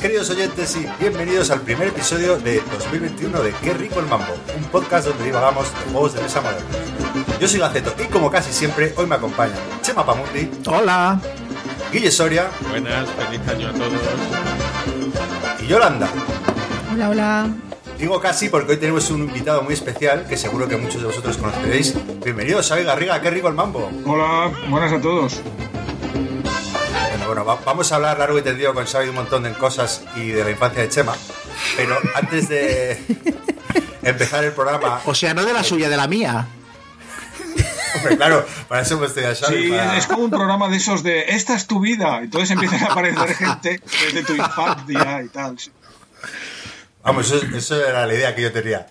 queridos oyentes y bienvenidos al primer episodio de 2021 de Qué rico el mambo, un podcast donde divagamos de juegos de mesa modernos. Yo soy Gaceto y como casi siempre hoy me acompaña Chema Pamundi. Hola. Guille Soria. Buenas, feliz año a todos. Y Yolanda. Hola, hola. Digo casi porque hoy tenemos un invitado muy especial que seguro que muchos de vosotros conoceréis. Bienvenidos, Xavi Garriga, qué rico el mambo. Hola, buenas a todos. Bueno, vamos a hablar largo y tendido con Xavi de un montón de cosas y de la infancia de Chema. Pero antes de empezar el programa. O sea, no de la suya, de la mía. Hombre, claro, para eso hemos tenido. Sí, es como un programa de esos de esta es tu vida. Entonces empiezan a aparecer gente desde tu infancia y tal. Vamos, eso, era la idea que yo tenía.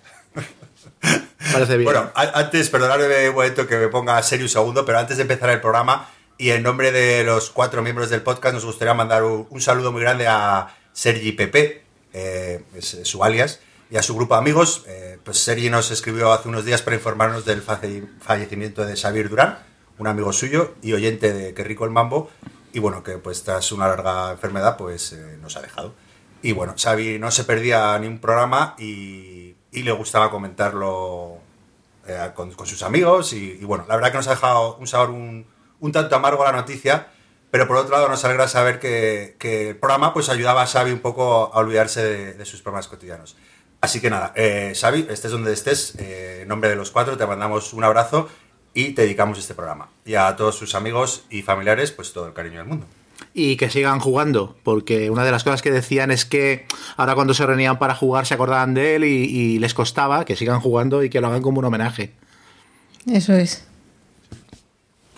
Parece bien. Bueno, antes, perdonadme un momento que me ponga serio un segundo, pero antes de empezar el programa, y en nombre de los cuatro miembros del podcast nos gustaría mandar un, saludo muy grande a Sergi Pepe, eh, es su alias, y a su grupo de amigos. Eh, pues Sergi nos escribió hace unos días para informarnos del fallecimiento de Xavier Durán, un amigo suyo y oyente de Qué rico el mambo, y bueno, que pues tras una larga enfermedad pues eh, nos ha dejado. Y bueno, Xavi no se perdía ni un programa y, le gustaba comentarlo con, sus amigos y, bueno, la verdad que nos ha dejado un sabor un tanto amargo la noticia, pero por otro lado nos alegra saber que, el programa pues ayudaba a Xavi un poco a olvidarse de, sus problemas cotidianos. Así que nada, eh, Xavi, estés donde estés, eh, en nombre de los cuatro te mandamos un abrazo y te dedicamos este programa. Y a todos sus amigos y familiares, pues todo el cariño del mundo. Y que sigan jugando, porque una de las cosas que decían es que ahora cuando se reunían para jugar se acordaban de él y les costaba que sigan jugando y que lo hagan como un homenaje. Eso es.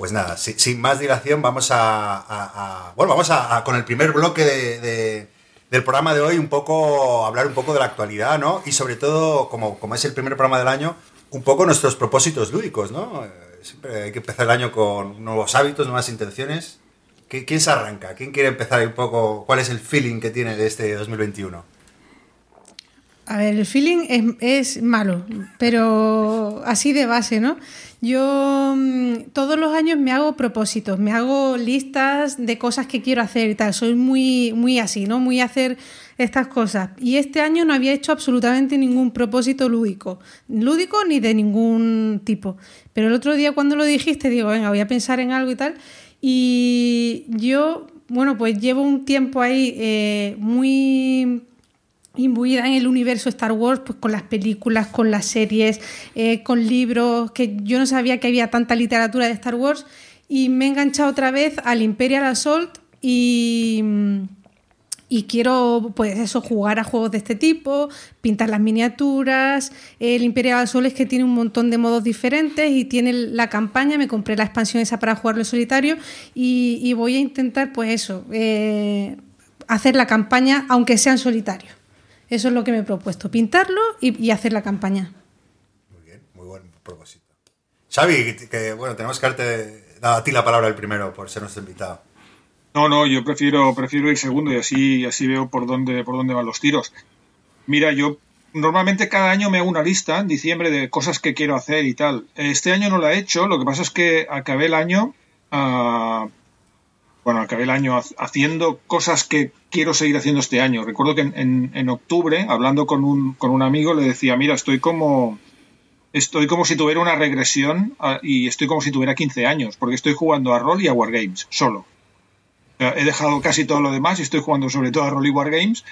Pues nada, sin, más dilación, vamos a, bueno, vamos a, con el primer bloque del programa de hoy, un poco hablar un poco de la actualidad, ¿no? Y sobre todo, como, como es el primer programa del año, un poco nuestros propósitos lúdicos, ¿no? Eh, siempre hay que empezar el año con nuevos hábitos, nuevas intenciones. ¿Quién se arranca? ¿Quién quiere empezar un poco? ¿Cuál es el feeling que tiene de este 2021? A ver, el feeling es, es malo, pero así de base, ¿no? Yo mm, todos los años me hago propósitos, me hago listas de cosas que quiero hacer y tal. Soy muy, muy así, ¿no? Muy hacer estas cosas. Y este año no había hecho absolutamente ningún propósito lúdico, lúdico ni de ningún tipo. Pero el otro día cuando lo dijiste, digo, venga, voy a pensar en algo y tal. Y yo, bueno, pues llevo un tiempo ahí eh, muy imbuida en el universo Star Wars, pues con las películas, con las series, eh, con libros, que yo no sabía que había tanta literatura de Star Wars y me he enganchado otra vez al Imperial Assault y, y quiero pues eso, jugar a juegos de este tipo, pintar las miniaturas. El Imperial Assault es que tiene un montón de modos diferentes y tiene la campaña, me compré la expansión esa para jugarlo en solitario y, voy a intentar pues eso, eh, hacer la campaña aunque sea en solitario. Eso es lo que me he propuesto, pintarlo y, hacer la campaña. Muy bien, muy buen propósito. Xavi, que bueno, tenemos que darte a ti la palabra el primero por ser nuestro invitado. No, no, yo prefiero, prefiero ir segundo y así, así veo por dónde, por dónde van los tiros. Mira, yo normalmente cada año me hago una lista en diciembre de cosas que quiero hacer y tal. Este año no la he hecho, lo que pasa es que acabé el año uh, bueno, acabé el año haciendo cosas que quiero seguir haciendo este año. Recuerdo que en, octubre, hablando con un, con un, amigo, le decía, mira, estoy como, estoy como si tuviera una regresión y estoy como si tuviera 15 años, porque estoy jugando a rol y a wargames, solo. he dejado casi todo lo demás y estoy jugando sobre todo a rol y wargames.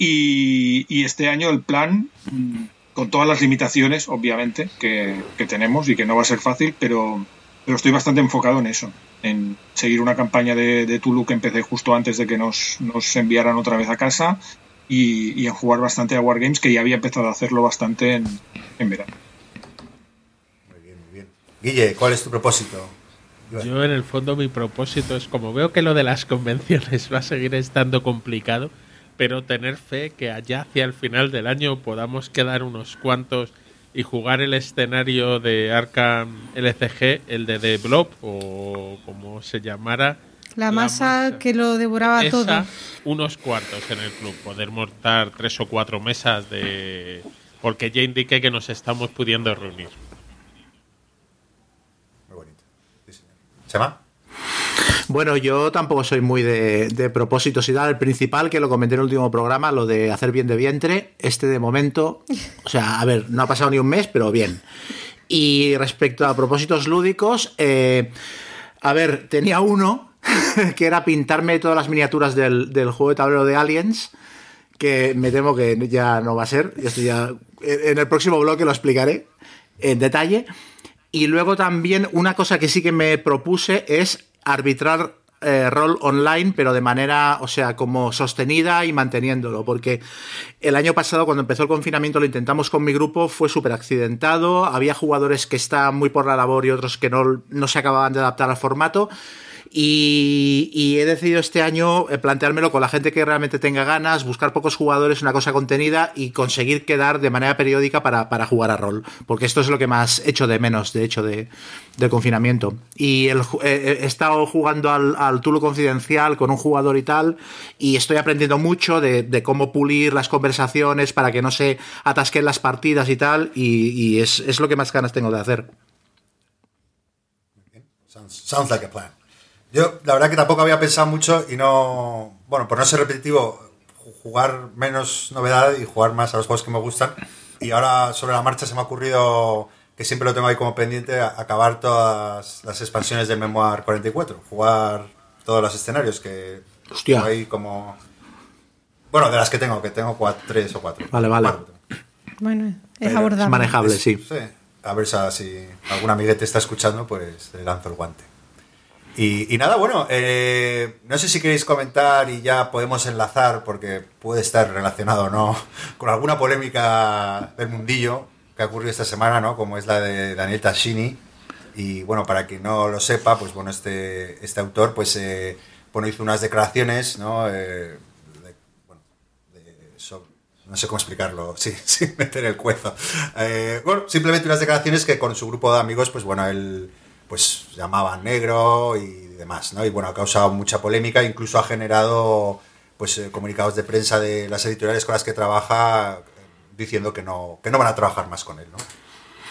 Y, y este año el plan, mm, con todas las limitaciones, obviamente, que, que tenemos y que no va a ser fácil, pero pero estoy bastante enfocado en eso, en seguir una campaña de, de Tulu que empecé justo antes de que nos, enviaran otra vez a casa y, en jugar bastante a Wargames, que ya había empezado a hacerlo bastante en, verano. Muy bien, muy bien. Guille, ¿cuál es tu propósito? Yo en el fondo mi propósito es como veo que lo de las convenciones va a seguir estando complicado, pero tener fe que allá hacia el final del año podamos quedar unos cuantos y jugar el escenario de Arkham LCG, el de The Blob o como se llamara, La masa, que lo devoraba Esa, todo. unos cuartos en el club. Poder montar tres o cuatro mesas de. Porque ya indiqué que nos estamos pudiendo reunir. Muy bonito. Sí, señor. ¿Chema? Bueno, yo tampoco soy muy de, de propósitos y tal. El principal, que lo comenté en el último programa, lo de hacer bien de vientre, este de momento, o sea, a ver, no ha pasado ni un mes, pero bien. Y respecto a propósitos lúdicos, eh, a ver, tenía uno que era pintarme todas las miniaturas del, del juego de tablero de Aliens, que me temo que ya no va a ser. Esto ya, en el próximo bloque lo explicaré en detalle. Y luego también una cosa que sí que me propuse es arbitrar eh, rol online, pero de manera, o sea, como sostenida y manteniéndolo, porque el año pasado, cuando empezó el confinamiento, lo intentamos con mi grupo, fue súper accidentado, había jugadores que estaban muy por la labor y otros que no, no se acababan de adaptar al formato. Y, he decidido este año eh, planteármelo con la gente que realmente tenga ganas, buscar pocos jugadores, una cosa contenida y conseguir quedar de manera periódica para, para jugar a rol. Porque esto es lo que más echo de menos, de hecho, de, del confinamiento. Y el, eh, he estado jugando al, al, Tulu Confidencial con un jugador y tal, y estoy aprendiendo mucho de, cómo pulir las conversaciones para que no se atasquen las partidas y tal, y, es, es, lo que más ganas tengo de hacer. Sounds like a plan. Yo, la verdad que tampoco había pensado mucho y no. Bueno, por no ser repetitivo, jugar menos novedad y jugar más a los juegos que me gustan. Y ahora, sobre la marcha, se me ha ocurrido que siempre lo tengo ahí como pendiente: acabar todas las expansiones del Memoir 44. Jugar todos los escenarios que. Hostia. Ahí como. Bueno, de las que tengo, que tengo cuatro, tres o cuatro. Vale, vale. Bueno, es abordable. Es manejable, Es- sí. sí. A ver si algún amiguete está escuchando, pues le lanzo el guante. Y, y nada, bueno, eh, no sé si queréis comentar y ya podemos enlazar, porque puede estar relacionado o no, con alguna polémica del mundillo que ha ocurrido esta semana, ¿no? Como es la de Daniel Tascini. Y bueno, para quien no lo sepa, pues bueno, este, este autor, pues eh, bueno, hizo unas declaraciones, ¿no? Eh, no sé cómo explicarlo sin, sin meter el cuezo. Eh, bueno, simplemente unas declaraciones que con su grupo de amigos, pues bueno, él pues llamaban negro y demás, ¿no? Y bueno, ha causado mucha polémica, incluso ha generado pues eh, comunicados de prensa de las editoriales con las que trabaja eh, diciendo que no, que no van a trabajar más con él, ¿no?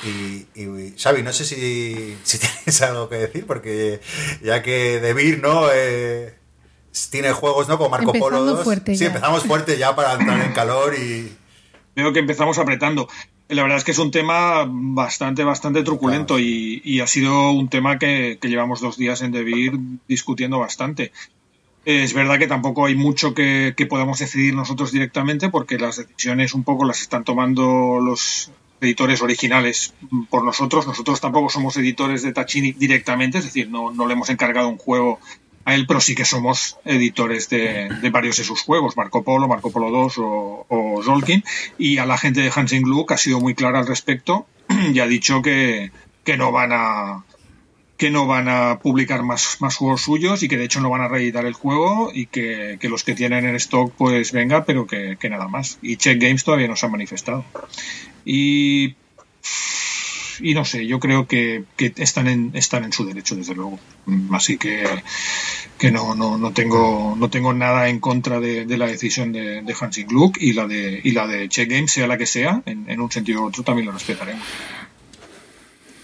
Y, y Xavi, no sé si, si tienes algo que decir, porque ya que De Beer, ¿no? Eh, tiene juegos, ¿no? Como Marco Polo Empezando 2. fuerte sí, ya. empezamos fuerte ya para entrar en calor y... Veo que empezamos apretando. La verdad es que es un tema bastante, bastante truculento Claro. y, y ha sido un tema que, que llevamos dos días en Debir discutiendo bastante. Es verdad que tampoco hay mucho que, que podamos decidir nosotros directamente porque las decisiones un poco las están tomando los editores originales por nosotros. Nosotros tampoco somos editores de Tachini directamente, es decir, no, no le hemos encargado un juego a él, pero sí que somos editores de, varios de sus juegos, Marco Polo, Marco Polo 2 o, o Zolkin, y a la gente de Hansing Gluck ha sido muy clara al respecto y ha dicho que, que no van a que no van a publicar más, más juegos suyos y que de hecho no van a reeditar el juego y que, que los que tienen en stock pues venga, pero que, que nada más. Y Check Games todavía no se ha manifestado. Y y no sé, yo creo que, están, en, están en su derecho, desde luego. Mm, Así que, que no, no, no, tengo, no tengo nada en contra de, la decisión de, de Hansing Gluck y la de, y la de Check Games, sea la que sea, en, en un sentido u otro también lo respetaremos.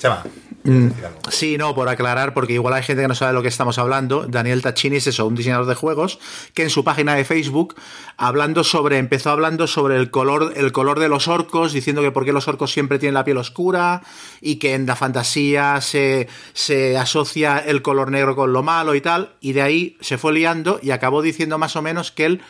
Chema, Mm. Sí, no, por aclarar, porque igual hay gente que no sabe de lo que estamos hablando. Daniel Tachini es eso, un diseñador de juegos, que en su página de Facebook, hablando sobre, empezó hablando sobre el color, el color de los orcos, diciendo que por qué los orcos siempre tienen la piel oscura y que en la fantasía se, se asocia el color negro con lo malo y tal. Y de ahí se fue liando y acabó diciendo más o menos que él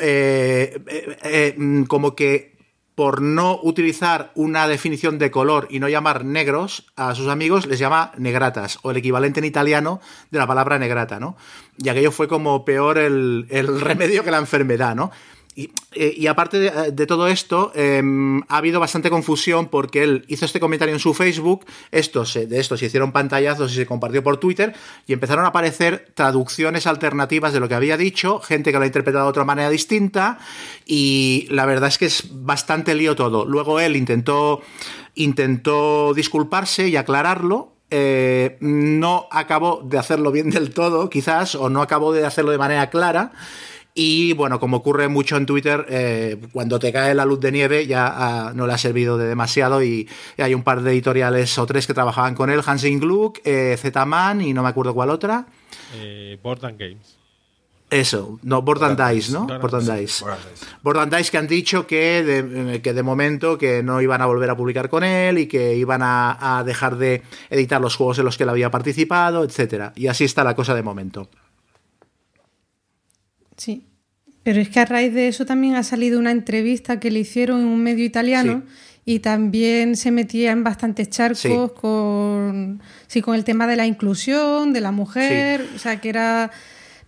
eh, eh, eh, mm, como que por no utilizar una definición de color y no llamar negros a sus amigos, les llama negratas, o el equivalente en italiano de la palabra negrata, ¿no? Y aquello fue como peor el, el remedio que la enfermedad, ¿no? Y, eh, y aparte de, de todo esto, eh, ha habido bastante confusión porque él hizo este comentario en su Facebook, esto se- de esto se hicieron pantallazos y se compartió por Twitter, y empezaron a aparecer traducciones alternativas de lo que había dicho, gente que lo ha interpretado de otra manera distinta, y la verdad es que es bastante lío todo. Luego él intentó, intentó disculparse y aclararlo, eh, no acabó de hacerlo bien del todo, quizás, o no acabó de hacerlo de manera clara. Y bueno, como ocurre mucho en Twitter, eh, cuando te cae la luz de nieve ya ah, no le ha servido de demasiado y, hay un par de editoriales o tres que trabajaban con él, Hansing Gluck, eh, Z-Man y no me acuerdo cuál otra. Eh, Board Games. Eso, no, Board and Dice, ¿no? Board and Dice. Board and Dice que han dicho que de, que de momento que no iban a volver a publicar con él y que iban a, a dejar de editar los juegos en los que él había participado, etcétera. Y así está la cosa de momento. Sí. Pero es que a raíz de eso también ha salido una entrevista que le hicieron en un medio italiano y también se metía en bastantes charcos con, sí, con el tema de la inclusión, de la mujer, o sea, que era...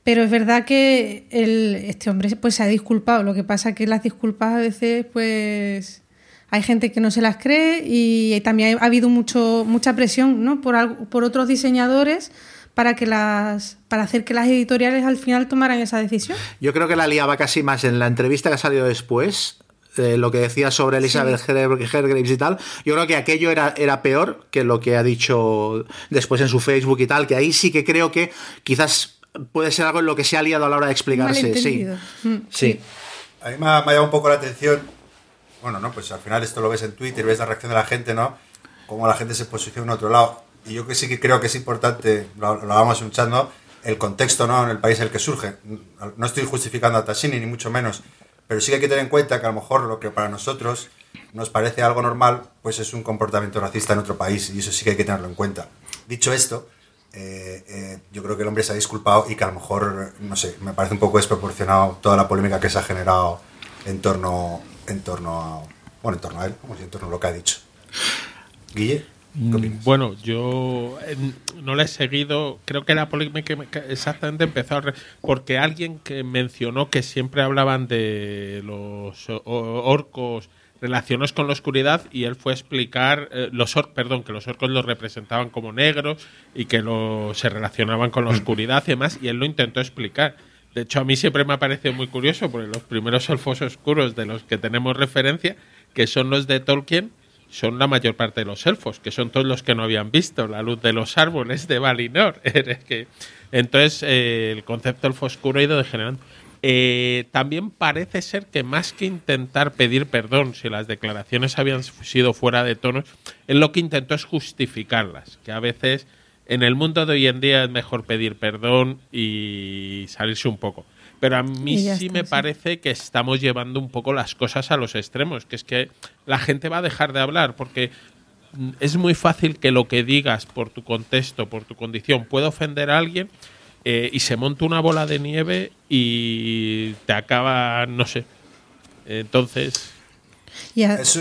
Pero es verdad que el, este hombre pues, se ha disculpado. Lo que pasa es que las disculpas a veces, pues, hay gente que no se las cree y también ha habido mucho, mucha presión ¿no? por, por otros diseñadores para que las para hacer que las editoriales al final tomaran esa decisión. Yo creo que la liaba casi más en la entrevista que ha salido después. Eh, lo que decía sobre Elizabeth Hergraves y tal, yo creo que aquello era, era peor que lo que ha dicho después en su Facebook y tal, que ahí sí que creo que quizás puede ser algo en lo que se ha liado a la hora de explicarse. Sí. Mm, sí. A mí me ha, me ha llamado un poco la atención. Bueno, no, pues al final esto lo ves en Twitter, ves la reacción de la gente, ¿no? Cómo la gente se posiciona en otro lado y yo que sí que creo que es importante, lo, lo vamos escuchando, el contexto ¿no? en el país en el que surge. No estoy justificando a Tashini, ni mucho menos, pero sí que hay que tener en cuenta que a lo mejor lo que para nosotros nos parece algo normal, pues es un comportamiento racista en otro país, y eso sí que hay que tenerlo en cuenta. Dicho esto, eh, eh, yo creo que el hombre se ha disculpado y que a lo mejor, no sé, me parece un poco desproporcionado toda la polémica que se ha generado en torno, en torno a, bueno, en torno a él, como si en torno a lo que ha dicho. Guille. Mm, bueno, yo no le he seguido. Creo que la polémica exactamente empezó porque alguien que mencionó que siempre hablaban de los orcos relacionados con la oscuridad y él fue a explicar eh, los perdón que los orcos los representaban como negros y que lo, se relacionaban con la oscuridad y demás y él lo intentó explicar. De hecho a mí siempre me ha parecido muy curioso porque los primeros elfos oscuros de los que tenemos referencia que son los de Tolkien son la mayor parte de los elfos, que son todos los que no habían visto la luz de los árboles de Valinor. Entonces, eh, el concepto elfo oscuro ha ido degenerando. Eh, también parece ser que más que intentar pedir perdón si las declaraciones habían sido fuera de tono, él lo que intentó es justificarlas, que a veces en el mundo de hoy en día es mejor pedir perdón y salirse un poco. Pero a mí sí me parece que estamos llevando un poco las cosas a los extremos, que es que la gente va a dejar de hablar porque es muy fácil que lo que digas por tu contexto, por tu condición, pueda ofender a alguien eh, y se monta una bola de nieve y te acaba, no sé. Entonces... Es,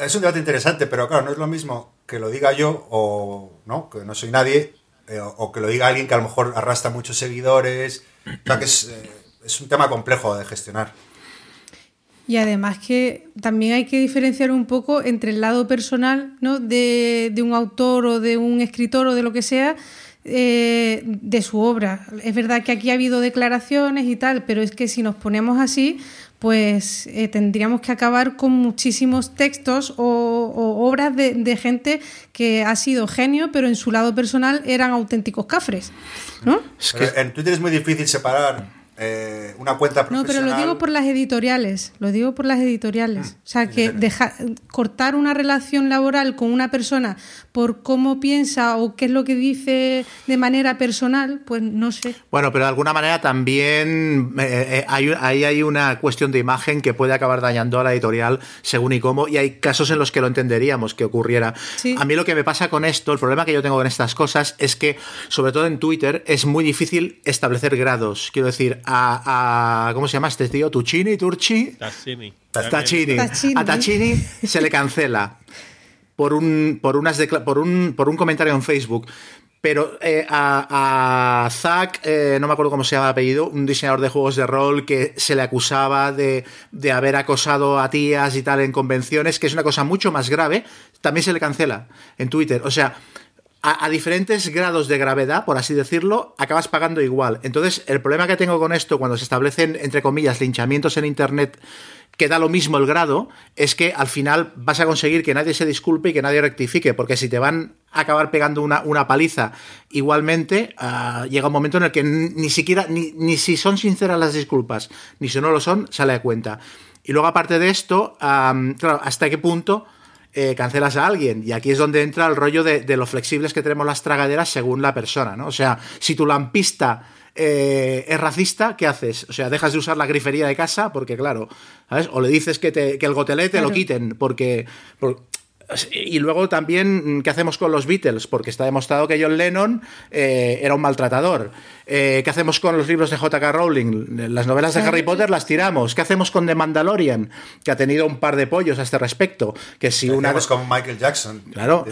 es, un debate interesante, pero claro, no es lo mismo que lo diga yo o no, que no soy nadie, eh, o que lo diga alguien que a lo mejor arrastra muchos seguidores. O sea, que es... Eh, es un tema complejo de gestionar. Y además que también hay que diferenciar un poco entre el lado personal ¿no? de, un autor o de un escritor o de lo que sea, eh, de su obra. Es verdad que aquí ha habido declaraciones y tal, pero es que si nos ponemos así, pues eh, tendríamos que acabar con muchísimos textos o, obras de, gente que ha sido genio, pero en su lado personal eran auténticos cafres. ¿no? en Twitter es muy difícil separar eh, una cuenta profesional. No, pero lo digo por las editoriales, lo digo por las editoriales. Mm, o sea, que dejar, cortar una relación laboral con una persona por cómo piensa o qué es lo que dice de manera personal, pues no sé. Bueno, pero de alguna manera también eh, eh, hay, ahí hay una cuestión de imagen que puede acabar dañando a la editorial según y cómo, y hay casos en los que lo entenderíamos que ocurriera. A mí lo que me pasa con esto, el problema que yo tengo con estas cosas es que, sobre todo en Twitter, es muy difícil establecer grados. Quiero decir, a, ¿cómo se llama este tío? Tuccini, Turchi. Taccini. Taccini. A Taccini se le cancela por un, por unas por un, por un comentario en Facebook. Pero eh, a, a Zack, eh, no me acuerdo cómo se llama el apellido, un diseñador de juegos de rol que se le acusaba de, de, haber acosado a tías y tal en convenciones, que es una cosa mucho más grave, también se le cancela en Twitter. O sea, a, diferentes grados de gravedad, por así decirlo, acabas pagando igual. Entonces, el problema que tengo con esto, cuando se establecen, entre comillas, linchamientos en Internet, que da lo mismo el grado, es que al final vas a conseguir que nadie se disculpe y que nadie rectifique, porque si te van acabar pegando una, una paliza. Igualmente, ah, llega un momento en el que ni siquiera, ni, ni, si son sinceras las disculpas, ni si no lo son, sale a cuenta. Y luego, aparte de esto, claro, ¿hasta qué punto eh, cancelas a alguien? Y aquí es donde entra el rollo de, de, lo flexibles que tenemos las tragaderas según la persona, ¿no? O sea, si tu lampista eh, es racista, ¿qué haces? O sea, dejas de usar la grifería de casa porque, claro, ¿sabes? O le dices que, te, que el gotelé te lo quiten porque, y luego también, ¿qué hacemos con los Beatles? Porque está demostrado que John Lennon eh, era un maltratador. Eh, ¿Qué hacemos con los libros de J.K. Rowling? Las novelas de Harry Potter las tiramos. ¿Qué hacemos con The Mandalorian? Que ha tenido un par de pollos a este respecto. Que si ¿Qué una. hacemos con Michael Jackson? Claro.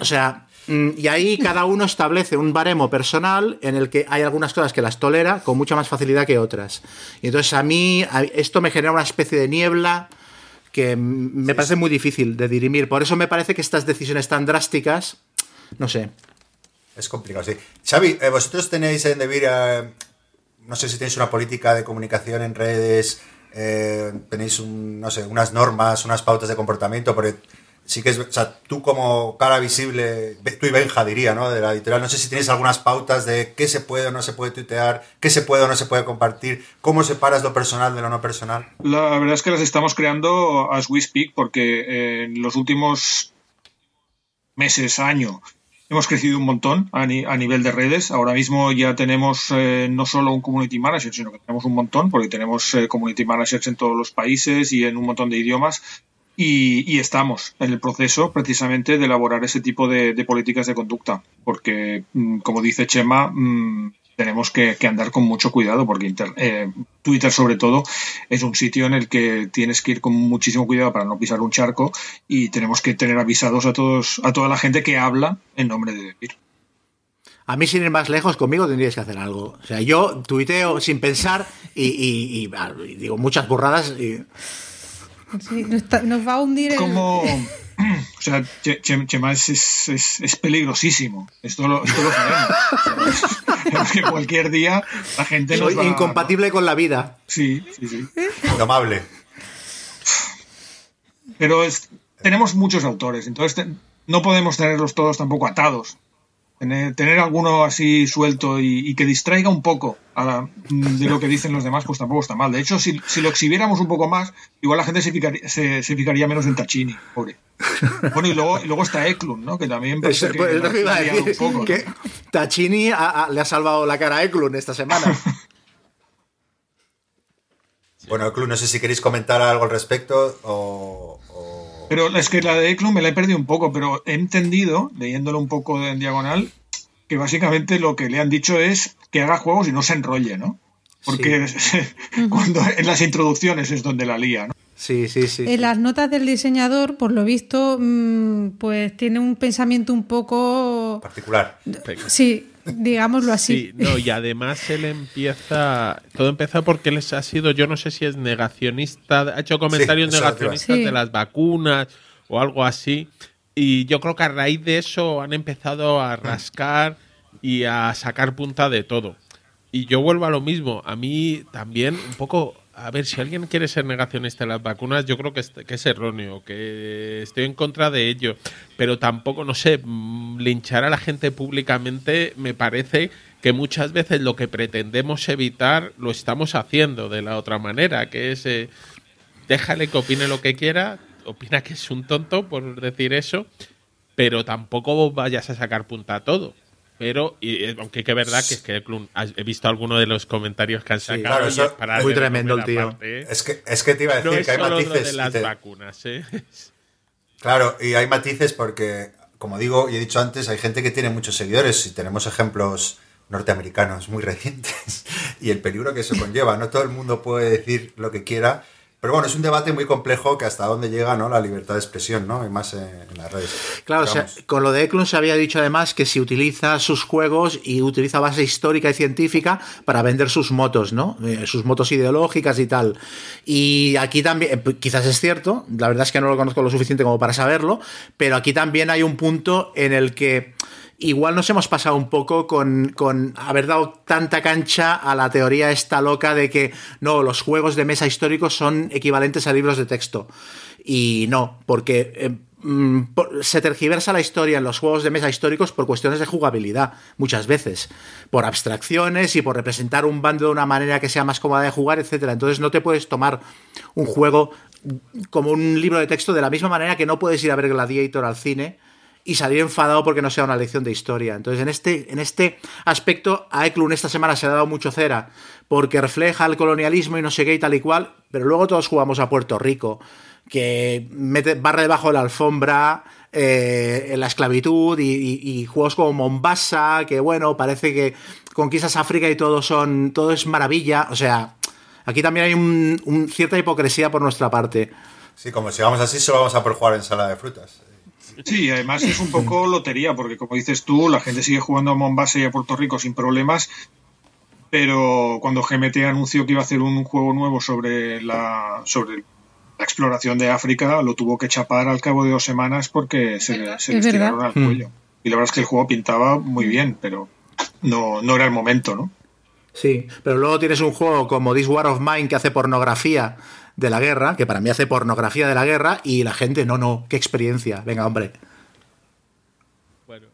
O sea, y ahí cada uno establece un baremo personal en el que hay algunas cosas que las tolera con mucha más facilidad que otras. Y entonces a mí esto me genera una especie de niebla que me parece muy difícil de dirimir. Por eso me parece que estas decisiones tan drásticas, no sé. Es complicado, sí. Xavi, eh, vosotros tenéis en Debir, eh, no sé si tenéis una política de comunicación en redes, eh, tenéis, un, no sé, unas normas, unas pautas de comportamiento, porque sí que es, o sea, tú como cara visible, tú y Benja diría, ¿no? De la editorial, no sé si tienes algunas pautas de qué se puede o no se puede tuitear, qué se puede o no se puede compartir, cómo separas lo personal de lo no personal. La verdad es que las estamos creando as we speak porque en los últimos meses, año, hemos crecido un montón a nivel de redes. Ahora mismo ya tenemos eh, no solo un community manager, sino que tenemos un montón, porque tenemos eh, community managers en todos los países y en un montón de idiomas y, y, estamos en el proceso precisamente de elaborar ese tipo de, políticas de conducta, porque, mm, como dice Chema, mmm, tenemos que, andar con mucho cuidado, porque eh, Twitter sobre todo es un sitio en el que tienes que ir con muchísimo cuidado para no pisar un charco y tenemos que tener avisados a todos, a toda la gente que habla en nombre de Debir. A mí, sin ir más lejos, conmigo tendrías que hacer algo. O sea, yo tuiteo sin pensar y, y digo muchas burradas. Y... Sí, nos, está, nos, va a hundir el... Como, o sea, Chema es, es, es, peligrosísimo. Esto lo, esto lo sabemos. es que cualquier día la gente Soy nos va, incompatible con la vida. Sí, sí, sí. Indomable. Pero es, tenemos muchos autores, entonces te, no podemos tenerlos todos tampoco atados. Tener, tener alguno así suelto y, y, que distraiga un poco a la, de lo que dicen los demás, pues tampoco está mal. De hecho, si, si lo exhibiéramos un poco más, igual la gente se, ficaría, se, se ficaría menos en Tachini, pobre. Bueno, y luego, y luego está Eklund, ¿no? Que también parece que, pues, que iba a decir, un poco, que ¿no? Tachini a, a, le ha salvado la cara a Eklund esta semana. bueno, Eklund, no sé si queréis comentar algo al respecto o... Pero es que la de Eklund me la he perdido un poco, pero he entendido, leyéndolo un poco en diagonal, que básicamente lo que le han dicho es que haga juegos y no se enrolle, ¿no? Porque sí. cuando en las introducciones es donde la lía, ¿no? Sí, sí, sí. En las notas del diseñador, por lo visto, mmm, pues tiene un pensamiento un poco particular. Sí, digámoslo así. Sí, no, y además él empieza. Todo empieza porque él ha sido, yo no sé si es negacionista, ha hecho comentarios sí, negacionistas sí. de las vacunas o algo así. Y yo creo que a raíz de eso han empezado a rascar y a sacar punta de todo. Y yo vuelvo a lo mismo. A mí también un poco a ver, si alguien quiere ser negacionista de las vacunas, yo creo que es, que es, erróneo, que estoy en contra de ello, pero tampoco, no sé, mm, linchar a la gente públicamente me parece que muchas veces lo que pretendemos evitar lo estamos haciendo de la otra manera, que es eh, déjale que opine lo que quiera, opina que es un tonto por decir eso, pero tampoco vayas a sacar punta a todo. Pero, y, aunque que verdad que es que Clun, he visto algunos de los comentarios que han sacado. Sí, claro, eso para muy tremendo el tío. Parte, ¿eh? es, que, es que te iba a decir no que hay matices. de las te... vacunas, ¿eh? Claro, y hay matices porque, como digo y he dicho antes, hay gente que tiene muchos seguidores y tenemos ejemplos norteamericanos muy recientes y el peligro que eso conlleva. No todo el mundo puede decir lo que quiera pero bueno, es un debate muy complejo que hasta dónde llega ¿no? la libertad de expresión, ¿no? Y más en, en las redes. Claro, o sea, con lo de Eklund se había dicho además que si utiliza sus juegos y utiliza base histórica y científica para vender sus motos, ¿no? Eh, sus motos ideológicas y tal. Y aquí también, eh, quizás es cierto, la verdad es que no lo conozco lo suficiente como para saberlo, pero aquí también hay un punto en el que igual nos hemos pasado un poco con, con, haber dado tanta cancha a la teoría esta loca de que no, los juegos de mesa históricos son equivalentes a libros de texto. Y no, porque eh, mm, se tergiversa la historia en los juegos de mesa históricos por cuestiones de jugabilidad, muchas veces, por abstracciones y por representar un bando de una manera que sea más cómoda de jugar, etcétera. Entonces no te puedes tomar un juego como un libro de texto de la misma manera que no puedes ir a ver Gladiator al cine y salir enfadado porque no sea una lección de historia. Entonces, en este, en este aspecto, a Eklund esta semana se ha dado mucho cera, porque refleja el colonialismo y no sé qué y tal y cual, pero luego todos jugamos a Puerto Rico, que mete, barra debajo de la alfombra eh, en la esclavitud y, juegos como Mombasa, que bueno, parece que conquistas África y todo son, todo es maravilla, o sea, aquí también hay un, cierta hipocresía por nuestra parte. Sí, como si vamos así, solo vamos a por jugar ensalada de frutas. Sí, además es un poco lotería, porque como dices tú, la gente sigue jugando a Mombasa y a Puerto Rico sin problemas, pero cuando GMT anunció que iba a hacer un juego nuevo sobre la, sobre la exploración de África, lo tuvo que chapar al cabo de dos semanas porque se, se les tiraron al cuello. Y la verdad es que el juego pintaba muy bien, pero no, no era el momento, ¿no? Sí, pero luego tienes un juego como This War of Mine que hace pornografía de la guerra, que para mí hace pornografía de la guerra, y la gente, no, no, qué experiencia, venga, hombre. Bueno,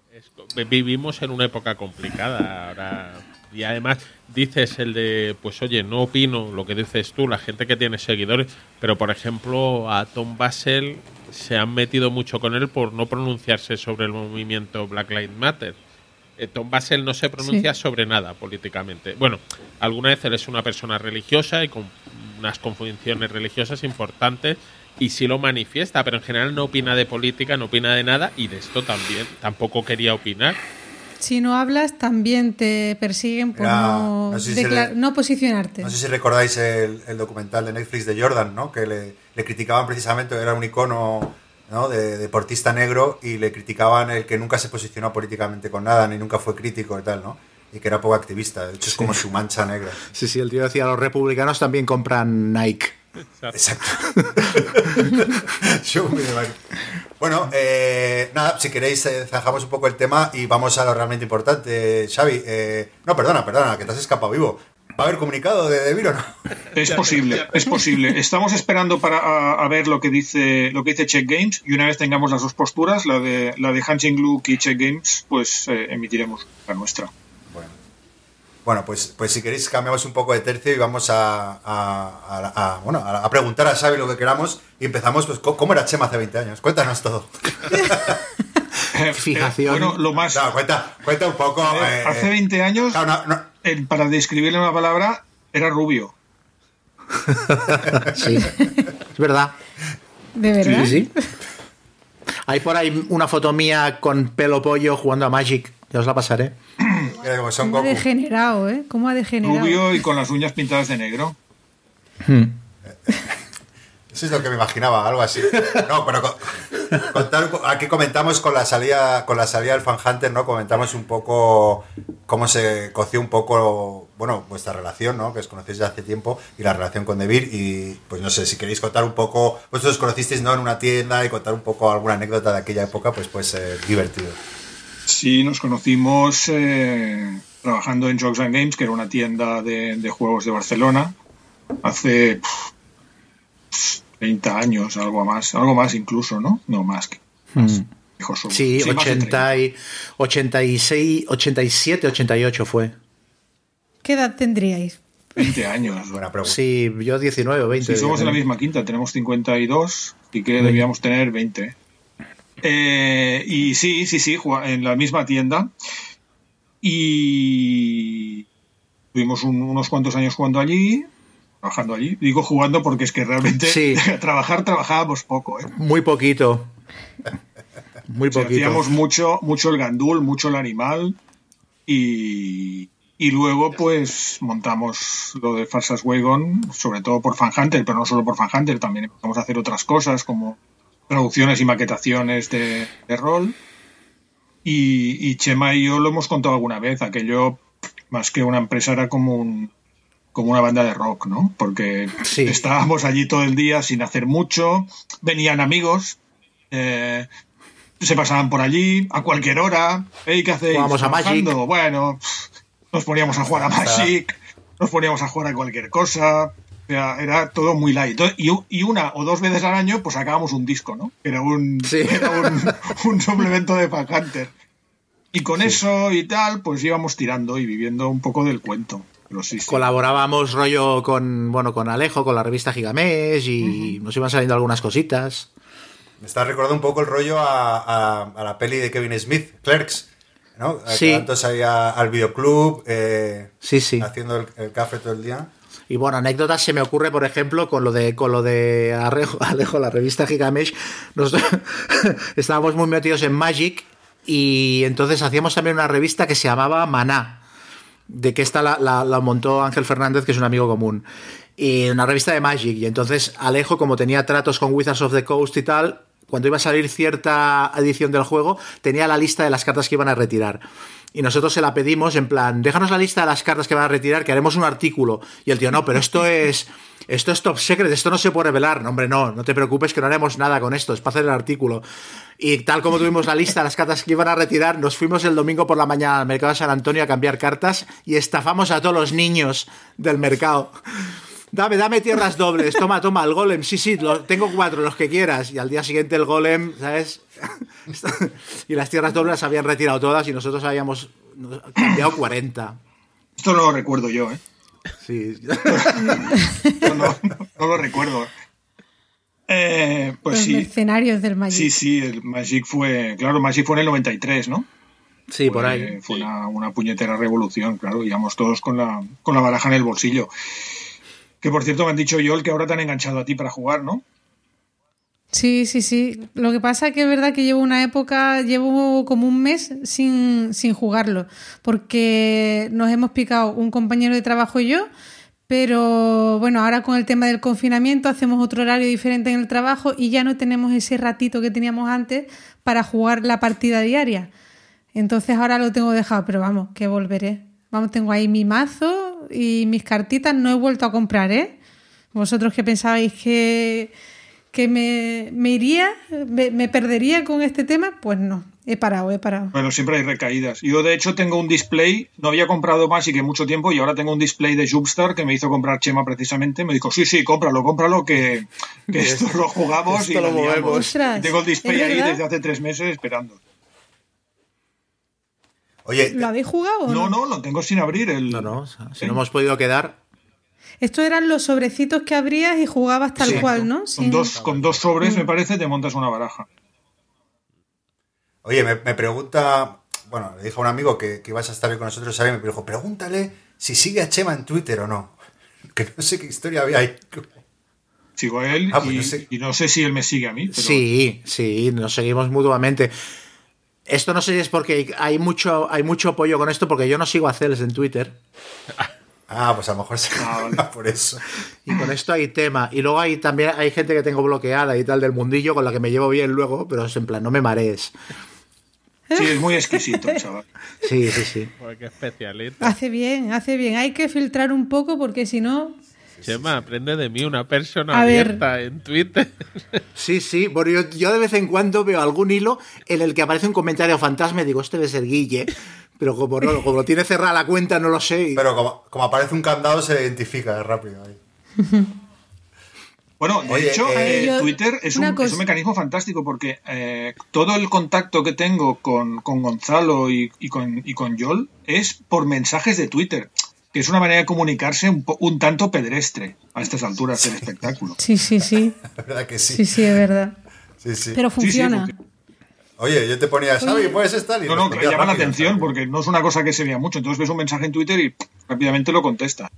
vivimos en una época complicada ahora. Y además dices el de, pues oye, no opino lo que dices tú, la gente que tiene seguidores, pero por ejemplo a Tom Basel se han metido mucho con él por no pronunciarse sobre el movimiento Black Lives Matter. Eh, Tom Basel no se pronuncia sobre nada políticamente. Bueno, alguna vez él es una persona religiosa y con unas confunciones religiosas importantes y sí lo manifiesta, pero en general no opina de política, no opina de nada y de esto también tampoco quería opinar. Si no hablas, también te persiguen por no, no, posicionarte. No sé si recordáis el, documental de Netflix de Jordan, ¿no? que le, criticaban precisamente, era un icono ¿no? de, deportista negro y le criticaban el que nunca se posicionó políticamente con nada, ni nunca fue crítico y tal, ¿no? y que era poco activista. De hecho, es como su mancha negra. Sí, sí, el tío decía, los republicanos también compran Nike. Exacto. bueno, eh, nada, si queréis, eh, zanjamos un poco el tema y vamos a lo realmente importante. Xavi, eh, no, perdona, perdona, que te has escapado vivo. ¿Va a haber comunicado de Devir o no? Es posible, es posible. Estamos esperando para a, ver lo que dice lo que dice Check Games y una vez tengamos las dos posturas, la de la de Hansing Luke y Check Games, pues emitiremos la nuestra. Bueno, pues, pues si queréis cambiamos un poco de tercio y vamos a, bueno, a, preguntar a Xavi lo que queramos y empezamos, pues, ¿cómo era Chema hace 20 años? Cuéntanos todo. Fijación. bueno, lo más... No, cuenta, cuenta un poco... Eh, hace 20 años, para describirle una palabra, era rubio. sí, es verdad. ¿De verdad? Sí, sí. Hay por ahí una foto mía con pelo pollo jugando a Magic. Ya os la pasaré. ¿Cómo ha degenerado, eh? ¿Cómo ha degenerado? Rubio y con las uñas pintadas de negro. Hmm. Eso es lo que me imaginaba, algo así. No, pero aquí comentamos con la salida, con la salida del Fan Hunter, ¿no? Comentamos un poco cómo se coció un poco, bueno, vuestra relación, ¿no? Que os conocéis desde hace tiempo y la relación con Devir y pues no sé, si queréis contar un poco, vosotros os conocisteis, ¿no? En una tienda y contar un poco alguna anécdota de aquella época, pues puede ser divertido. Sí, nos conocimos eh, trabajando en Jokes and Games, que era una tienda de, juegos de Barcelona, hace 30 años, algo más, algo más incluso, ¿no? No más que. Hmm. Sí, 80 y, 86, 87, 88 fue. ¿Qué edad tendríais? 20 años. Buena pregunta. Sí, yo 19 o 20. Sí, somos en la misma quinta, tenemos 52 y que debíamos tener 20. Eh, y sí, sí, sí, en la misma tienda. Y tuvimos unos cuantos años jugando allí, trabajando allí. Digo jugando porque es que realmente trabajar trabajábamos poco. ¿eh? Muy poquito. Muy poquito. hacíamos mucho, mucho el gandul, mucho el animal. Y, y luego pues montamos lo de Farsas Wagon, sobre todo por Fan Hunter, pero no solo por Fan Hunter, también empezamos a hacer otras cosas como traducciones y maquetaciones de, rol. Y, Chema y yo lo hemos contado alguna vez, aquello más que una empresa era como un como una banda de rock, ¿no? Porque estábamos allí todo el día sin hacer mucho, venían amigos, eh, se pasaban por allí a cualquier hora, ¿qué hacéis? Vamos a Magic. Bueno, nos poníamos a jugar a Magic, nos poníamos a jugar a cualquier cosa, O sea, era todo muy light. Y, una o dos veces al año, pues sacábamos un disco, ¿no? Era un, Sí. era un, un suplemento de Pack Hunter. Y con eso y tal, pues íbamos tirando y viviendo un poco del cuento. Pero sí, sí. Colaborábamos rollo con, bueno, con Alejo, con la revista Gigamesh y nos iban saliendo algunas cositas. Me está recordando un poco el rollo a, a- a la peli de Kevin Smith, Clerks. ¿no? Sí. Al videoclub, eh, Sí, sí. haciendo el, el café todo el día. Y bueno, anécdotas se me ocurre, por ejemplo, con lo de con lo de Arrejo- Alejo, la revista Gigamesh. Nos, estábamos muy metidos en Magic y entonces hacíamos también una revista que se llamaba Maná. De que esta la, la- montó Ángel Fernández, que es un amigo común. Y una revista de Magic. Y entonces Alejo, como tenía tratos con Wizards of the Coast y tal, cuando iba a salir cierta edición del juego, tenía la lista de las cartas que iban a retirar. Y nosotros se la pedimos en plan, déjanos la lista de las cartas que van a retirar, que haremos un artículo. Y el tío, no, pero esto es, esto es top secret, esto no se puede revelar. No, hombre, no, no te preocupes que no haremos nada con esto, es para hacer el artículo. Y tal como tuvimos la lista de las cartas que iban a retirar, nos fuimos el domingo por la mañana al mercado de San Antonio a cambiar cartas y estafamos a todos los niños del mercado. Dame, dame tierras dobles. Toma, toma, el golem. Sí, sí, lo- tengo cuatro, los que quieras. Y al día siguiente el golem, ¿sabes? y las tierras dobles las habían retirado todas y nosotros habíamos cambiado 40. Esto no lo recuerdo yo, ¿eh? Sí. No, no, no lo recuerdo. Eh, pues Los sí. mercenarios del Magic. Sí, sí, el Magic fue. Claro, Magic fue en el 93, ¿no? Sí, por ahí. Fue una, una puñetera revolución, claro. Íbamos todos con la, con la baraja en el bolsillo. Que por cierto me han dicho Joel que ahora te han enganchado a ti para jugar, ¿no? Sí, sí, sí. Lo que pasa es que es verdad que llevo una época, llevo como un mes sin, sin jugarlo, porque nos hemos picado un compañero de trabajo y yo, pero bueno, ahora con el tema del confinamiento hacemos otro horario diferente en el trabajo y ya no tenemos ese ratito que teníamos antes para jugar la partida diaria. Entonces ahora lo tengo dejado, pero vamos, que volveré. Vamos, tengo ahí mi mazo y mis cartitas, no he vuelto a comprar, ¿eh? Vosotros que pensabais que, que me, me iría, me, me perdería con este tema, pues no, he parado, he parado. Bueno, siempre hay recaídas. Yo de hecho tengo un display, no había comprado Magic en mucho tiempo y ahora tengo un display de Jupstar que me hizo comprar Chema precisamente. Me dijo, sí, sí, cómpralo, cómpralo, que, que esto lo jugamos y lo la liamos". movemos. Ostras, Y tengo el display ¿es ahí desde hace tres meses esperando. Oye, ¿Lo habéis jugado No, no? no, lo tengo sin abrir. El... No, no, o sea, si no hemos podido quedar. Estos eran los sobrecitos que abrías y jugabas tal Sí, cual, ¿no? Con Sin- dos, con dos sobres, me parece, te montas una baraja. Oye, me, me pregunta, bueno, le dijo a un amigo que, que ibas a estar hoy con nosotros, ¿sabes? Me dijo, pregúntale si sigue a Chema en Twitter o no. Que no sé qué historia había ahí. Sigo a él Ah, pues y, no sé. y no sé si él me sigue a mí. Pero Sí, sí, nos seguimos mutuamente. Esto no sé si es porque hay mucho, hay mucho apoyo con esto, porque yo no sigo a Celes en Twitter. Ah, pues a lo mejor se Ah, por eso. Y con esto hay tema. Y luego hay también hay gente que tengo bloqueada y tal del mundillo con la que me llevo bien luego, pero es en plan, no me marees. Sí, es muy exquisito, chaval. Sí, sí, sí. Joder, qué especialista. Hace bien, hace bien. Hay que filtrar un poco porque si no... Chema, aprende de mí, una persona A ver. abierta en Twitter. Sí, sí. Bueno, yo, yo de vez en cuando veo algún hilo en el que aparece un comentario fantasma y digo, este debe ser Guille. Pero como no, como tiene cerrada la cuenta, no lo sé. y- Pero como, como aparece un candado, se identifica rápido. ahí. Bueno, de Oye, hecho, eh, eh, yo- Twitter es un mecanismo fantástico porque eh, todo el contacto que tengo con, con Gonzalo y, y con, y con Yol es por mensajes de Twitter, que es una manera de comunicarse un, po- un tanto pedestre a estas alturas del espectáculo. Sí, sí, sí. Verdad que sí. Sí, sí, es verdad. Sí, sí. Pero Sí, sí, funciona. porque- Oye, yo te ponía, ¿sabes? ¿Puedes estar? Y no, no, que llama la atención ¿sabes? porque no es una cosa que se vea mucho. Entonces ves un mensaje en Twitter y pff, rápidamente lo contesta.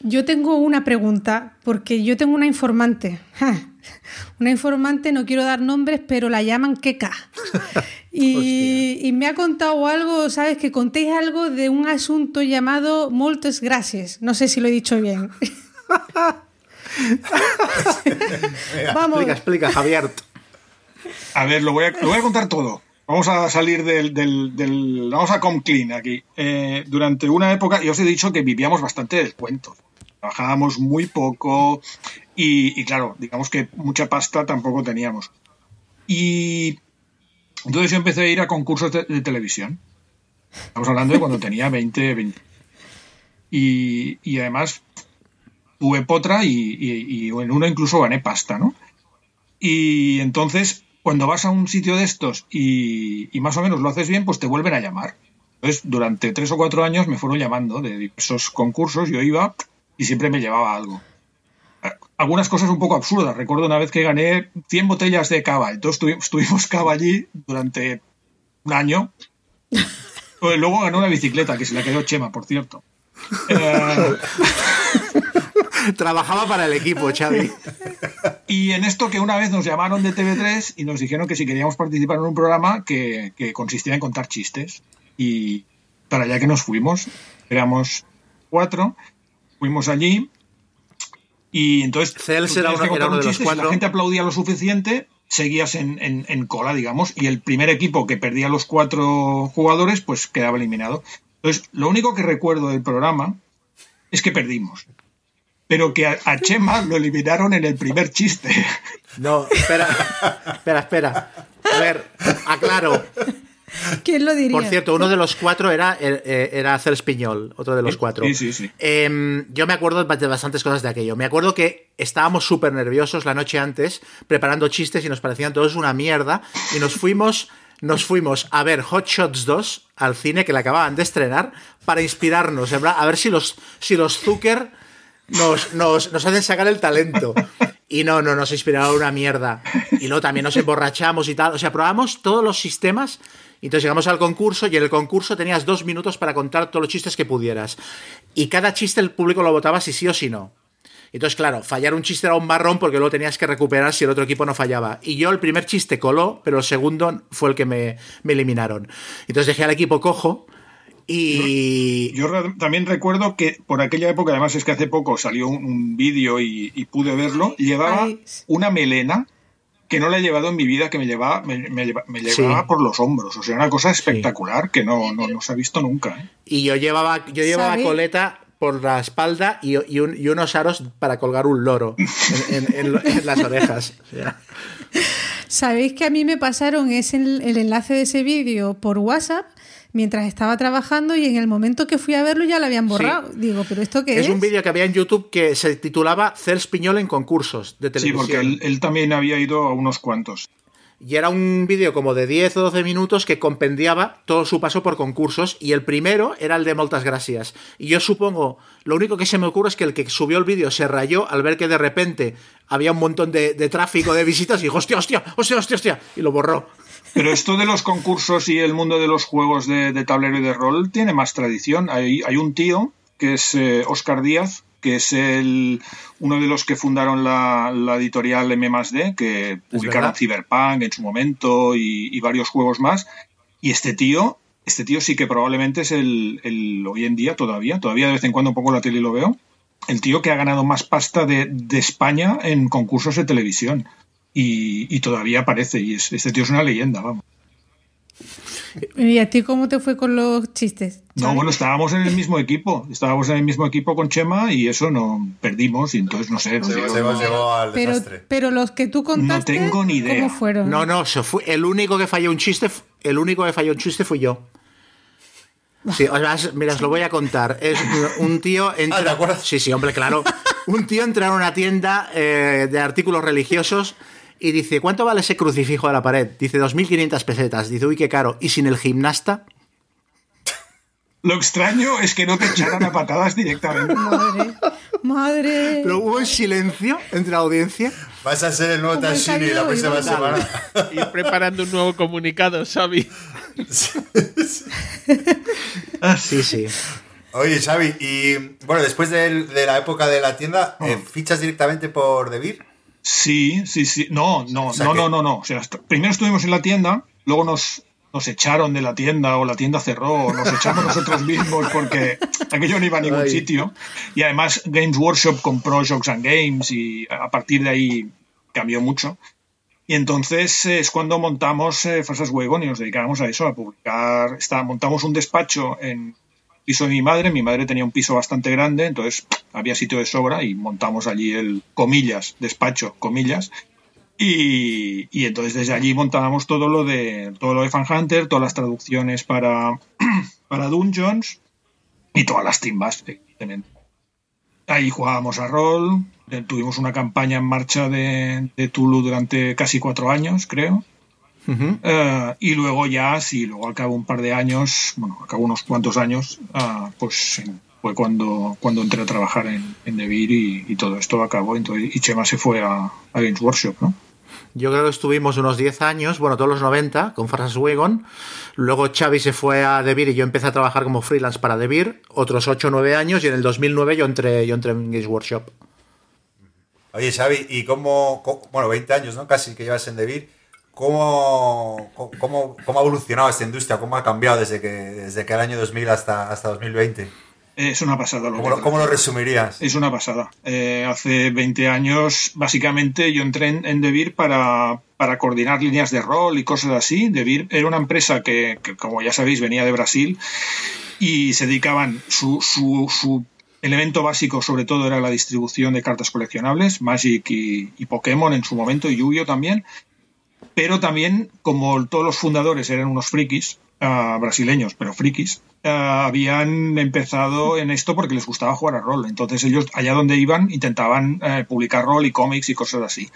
Yo tengo una pregunta, porque yo tengo una informante. Ja. Una informante, no quiero dar nombres, pero la llaman Keka. Y, y me ha contado algo, ¿sabes? Que contéis algo de un asunto llamado Moltes Gracias. No sé si lo he dicho bien. Vamos, Explica, explica, Javier. A ver, lo voy a, lo voy a contar todo. Vamos a salir del, del, del- Vamos a come clean aquí. Eh, durante una época, yo os he dicho que vivíamos bastante del cuento. Trabajábamos muy poco y, y claro, digamos que mucha pasta tampoco teníamos. Y entonces yo empecé a ir a concursos de, televisión. Estamos hablando de cuando tenía 20, 20. Y, y además tuve potra y, en uno incluso gané pasta, ¿no? Y entonces, cuando vas a un sitio de estos y, más o menos lo haces bien, pues te vuelven a llamar. Entonces, durante tres o cuatro años me fueron llamando de diversos concursos, yo iba y siempre me llevaba algo. Algunas cosas un poco absurdas. Recuerdo una vez que gané 100 botellas de cava. Entonces estuvimos cava allí durante un año. Pues luego ganó una bicicleta, que se la quedó Chema, por cierto. Eh, Trabajaba para el equipo, Xavi. Y en esto que una vez nos llamaron de TV3 y nos dijeron que si queríamos participar en un programa que, consistía en contar chistes. Y para allá que nos fuimos, éramos cuatro, fuimos allí y entonces Cels era, uno, de los cuatro. la gente aplaudía lo suficiente, seguías en, en, cola, digamos, y el primer equipo que perdía los cuatro jugadores, pues quedaba eliminado. Entonces, lo único que recuerdo del programa es que perdimos pero que a, Chema lo eliminaron en el primer chiste. No, espera, espera, espera. A ver, aclaro. ¿Quién lo diría? Por cierto, uno de los cuatro era, eh, era Cels Piñol, otro de los cuatro. Sí, sí, sí. Em, yo me acuerdo de bastantes cosas de aquello. Me acuerdo que estábamos súper nerviosos la noche antes, preparando chistes y nos parecían todos una mierda. Y nos fuimos, nos fuimos a ver Hot Shots 2 al cine que le acababan de estrenar para inspirarnos, a ver si los, si los Zucker nos, nos, nos hacen sacar el talento. Y no, no, nos inspiraba una mierda. Y luego también nos emborrachamos y tal. O sea, probamos todos los sistemas. Y entonces llegamos al concurso y en el concurso tenías dos minutos para contar todos los chistes que pudieras. Y cada chiste el público lo votaba si sí o si no. Entonces, claro, fallar un chiste era un marrón porque luego tenías que recuperar si el otro equipo no fallaba. Y yo el primer chiste coló, pero el segundo fue el que me, me eliminaron. Entonces dejé al equipo cojo y yo, también recuerdo que por aquella época, además es que hace poco salió un, vídeo y, pude verlo, llevaba una melena que no la he llevado en mi vida, que me llevaba, me, llevaba por los hombros. O sea, una cosa espectacular que no, no, se ha visto nunca. ¿eh? Y yo llevaba, yo llevaba coleta por la espalda y, unos aros para colgar un loro en, las orejas. ¿Sabéis que a mí me pasaron ese, el enlace de ese vídeo por WhatsApp? Mientras estaba trabajando y en el momento que fui a verlo ya lo habían borrado. Digo, ¿pero esto qué es? Es un vídeo que había en YouTube que se titulaba Cels Piñol en concursos de televisión. Sí, porque él, también había ido a unos cuantos. Y era un vídeo como de 10 o 12 minutos que compendiaba todo su paso por concursos y el primero era el de Moltas Gracias. Y yo supongo, lo único que se me ocurre es que el que subió el vídeo se rayó al ver que de repente había un montón de, de tráfico de visitas y dijo, hostia, hostia, hostia, hostia, hostia, y lo borró. Pero esto de los concursos y el mundo de los juegos de, tablero y de rol tiene más tradición. Hay, hay un tío que es Oscar eh, Díaz, que es el, uno de los que fundaron la, editorial M+D, que publicaron Cyberpunk en su momento y, varios juegos más. Y este tío, este tío sí que probablemente es el, el, hoy en día todavía, todavía de vez en cuando un poco la tele lo veo, el tío que ha ganado más pasta de, de España en concursos de televisión y, todavía aparece. Y este tío es una leyenda, vamos. ¿Y a ti cómo te fue con los chistes? No, bueno, estábamos en el mismo equipo. Estábamos en el mismo equipo con Chema y eso no perdimos y entonces no sé. al pero, desastre. pero los que tú contaste, no tengo ni idea. ¿cómo fueron? No, no, fue el único que falló un chiste, el único que falló un chiste fui yo. Sí, mira, os lo voy a contar. Es un tío entra. Ah, sí, sí, hombre, claro. Un tío entra en una tienda eh, de artículos religiosos y dice, ¿cuánto vale ese crucifijo de la pared? Dice, 2.500 pesetas. Dice, uy, qué caro. ¿Y sin el gimnasta? Lo extraño es que no te echaran a patadas directamente. Madre, madre. Pero hubo un silencio entre la audiencia. Vas a ser el nuevo Tashini la próxima semana. Ir preparando un nuevo comunicado, Xavi. Sí, sí. Oye, Xavi, y bueno, después de, la época de la tienda, eh, oh. ¿fichas directamente por Debir? Sí, sí, sí. No, no, no, no, no, no. O sea, primero estuvimos en la tienda, luego nos, nos echaron de la tienda o la tienda cerró, nos echamos nosotros mismos porque aquello no iba a ningún sitio. Y además Games Workshop compró Jokes and Games y a partir de ahí cambió mucho. Y entonces es cuando montamos eh, Fasas Wagon y nos dedicamos a eso, a publicar. Está, montamos un despacho en piso de mi madre. Mi madre tenía un piso bastante grande, entonces había sitio de sobra y montamos allí el comillas, despacho, comillas. Y, y entonces desde allí montábamos todo lo de todo lo de Fan Hunter, todas las traducciones para, para Dungeons y todas las timbas, evidentemente. Ahí jugábamos a rol, tuvimos una campaña en marcha de, de Tulu durante casi cuatro años, creo. Eh, y luego ya, sí, luego al cabo un par de años, bueno, al cabo unos cuantos años, ah, pues fue cuando, cuando entré a trabajar en, en Devir y, y, todo esto acabó. Entonces, y Chema se fue a, a Games Workshop, ¿no? Yo creo que estuvimos unos 10 años, bueno, todos los 90, con Farsas Wagon. Luego Xavi se fue a Devir y yo empecé a trabajar como freelance para Devir. Otros 8 o 9 años y en el 2009 yo entré, yo entré en Games Workshop. Oye, Xavi, ¿y cómo, cómo bueno, 20 años, ¿no? Casi que llevas en Devir. ¿Cómo, cómo, cómo ha evolucionado esta industria? ¿Cómo ha cambiado desde que, desde que el año 2000 hasta, hasta 2020? Es una pasada. Lo ¿Cómo, lo, ¿Cómo, lo, resumirías? Es una pasada. Eh, hace 20 años, básicamente, yo entré en, en Devir para, para, coordinar líneas de rol y cosas así. Devir era una empresa que, que, como ya sabéis, venía de Brasil y se dedicaban su, su, su elemento básico sobre todo era la distribución de cartas coleccionables, Magic y, y Pokémon en su momento, y Yu-Gi-Oh también, pero también, como todos los fundadores eran unos frikis, uh, brasileños, pero frikis, uh, habían empezado en esto porque les gustaba jugar a rol. Entonces ellos, allá donde iban, intentaban uh, publicar rol y cómics y cosas así.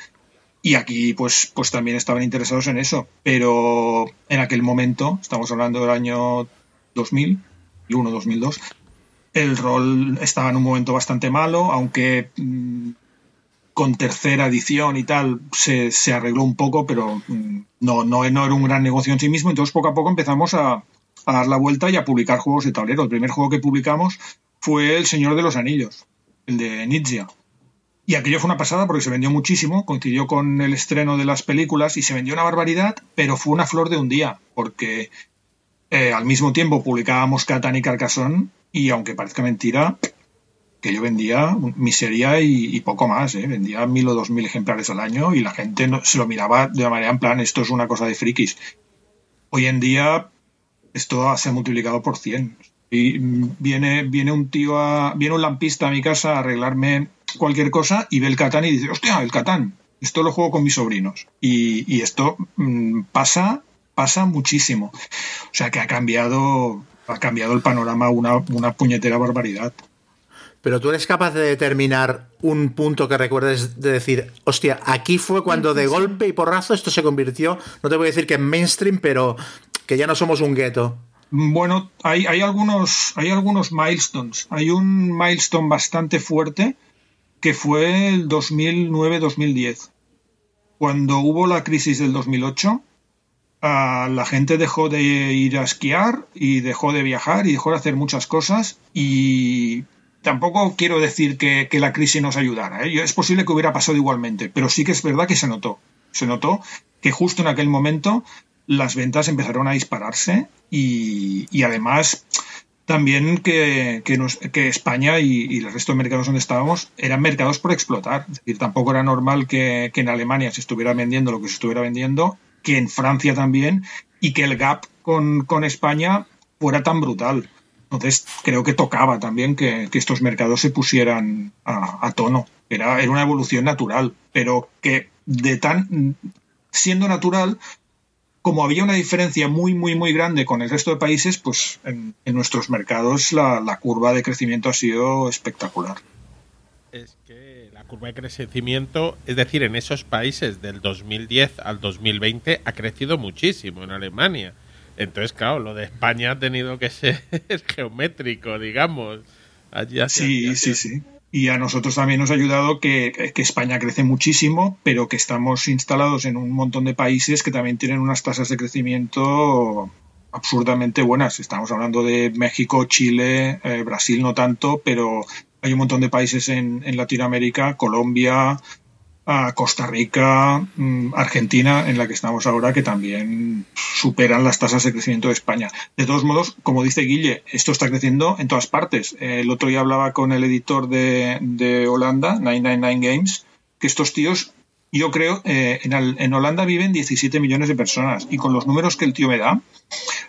Y aquí, pues, pues también estaban interesados en eso. Pero en aquel momento, estamos hablando del año 2000, 2001, 2002, el rol estaba en un momento bastante malo, aunque mmm, con tercera edición y tal se, se arregló un poco, pero mmm, no, no, no, era un gran negocio en sí mismo. Entonces poco a poco empezamos a, a, dar la vuelta y a publicar juegos de tablero. El primer juego que publicamos fue El Señor de los Anillos, el de Nietzsche. Y aquello fue una pasada porque se vendió muchísimo, coincidió con el estreno de las películas y se vendió una barbaridad, pero fue una flor de un día, porque eh, al mismo tiempo publicábamos Catán y Carcassonne y aunque parezca mentira, que yo vendía miseria y, poco más, ¿eh? vendía mil o dos mil ejemplares al año y la gente no, se lo miraba de una manera en plan, esto es una cosa de frikis. Hoy en día esto se ha multiplicado por 100. Y viene, viene un tío, a, viene un lampista a mi casa a arreglarme cualquier cosa y ve el Catán y dice, hostia, el Catán, esto lo juego con mis sobrinos. Y, esto mmm, pasa, pasa muchísimo. O sea que ha cambiado, ha cambiado el panorama una, una puñetera barbaridad. Pero tú eres capaz de determinar un punto que recuerdes de decir, hostia, aquí fue cuando de golpe y porrazo esto se convirtió, no te voy a decir que en mainstream, pero que ya no somos un gueto. Bueno, hay, hay, algunos, hay algunos milestones. Hay un milestone bastante fuerte que fue el 2009-2010. Cuando hubo la crisis del 2008, uh, la gente dejó de ir a esquiar y dejó de viajar y dejó de hacer muchas cosas y tampoco quiero decir que, la crisis nos ayudara. ¿eh? Es posible que hubiera pasado igualmente, pero sí que es verdad que se notó. Se notó que justo en aquel momento las ventas empezaron a dispararse y, además también que, España y, el resto de mercados donde estábamos eran mercados por explotar. Es decir, tampoco era normal que, en Alemania se estuviera vendiendo lo que se estuviera vendiendo, que en Francia también, y que el gap con España fuera tan brutal. Entonces creo que tocaba también que, estos mercados se pusieran a, tono. Era, era, una evolución natural, pero que de tan siendo natural, como había una diferencia muy, muy, muy grande con el resto de países, pues en, nuestros mercados la, curva de crecimiento ha sido espectacular. Es que la curva de crecimiento, es decir, en esos países del 2010 al 2020 ha crecido muchísimo en Alemania. Entonces, claro, lo de España ha tenido que ser geométrico, digamos. Allí hacia, sí, hacia, sí, sí. Y a nosotros también nos ha ayudado que, que, España crece muchísimo, pero que estamos instalados en un montón de países que también tienen unas tasas de crecimiento absurdamente buenas. Estamos hablando de México, Chile, eh, Brasil no tanto, pero hay un montón de países en, en Latinoamérica, Colombia, a Costa Rica, mm, Argentina, en la que estamos ahora, que también superan las tasas de crecimiento de España. De todos modos, como dice Guille, esto está creciendo en todas partes. El otro día hablaba con el editor de, de Holanda, 999 Games, que estos tíos, yo creo, eh, en, en, Holanda viven 17 millones de personas y con los números que el tío me da,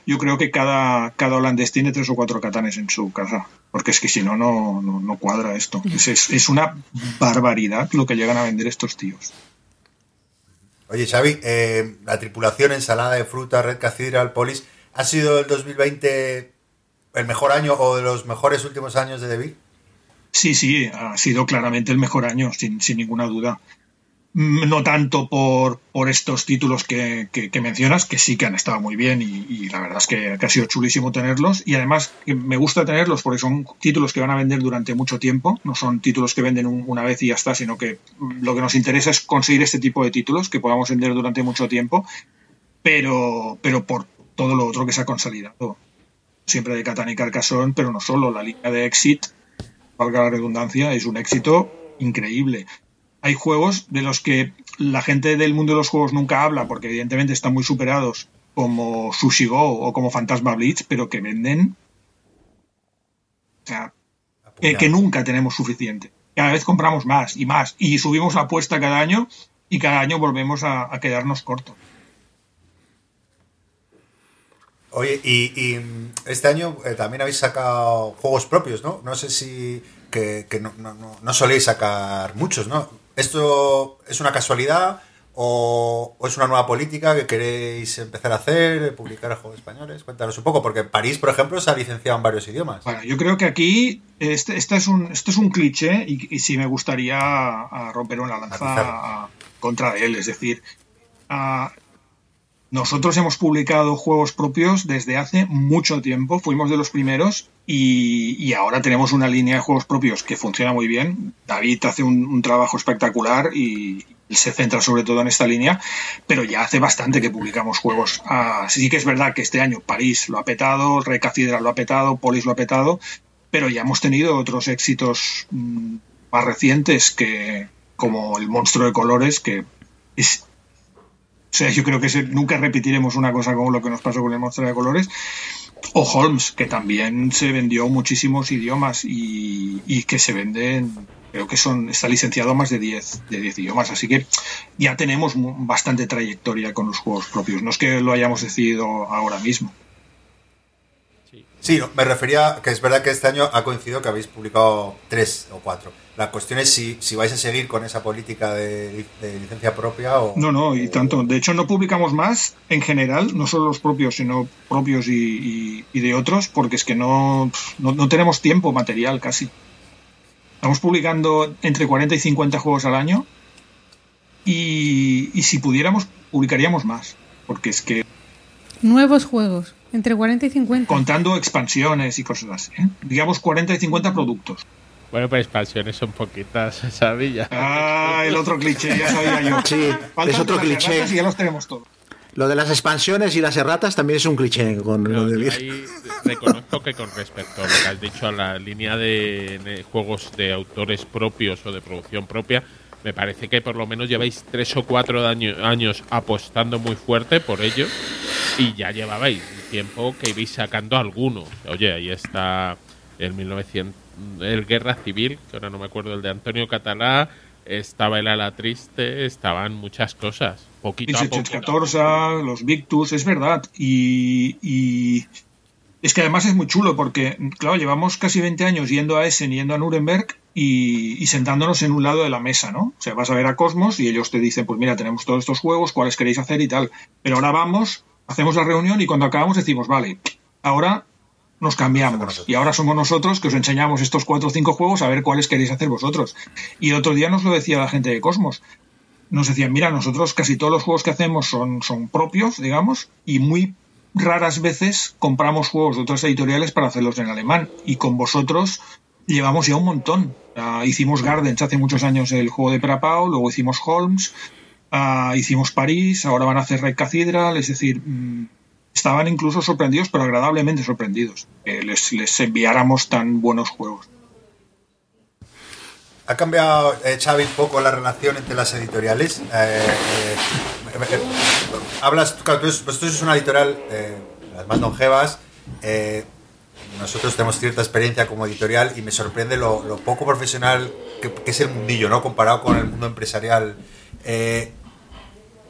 yo creo que cada, cada holandés tiene tres o cuatro catanes en su casa. Porque es que si no, no, no, no cuadra esto. Es, es, es, una barbaridad lo que llegan a vender estos tíos. Oye, Xavi, eh, la tripulación ensalada de fruta, Red Cathedral, Polis, ¿ha sido el 2020 el mejor año o de los mejores últimos años de Devi? Sí, sí, ha sido claramente el mejor año, sin, sin ninguna duda. Mm, no tanto por, por estos títulos que, mencionas, que sí que han estado muy bien y, la verdad es que, ha sido chulísimo tenerlos. Y además me gusta tenerlos porque son títulos que van a vender durante mucho tiempo, no son títulos que venden una vez y ya está, sino que lo que nos interesa es conseguir este tipo de títulos que podamos vender durante mucho tiempo, pero, pero por todo lo otro que se ha consolidado. Siempre de Catán y Carcassonne, pero no solo, la línea de Exit, valga la redundancia, es un éxito increíble hay juegos de los que la gente del mundo de los juegos nunca habla, porque evidentemente están muy superados, como Sushi Go o como Fantasma Blitz, pero que venden. O sea, que, nunca tenemos suficiente. Cada vez compramos más y más, y subimos la apuesta cada año, y cada año volvemos a, quedarnos cortos. Oye, y, este año eh, también habéis sacado juegos propios, ¿no? No sé si que, no, no, no, soléis sacar muchos, ¿no? ¿Esto es una casualidad o, es una nueva política que queréis empezar a hacer, publicar juegos españoles? Cuéntanos un poco, porque París, por ejemplo, se ha licenciado en varios idiomas. Bueno, yo creo que aquí este, este es, un, este es un cliché y, sí me gustaría romper una lanza contra él. Es decir, nosotros hemos publicado juegos propios desde hace mucho tiempo, fuimos de los primeros y, ahora tenemos una línea de juegos propios que funciona muy bien. David hace un, trabajo espectacular y se centra sobre todo en esta línea, pero ya hace bastante que publicamos juegos. Ah, sí que es verdad que este año París lo ha petado, Recacidra lo ha petado, Polis lo ha petado, pero ya hemos tenido otros éxitos mm, más recientes que como el monstruo de colores que es o sea, yo creo que nunca repetiremos una cosa como lo que nos pasó con el monstruo de colores. O Holmes, que también se vendió muchísimos idiomas y, que se venden, creo que son está licenciado más de 10 de 10 idiomas, así que ya tenemos bastante trayectoria con los juegos propios, no es que lo hayamos decidido ahora mismo. Sí, me refería que es verdad que este año ha coincidido que habéis publicado tres o cuatro. La cuestión es si, si vais a seguir con esa política de, licencia propia o... No, no, y tanto. De hecho, no publicamos más en general, no solo los propios, sino propios y, de otros, porque es que no, no, tenemos tiempo material casi. Estamos publicando entre 40 y 50 juegos al año y, y si pudiéramos, publicaríamos más, porque es que... Nuevos juegos. Entre 40 y 50. Contando expansiones y cosas así. ¿eh? Digamos 40 y 50 productos. Bueno, pues expansiones son poquitas, ¿sabes? Ah, el otro cliché, ya sabía yo. Sí, es otro cliché. Y ya los tenemos todos. Lo de las expansiones y las erratas también es un cliché. Con reconozco que con respecto a lo que has dicho a la línea de juegos de autores propios o de producción propia, me parece que por lo menos lleváis tres o cuatro años apostando muy fuerte por ello y ya llevabais tiempo que ibais sacando alguno. Oye, ahí está el 1900, el Guerra Civil, que ahora no me acuerdo, el de Antonio Catalá, estaba el Ala Triste, estaban muchas cosas. Poquito a poco. los Victus, es verdad. y es que además es muy chulo porque, claro, llevamos casi 20 años yendo a Essen, yendo a Nuremberg y, sentándonos en un lado de la mesa, ¿no? O sea, vas a ver a Cosmos y ellos te dicen, pues mira, tenemos todos estos juegos, ¿cuáles queréis hacer y tal? Pero ahora vamos, hacemos la reunión y cuando acabamos decimos, vale, ahora nos cambiamos y ahora somos nosotros que os enseñamos estos cuatro o cinco juegos a ver cuáles queréis hacer vosotros. Y el otro día nos lo decía la gente de Cosmos. Nos decían, mira, nosotros casi todos los juegos que hacemos son, son propios, digamos, y muy raras veces compramos juegos de otras editoriales para hacerlos en alemán y con vosotros llevamos ya un montón. hicimos Gardens hace muchos años el juego de Prapao, luego hicimos Holmes, uh, hicimos París, ahora van a hacer Red Cathedral, es decir, mm, estaban incluso sorprendidos, pero agradablemente sorprendidos, que les, les enviáramos tan buenos juegos. ¿Ha cambiado, eh, Xavi, un poco la relación entre las editoriales? Eh, eh, hablas, claro, tú, es una editorial, las más longevas. Nosotros tenemos cierta experiencia como editorial y me sorprende lo, poco profesional que, que, es el mundillo, ¿no? Comparado con el mundo empresarial.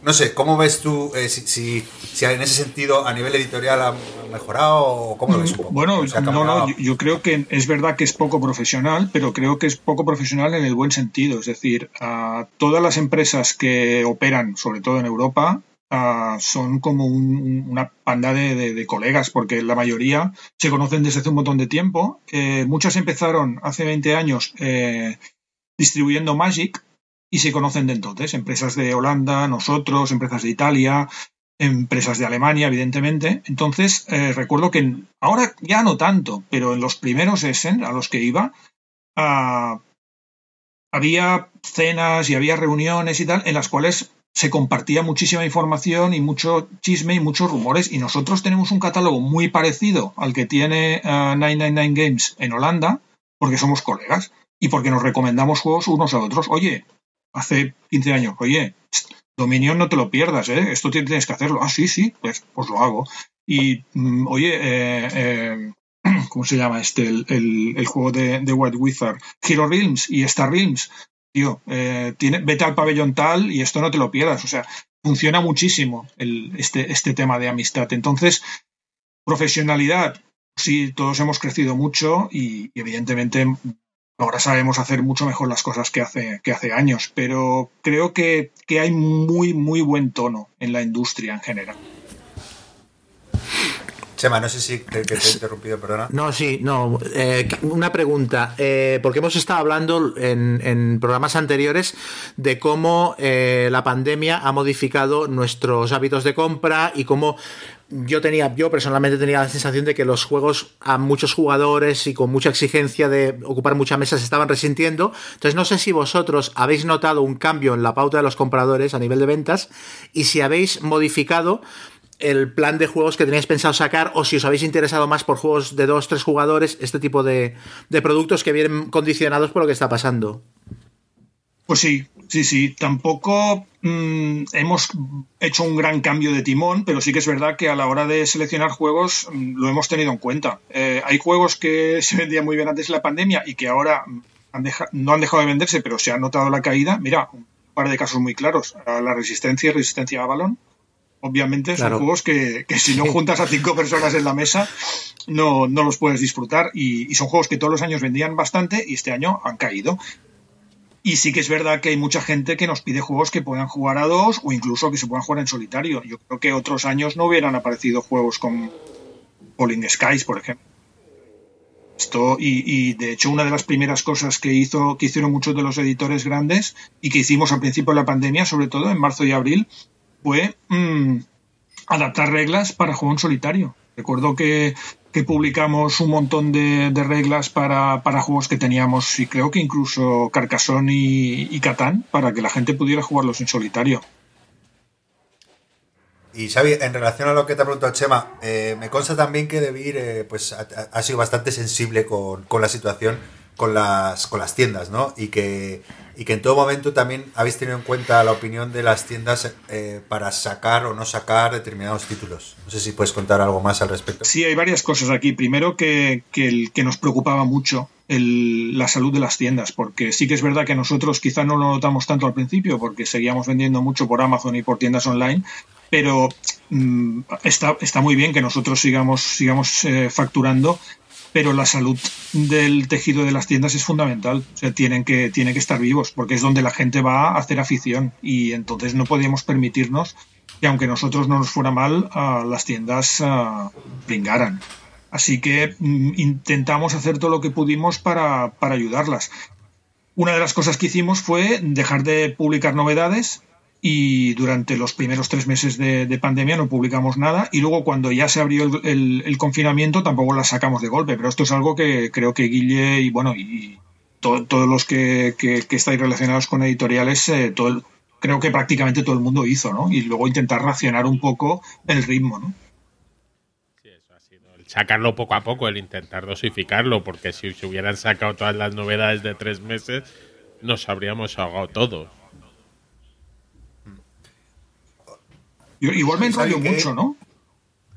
No sé, ¿cómo ves tú eh, si, si, en ese sentido a nivel editorial ha mejorado o cómo lo ves un poco? Bueno, no, no, yo creo que es verdad que es poco profesional, pero creo que es poco profesional en el buen sentido. Es decir, a todas las empresas que operan, sobre todo en Europa, ah, son como una panda de, colegas, porque la mayoría se conocen desde hace un montón de tiempo. Eh, muchas empezaron hace 20 años eh, distribuyendo Magic y se conocen de entonces. Empresas de Holanda, nosotros, empresas de Italia, empresas de Alemania, evidentemente. Entonces, eh, recuerdo que ahora ya no tanto, pero en los primeros Essen a los que iba, ah, había cenas y había reuniones y tal en las cuales se compartía muchísima información y mucho chisme y muchos rumores. Y nosotros tenemos un catálogo muy parecido al que tiene 999 ah, Games en Holanda, porque somos colegas y porque nos recomendamos juegos unos a otros. Oye, hace 15 años, oye, Dominion no te lo pierdas, ¿eh? Esto tienes que hacerlo. Ah, sí, sí, pues, pues lo hago. Y, mm, oye, eh, eh, ¿cómo se llama este? El, juego de, de, White Wizard. Hero Realms y Star Realms. Tío, eh, tiene, vete al pabellón tal y esto no te lo pierdas. O sea, funciona muchísimo el, este, este tema de amistad. Entonces, profesionalidad, sí, todos hemos crecido mucho y evidentemente Ahora sabemos hacer mucho mejor las cosas que hace, que hace años, pero creo que, hay muy, muy buen tono en la industria en general. Chema, no sé si te, he interrumpido, perdona. No, sí, no. Eh, una pregunta, eh, porque hemos estado hablando en, programas anteriores de cómo eh, la pandemia ha modificado nuestros hábitos de compra y cómo yo tenía, yo personalmente tenía la sensación de que los juegos a muchos jugadores y con mucha exigencia de ocupar muchas mesas se estaban resintiendo. Entonces no sé si vosotros habéis notado un cambio en la pauta de los compradores a nivel de ventas y si habéis modificado el plan de juegos que teníais pensado sacar o si os habéis interesado más por juegos de dos, tres jugadores, este tipo de, productos que vienen condicionados por lo que está pasando. Pues sí, sí, sí. Tampoco mm, hemos hecho un gran cambio de timón, pero sí que es verdad que a la hora de seleccionar juegos mm, lo hemos tenido en cuenta. Eh, hay juegos que se vendían muy bien antes de la pandemia y que ahora no han dejado de venderse, pero se ha notado la caída. Mira, un par de casos muy claros. La resistencia y resistencia a balón. Obviamente son juegos que, si no juntas a cinco personas en la mesa no, no los puedes disfrutar y, y, son juegos que todos los años vendían bastante y este año han caído. Y sí que es verdad que hay mucha gente que nos pide juegos que puedan jugar a dos o incluso que se puedan jugar en solitario. Yo creo que otros años no hubieran aparecido juegos como Falling Skies, por ejemplo. Esto, y, de hecho, una de las primeras cosas que hizo, que hicieron muchos de los editores grandes y que hicimos al principio de la pandemia, sobre todo en marzo y abril, fue mm, adaptar reglas para juego en solitario. Recuerdo que que publicamos un montón de, reglas para, juegos que teníamos y creo que incluso Carcassonne y, Catán para que la gente pudiera jugarlos en solitario. Y Xavi, en relación a lo que te ha preguntado Chema, eh, me consta también que Debir eh, pues, ha, sido bastante sensible con, con la situación con las, con las tiendas, ¿no? Y que, y que en todo momento también habéis tenido en cuenta la opinión de las tiendas eh, para sacar o no sacar determinados títulos. No sé si puedes contar algo más al respecto. Sí, hay varias cosas aquí. Primero, que, que, que nos preocupaba mucho el, la salud de las tiendas, porque sí que es verdad que nosotros quizá no lo notamos tanto al principio, porque seguíamos vendiendo mucho por Amazon y por tiendas online, pero mm, está, está muy bien que nosotros sigamos, sigamos eh, facturando pero la salud del tejido de las tiendas es fundamental. O sea, tienen que, tienen que estar vivos, porque es donde la gente va a hacer afición. Y entonces no podíamos permitirnos que, aunque nosotros no nos fuera mal, las tiendas bringaran. Así que mm, intentamos hacer todo lo que pudimos para, para ayudarlas. Una de las cosas que hicimos fue dejar de publicar novedades y durante los primeros tres meses de, pandemia no publicamos nada y luego cuando ya se abrió el, confinamiento tampoco la sacamos de golpe, pero esto es algo que creo que Guille y bueno, y todos los que, que, estáis relacionados con editoriales, eh, creo que prácticamente todo el mundo hizo, ¿no? Y luego intentar racionar un poco el ritmo, ¿no? Sí, eso ha sido el sacarlo poco a poco, el intentar dosificarlo, porque si se hubieran sacado todas las novedades de tres meses, nos habríamos ahogado todos. Igual me enrollo mucho, ¿no?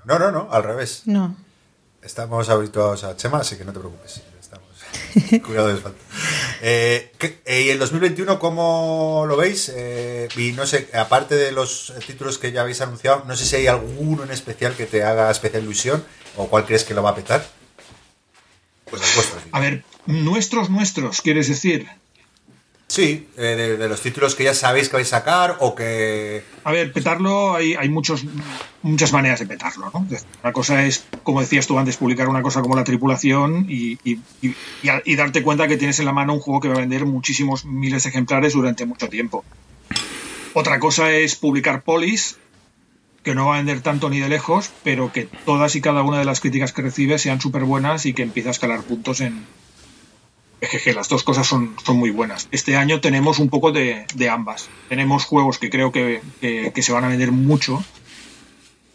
No, no, no, al revés. No. Estamos habituados a Chema, así que no te preocupes. Estamos. Cuidado de falta. Eh, eh, ¿Y el 2021 cómo lo veis? Eh, y no sé, aparte de los títulos que ya habéis anunciado, no sé si hay alguno en especial que te haga especial ilusión o cuál crees que lo va a petar. Pues A ver, nuestros, nuestros, ¿quieres decir? Sí, eh, de, los títulos que ya sabéis que vais a sacar o que... A ver, petarlo, hay, hay muchos, muchas maneras de petarlo, ¿no? Una cosa es, como decías tú antes, publicar una cosa como la tripulación y, y, y, darte cuenta que tienes en la mano un juego que va a vender muchísimos miles de ejemplares durante mucho tiempo. Otra cosa es publicar polis, que no va a vender tanto ni de lejos, pero que todas y cada una de las críticas que recibe sean súper buenas y que empiece a escalar puntos en, que las dos cosas son, son muy buenas. Este año tenemos un poco de, ambas. Tenemos juegos que creo que, se van a vender mucho.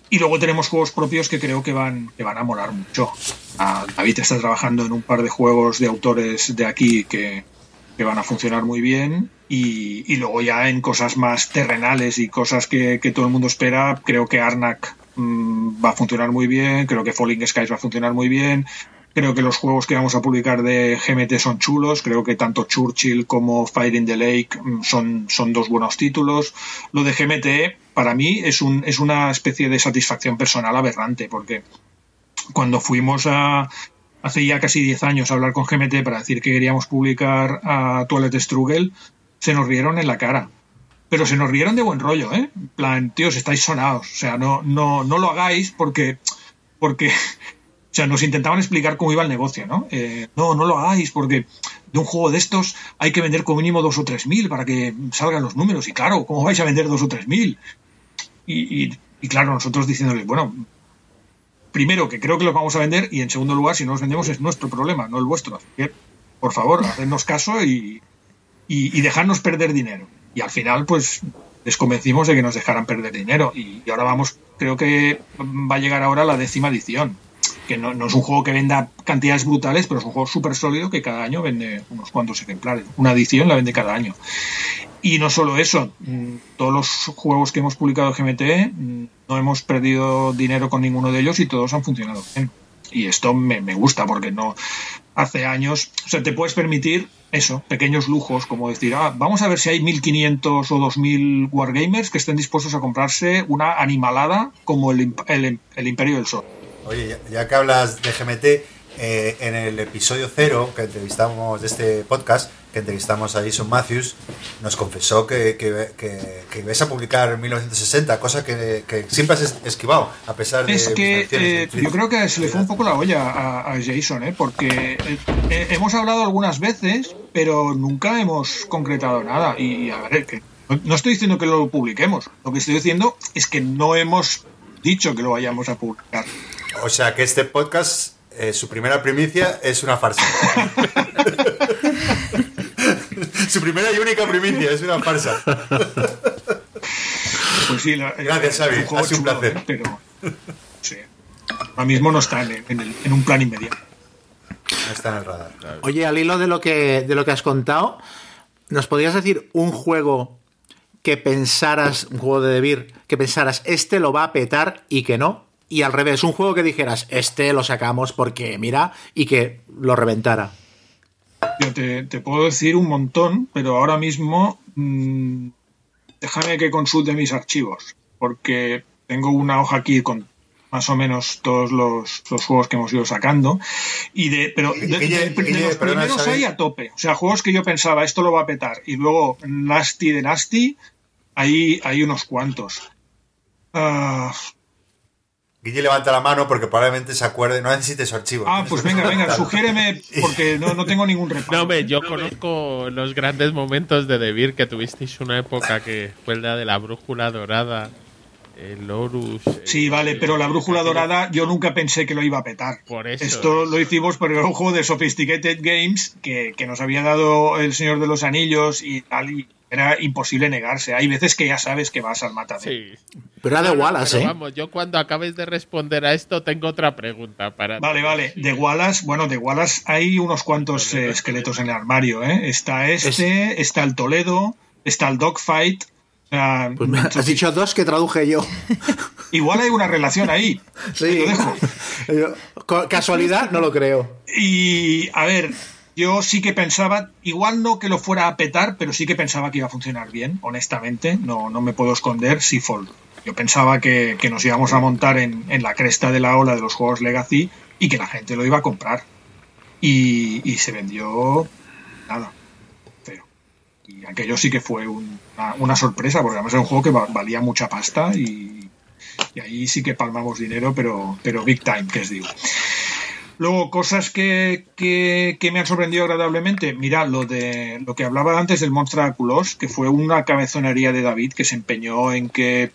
Y luego tenemos juegos propios que creo que van, que van a molar mucho. Ah, David está trabajando en un par de juegos de autores de aquí que, van a funcionar muy bien. Y, luego ya en cosas más terrenales y cosas que, todo el mundo espera, creo que Arnak mm, va a funcionar muy bien, creo que Falling Skies va a funcionar muy bien, Creo que los juegos que vamos a publicar de GMT son chulos. Creo que tanto Churchill como Fire in the Lake mm, son, son dos buenos títulos. Lo de GMT, para mí, es, un, es una especie de satisfacción personal aberrante, porque cuando fuimos a, hace ya casi 10 años a hablar con GMT para decir que queríamos publicar a Toilet Struggle, se nos rieron en la cara. Pero se nos rieron de buen rollo, ¿eh? Plan, tíos, estáis sonados. O sea, no, no, no lo hagáis porque, porque o sea, nos intentaban explicar cómo iba el negocio, ¿no? Eh, no, no lo hagáis porque de un juego de estos hay que vender como mínimo dos o tres mil para que salgan los números. Y claro, ¿cómo vais a vender dos o tres mil? Y, claro, nosotros diciéndoles, bueno, primero que creo que los vamos a vender y en segundo lugar, si no los vendemos es nuestro problema, no el vuestro. Así que, por favor, hacednos caso y, y, dejarnos perder dinero. Y al final, pues les convencimos de que nos dejaran perder dinero. Y, y ahora vamos, creo que va a llegar ahora la décima edición que no, es un juego que venda cantidades brutales, pero es un juego súper sólido que cada año vende unos cuantos ejemplares. Una edición la vende cada año. Y no solo eso, mm, todos los juegos que hemos publicado en GMT mm, no hemos perdido dinero con ninguno de ellos y todos han funcionado bien. Y esto me, gusta porque no hace años, o sea, te puedes permitir eso, pequeños lujos, como decir, ah, vamos a ver si hay 1500 o 2000 wargamers que estén dispuestos a comprarse una animalada como el, el Imperio del Sol Oye, ya, que hablas de GMT, eh, en el episodio cero que entrevistamos de este podcast, que entrevistamos a Jason Matthews, nos confesó que, que, que, a publicar 1960, cosa que, siempre has esquivado, a pesar de... Es que eh, yo creo que se le fue un poco la olla a, Jason, ¿eh? porque eh, hemos hablado algunas veces, pero nunca hemos concretado nada. Y a ver, que no estoy diciendo que lo publiquemos, lo que estoy diciendo es que no hemos dicho que lo vayamos a publicar. O sea que este podcast, eh, su primera primicia es una farsa. su primera y única primicia es una farsa. Pues sí, Gracias, Xavi. Ha sido un placer. Pero sí. Ahora mismo no está en, en, un plan inmediato. No está en el radar. Oye, al hilo de lo que, de lo que has contado, ¿nos podrías decir un juego que pensaras, un juego de Debir, que pensaras, este lo va a petar y que no? Y al revés, un juego que dijeras, este lo sacamos porque mira, y que lo reventara. Yo te, puedo decir un montón, pero ahora mismo mm, déjame que consulte mis archivos, porque tengo una hoja aquí con más o menos todos los, juegos que hemos ido sacando. Y de, pero de, los primeros hay a tope. O sea, juegos que yo pensaba, esto lo va a petar. Y luego Nasty de Nasty, ahí hay unos cuantos. Uh, Guille levanta la mano porque probablemente se acuerde, no necesite su archivo. Ah, pues venga, venga, sugiéreme porque no, tengo ningún reparo. No, hombre, yo conozco los grandes momentos de Debir que tuvisteis una época que fue la de la brújula dorada, el Horus. Sí, vale, pero la brújula dorada yo nunca pensé que lo iba a petar. Por eso. Esto lo hicimos por el ojo de Sophisticated Games que, que nos había dado el Señor de los Anillos y tal. Y era imposible negarse. Hay veces que ya sabes que vas al matadero. Sí. Pero era de Wallace, ¿eh? Vamos, yo cuando acabes de responder a esto tengo otra pregunta para. Vale, vale. De Wallace, bueno, de Wallace hay unos cuantos eh, esqueletos en el armario, ¿eh? Está este, está el Toledo, está el Dogfight. pues me has dicho dos que traduje yo. Igual hay una relación ahí. Sí. Lo dejo. Casualidad, no lo creo. Y a ver, yo sí que pensaba, igual no que lo fuera a petar, pero sí que pensaba que iba a funcionar bien, honestamente. No, no me puedo esconder. Seafold. Yo pensaba que, nos íbamos a montar en, la cresta de la ola de los juegos Legacy y que la gente lo iba a comprar. Y, se vendió nada. y aquello sí que fue una, una, sorpresa, porque además era un juego que valía mucha pasta y, y, ahí sí que palmamos dinero, pero, pero big time, que os digo. Luego, cosas que, que, que, me han sorprendido agradablemente. Mira, lo de lo que hablaba antes del Monstruos, que fue una cabezonería de David que se empeñó en que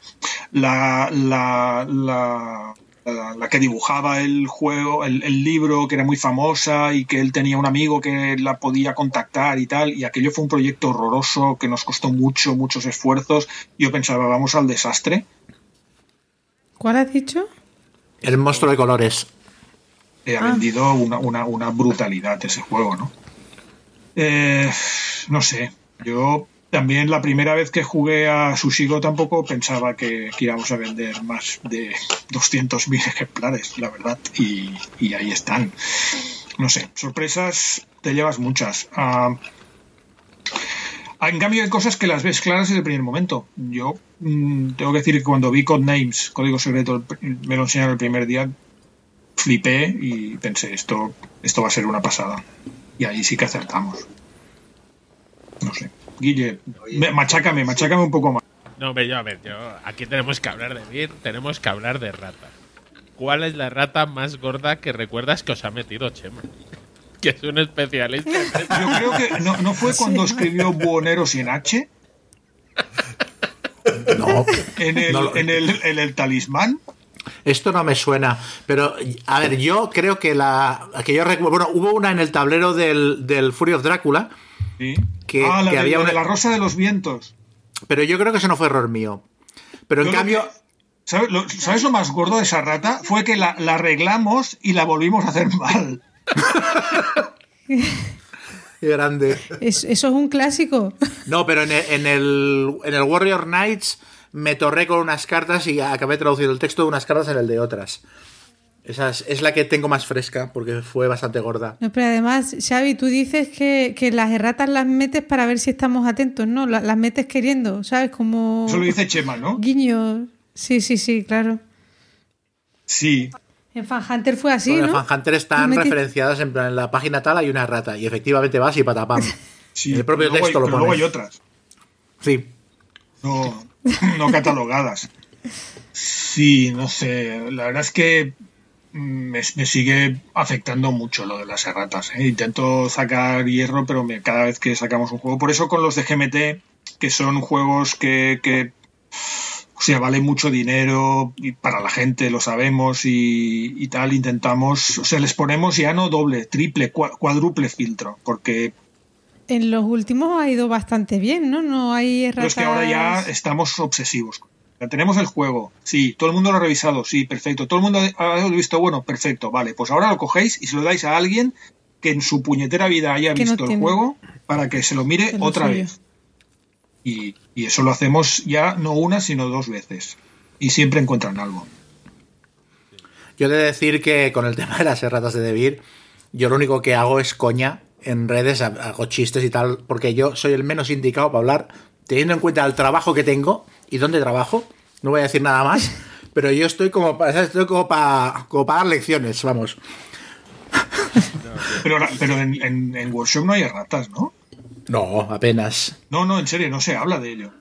la, la, la la, que dibujaba el juego, el, libro, que era muy famosa y que él tenía un amigo que la podía contactar y tal, y aquello fue un proyecto horroroso que nos costó mucho, muchos esfuerzos. Yo pensaba, vamos al desastre. ¿Cuál has dicho? El monstruo de colores. Ha ah. vendido una, una, brutalidad ese juego, ¿no? Eh, no sé, yo también la primera vez que jugué a Sushigo tampoco pensaba que, íbamos a vender más de 200.000 ejemplares, la verdad, y, ahí están. No sé, sorpresas te llevas muchas. Ah, en cambio hay cosas que las ves claras en el primer momento. Yo mm, tengo que decir que cuando vi Codenames, Código Secreto, me lo enseñaron el primer día, flipé y pensé, esto, esto va a ser una pasada. Y ahí sí que acertamos. No sé. Guille, machácame, machácame un poco más. No, yo, a ver, yo, aquí tenemos que hablar de Vir, tenemos que hablar de rata. ¿Cuál es la rata más gorda que recuerdas que os ha metido Chema? Que es un especialista. Yo creo que no, fue cuando escribió Buonero sin H. No. En el, en el, en el talismán. Esto no me suena, pero a ver, yo creo que la que yo recuerdo, bueno, hubo una en el tablero del, del Fury of Drácula que, ah, la, había de la Rosa de los Vientos. Pero yo creo que eso no fue error mío. Pero en cambio. ¿sabes, lo, más gordo de esa rata? Fue que la, arreglamos y la volvimos a hacer mal. Qué grande. eso es un clásico. No, pero en el, en el, en el Warrior Knights me torré con unas cartas y acabé traduciendo el texto de unas cartas en el de otras. Esa es, la que tengo más fresca porque fue bastante gorda. pero además, Xavi, tú dices que, las erratas las metes para ver si estamos atentos, ¿no? Las, metes queriendo, ¿sabes? Como... Eso lo dice Chema, ¿no? Guiño. Sí, sí, sí, claro. Sí. En Fan Hunter fue así, ¿no? En Fan Hunter están referenciadas en plan, en la página tal hay una rata y efectivamente vas y patapam. Sí, el propio texto lo pone. luego hay otras. Sí. No, no catalogadas. Sí, no sé. La verdad es que me, sigue afectando mucho lo de las erratas. ¿eh? Intento sacar hierro, pero cada vez que sacamos un juego. Por eso con los de GMT, que son juegos que, que o sea, vale mucho dinero y para la gente, lo sabemos y, tal, intentamos, o sea, les ponemos ya no doble, triple, cuádruple filtro, porque... En los últimos ha ido bastante bien, ¿no? No hay erratas... Pero es que ahora ya estamos obsesivos. Tenemos el juego, sí, todo el mundo lo ha revisado, sí, perfecto, todo el mundo ha visto. Bueno, perfecto, vale, pues ahora lo cogéis y se lo dais a alguien que en su puñetera vida haya visto el juego para que se lo mire otra vez. Y, eso lo hacemos ya no una, sino dos veces. Y siempre encuentran algo. Yo he de decir que con el tema de las erratas de Debir, yo lo único que hago es coña en redes, hago chistes y tal, porque yo soy el menos indicado para hablar, teniendo en cuenta el trabajo que tengo y dónde trabajo. No voy a decir nada más, pero yo estoy como para, estoy como para, dar lecciones, vamos. Pero, pero en, en, Workshop no hay ratas, ¿no? No, apenas. No, no, en serio, no se habla de ello.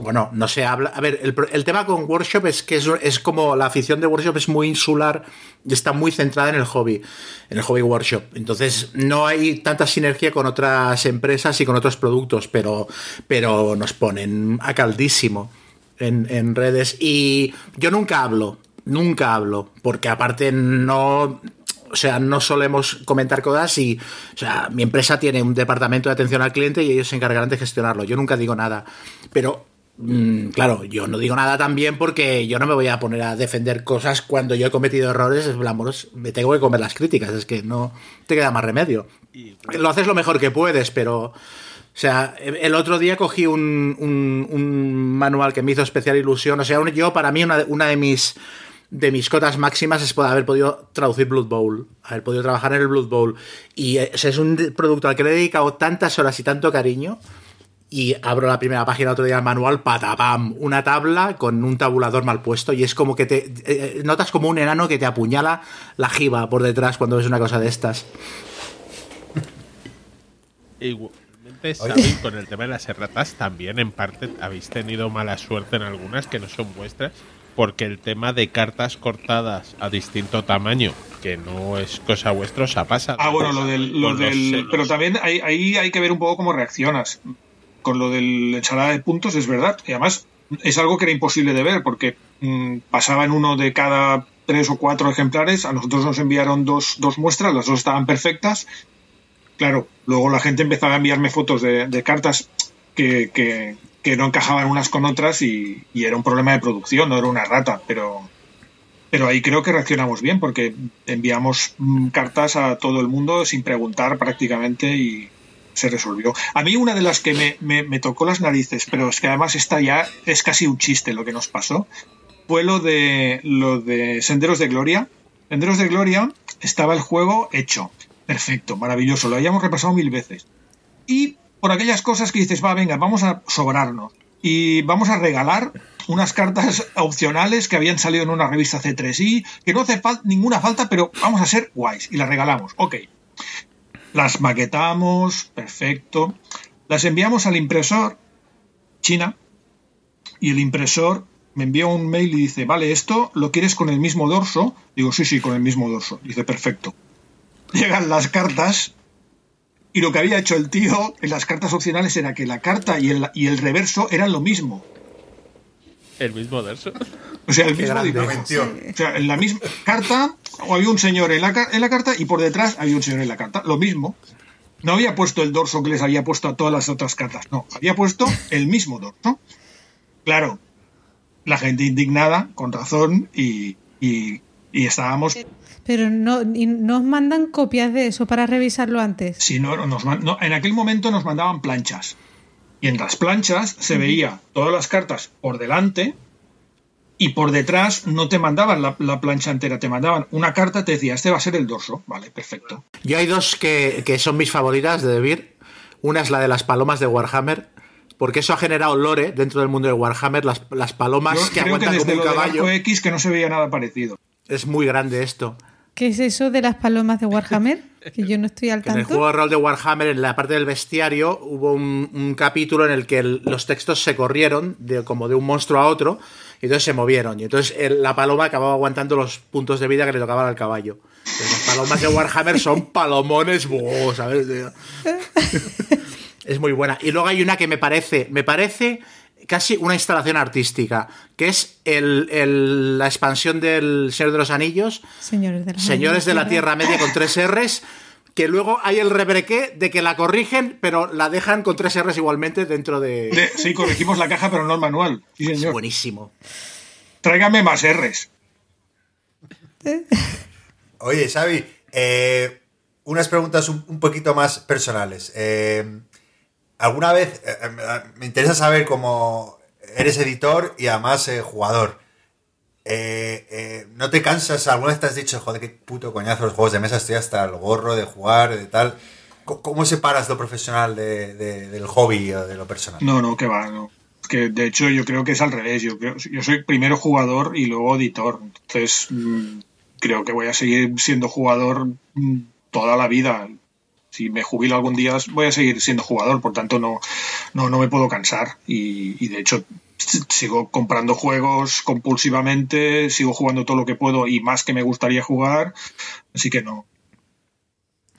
Bueno, no se habla. A ver, el, tema con Workshop es que es, es, como la afición de Workshop es muy insular y está muy centrada en el hobby, en el hobby Workshop. Entonces, no hay tanta sinergia con otras empresas y con otros productos, pero, pero nos ponen a caldísimo en, en redes. Y yo nunca hablo, nunca hablo, porque aparte no o sea, no solemos comentar cosas y, o sea, mi empresa tiene un departamento de atención al cliente y ellos se encargarán de gestionarlo. Yo nunca digo nada. Pero Mm, claro, yo no digo nada también porque yo no me voy a poner a defender cosas cuando yo he cometido errores, me tengo que comer las críticas, es que no te queda más remedio. Lo haces lo mejor que puedes, pero... O sea, el otro día cogí un, un, manual que me hizo especial ilusión. O sea, yo, para mí, una, una de mis de mis cotas máximas es poder haber podido traducir Blood Bowl, haber podido trabajar en el Blood Bowl. Y es un producto al que le he dedicado tantas horas y tanto cariño y abro la primera página otro día del manual, patapam, una tabla con un tabulador mal puesto y es como que te eh, notas como un enano que te apuñala la jiba por detrás cuando ves una cosa de estas. con el tema de las erratas también en parte habéis tenido mala suerte en algunas que no son vuestras porque el tema de cartas cortadas a distinto tamaño, que no es cosa vuestra, os ha pasado. Ah, bueno, lo del... pero también ahí, ahí, hay que ver un poco cómo reaccionas. Con lo del ensalada de puntos es verdad. Y además es algo que era imposible de ver porque mm, pasaba en uno de cada tres o cuatro ejemplares. A nosotros nos enviaron dos, dos muestras, las dos estaban perfectas. Claro, luego la gente empezaba a enviarme fotos de, cartas que, que, que no encajaban unas con otras y, era un problema de producción, no era una rata, pero, pero ahí creo que reaccionamos bien porque enviamos mm, cartas a todo el mundo sin preguntar prácticamente y se resolvió. A mí una de las que me, me, tocó las narices, pero es que además esta ya es casi un chiste lo que nos pasó, fue lo de, lo de Senderos de Gloria. Senderos de Gloria estaba el juego hecho, perfecto, maravilloso, lo habíamos repasado mil veces. Y por aquellas cosas que dices, va, venga, vamos a sobrarnos y vamos a regalar unas cartas opcionales que habían salido en una revista C3i, que no hace ninguna falta, pero vamos a ser guays y las regalamos. Ok. Las maquetamos, perfecto. Las enviamos al impresor China y el impresor me envía un mail y dice, vale, esto lo quieres con el mismo dorso. Digo, sí, sí, con el mismo dorso. Dice, perfecto. Llegan las cartas y lo que había hecho el tío en las cartas opcionales era que la carta y el, y el reverso eran lo mismo. ¿El mismo verso? O sea, el mismo dibujo. O sea, en la misma carta, o había un señor en la, en la carta y por detrás había un señor en la carta. Lo mismo. No había puesto el dorso que les había puesto a todas las otras cartas. No, había puesto el mismo dorso. Claro, la gente indignada, con razón, y, y, y estábamos pero no, nos mandan copias de eso para revisarlo antes. Sí, no, nos, en aquel momento nos mandaban planchas. Y en las planchas se veía todas las cartas por delante y por detrás no te mandaban la, plancha entera, te mandaban una carta, te decía, este va a ser el dorso. Vale, perfecto. Yo hay dos que, son mis favoritas de Debir. Una es la de las palomas de Warhammer, porque eso ha generado lore dentro del mundo de Warhammer, las, las palomas que aguantan como un caballo. X que no se veía nada parecido. Es muy grande esto. ¿Qué es eso de las palomas de Warhammer? Que yo no estoy al tanto. En el juego de rol de Warhammer, en la parte del bestiario, hubo un, capítulo en el que los textos se corrieron de, como de un monstruo a otro, y entonces se movieron. Y entonces la paloma acababa aguantando los puntos de vida que le tocaban al caballo. las palomas de Warhammer son palomones, ¿sabes? es muy buena. Y luego hay una que me parece, me parece casi una instalación artística, que es el, la expansión del Señor de los Anillos, Señores de, Señores de la Tierra Media con tres R's, que luego hay el rebrequé de que la corrigen, pero la dejan con tres R's igualmente dentro de... sí, corregimos la caja, pero no el manual. Es buenísimo. Tráigame más R's. Oye, Xavi, eh, unas preguntas un, poquito más personales. Eh, alguna vez eh, eh, me interesa saber cómo eres editor y además eh, jugador. ¿No te cansas? ¿Alguna vez te has dicho, joder, qué puto coñazo los juegos de mesa? Estoy hasta el gorro de jugar, de tal. ¿Cómo separas lo profesional del hobby o de lo personal? No, no, que va, no. Que de hecho yo creo que es al revés. Yo, yo soy primero jugador y luego editor. Entonces mm, creo que voy a seguir siendo jugador mm, toda la vida si me jubilo algún día voy a seguir siendo jugador, por tanto no, no, me puedo cansar y, de hecho sigo comprando juegos compulsivamente, sigo jugando todo lo que puedo y más que me gustaría jugar, así que no.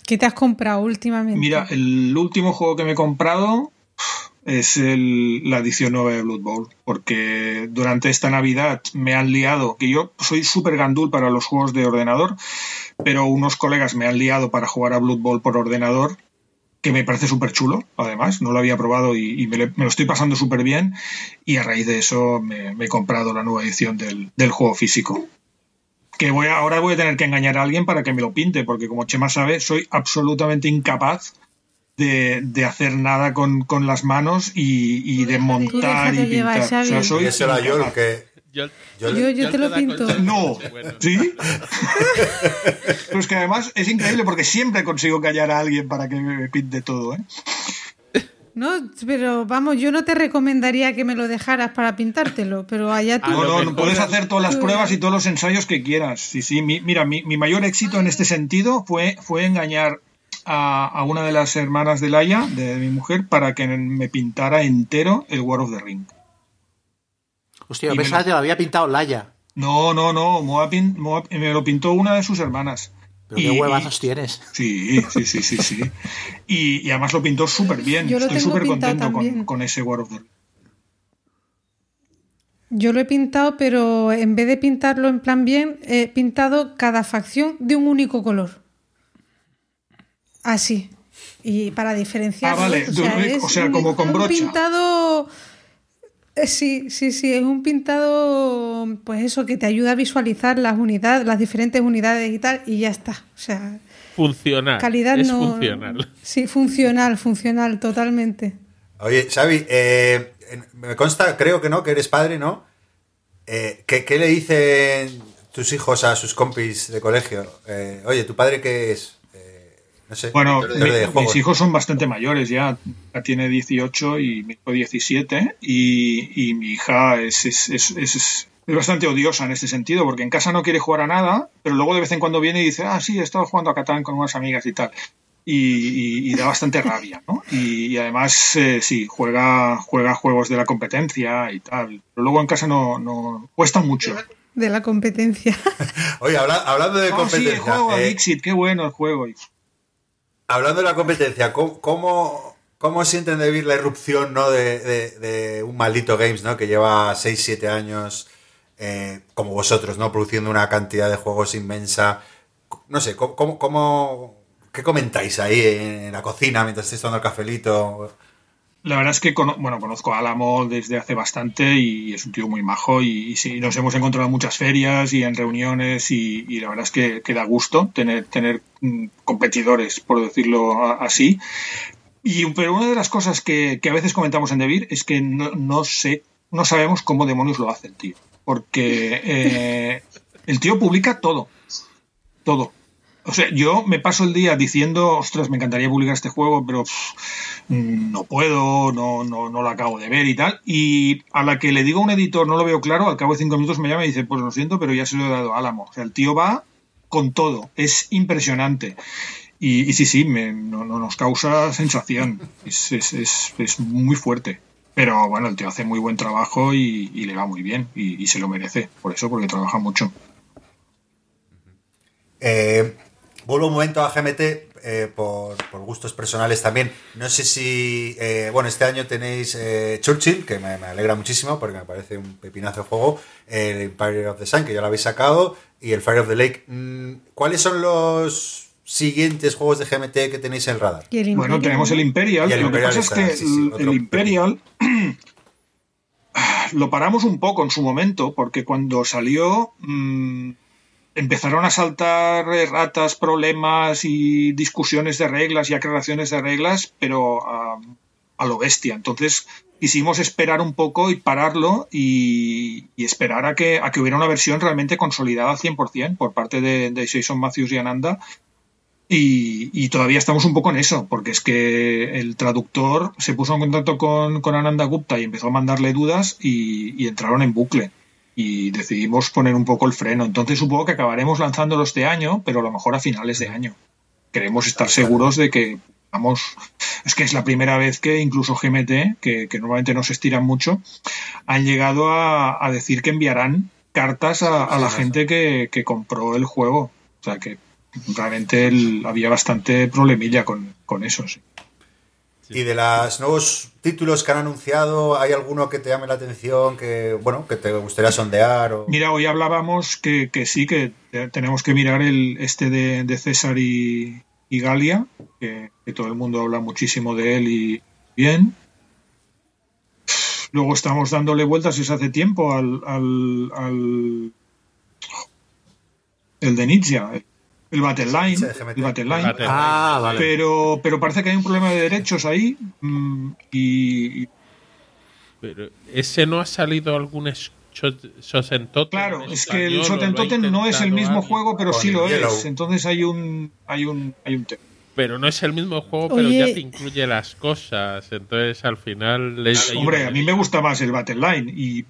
¿Qué te has comprado últimamente? Mira, el último juego que me he comprado es la edición nueva de Blood Bowl, porque durante esta Navidad me han liado, que yo soy súper gandul para los juegos de ordenador, pero unos colegas me han liado para jugar a Blood Bowl por ordenador, que me parece súper chulo, además, no lo había probado y, me, lo estoy pasando súper bien, y a raíz de eso me, he comprado la nueva edición del, juego físico. Que voy ahora voy a tener que engañar a alguien para que me lo pinte, porque como Chema sabe, soy absolutamente incapaz de, hacer nada con, las manos y, de montar y pintar. O sea, soy yo que yo, te, lo pinto. No, ¿sí? Pero es que además es increíble porque siempre consigo callar a alguien para que me pinte todo, ¿eh? No, pero vamos, yo no te recomendaría que me lo dejaras para pintártelo, pero allá tú. No, no, puedes hacer todas las pruebas y todos los ensayos que quieras. Sí, sí, mira, mi, mi, mayor éxito en este sentido fue, fue engañar a, a una de las hermanas de Laia, de mi mujer, para que me pintara entero el War of the Ring. Hostia, pensaba lo- que lo había pintado Laia. No, no, no, Moa pin- Moa- me lo pintó una de sus hermanas. Pero Y- qué huevazos tienes. Sí, sí, sí, sí, sí. Y, y además lo pintó súper bien. Yo Estoy súper contento con, ese War of the. Yo lo he pintado, pero en vez de pintarlo en plan bien, he pintado cada facción de un único color. Así. Y para diferenciar. Ah, vale. O sea, como con brocha. pintado. Eh, Sí, sí, sí, es un pintado, pues eso, que te ayuda a visualizar las unidades, las diferentes unidades y tal, y ya está. O sea, Funcional. calidad es no. funcional. Sí, funcional, funcional, totalmente. Oye, Xavi, eh, me consta, creo que no, que eres padre, ¿no? Eh, ¿qué, qué le dicen tus hijos a sus compis de colegio? Eh, Oye, ¿tu padre qué es? No sé. Bueno, mi- de mis hijos son bastante mayores ya. Ya tiene 18 y mi hijo 17. Y, y mi hija es, es, es, es- es bastante odiosa en este sentido, porque en casa no quiere jugar a nada, pero luego de vez en cuando viene y dice, ah, sí, he estado jugando a Catán con unas amigas y tal. Y, y- y da bastante rabia, ¿no? Y, y además, eh, sí, juega, juega juegos de la competencia y tal. Pero luego en casa no, no cuesta mucho. De la competencia. Oye, habla- hablando de Ah, sí, el competencia, juego, eh, Dixit, qué bueno el juego. Hablando de la competencia, ¿cómo, cómo, sienten de vivir la irrupción ¿no? de, de- un maldito Games ¿no? que lleva 6-7 años eh, como vosotros, ¿no? produciendo una cantidad de juegos inmensa? No sé, ¿cómo, cómo- cómo- ¿qué comentáis ahí en la cocina mientras estáis tomando el cafelito? La verdad es que bueno, conozco a Álamo desde hace bastante y es un tío muy majo y, sí, nos hemos encontrado en muchas ferias y en reuniones y, la verdad es que, que da gusto tener, tener mm, competidores, por decirlo así. Y, pero una de las cosas que, que a veces comentamos en Debir es que no, no sé, no sabemos cómo demonios lo hace el tío. Porque eh, el tío publica todo. Todo. O sea, yo me paso el día diciendo, ostras, me encantaría publicar este juego, pero no puedo, no, no, no lo acabo de ver y tal. Y a la que le digo a un editor, no lo veo claro, al cabo de cinco minutos me llama y dice, pues lo siento, pero ya se lo he dado a Álamo. O sea, el tío va con todo, es impresionante. Y, sí, sí, no, no nos causa sensación, es, es, es, muy fuerte. Pero bueno, el tío hace muy buen trabajo y, y le va muy bien y, y se lo merece, por eso, porque trabaja mucho. Eh, vuelvo un momento a GMT eh, por, por gustos personales también. No sé si, eh, bueno, este año tenéis eh, Churchill, que me, me alegra muchísimo porque me parece un pepinazo de juego, el Empire of the Sun, que ya lo habéis sacado, y el Fire of the Lake. Mm, ¿Cuáles son los siguientes juegos de GMT que tenéis en el radar? El Bueno, tenemos el Imperial. Y el lo que Imperial pasa está, es que sí, sí, el- otro el Imperial lo paramos un poco en su momento, porque cuando salió mm, empezaron a saltar ratas, problemas y discusiones de reglas y aclaraciones de reglas, pero a, lo bestia. Entonces quisimos esperar un poco y pararlo y, esperar a que, a que hubiera una versión realmente consolidada al 100% por parte de, Jason Matthews y Ananda y, todavía estamos un poco en eso, porque es que el traductor se puso en contacto con, con Ananda Gupta y empezó a mandarle dudas y entraron en bucle. Y decidimos poner un poco el freno. Entonces supongo que acabaremos lanzándolo este año, pero a lo mejor a finales de año. Queremos estar seguros de que vamos. Es que es la primera vez que incluso GMT, que, que normalmente no se estiran mucho, han llegado a, a decir que enviarán cartas a, a la gente que, que compró el juego. O sea que realmente el- había bastante problemilla con, con eso. sí. Y de los nuevos títulos que han anunciado, ¿hay alguno que te llame la atención, que bueno, que te gustaría sondear? O... Mira, hoy hablábamos que, que sí, que te- tenemos que mirar el este de, César y, Galia, que, que todo el mundo habla muchísimo de él y bien. Luego estamos dándole vueltas desde hace tiempo al, al, al- el de Nietzsche, el Battle Line, el Battle Line. Battle Ah, vale. Pero, pero parece que hay un problema de derechos ahí mm, y, Pero ese no ha salido algún Shosentoten Claro, es que el Shotentoten no es el mismo alguien. juego, pero sí lo Yellow. es. Entonces hay un hay un hay un tema. Pero no es el mismo juego, pero Oye. ya te incluye las cosas. Entonces al final. le- hay Hombre, a mí me gusta más el Battle Line y,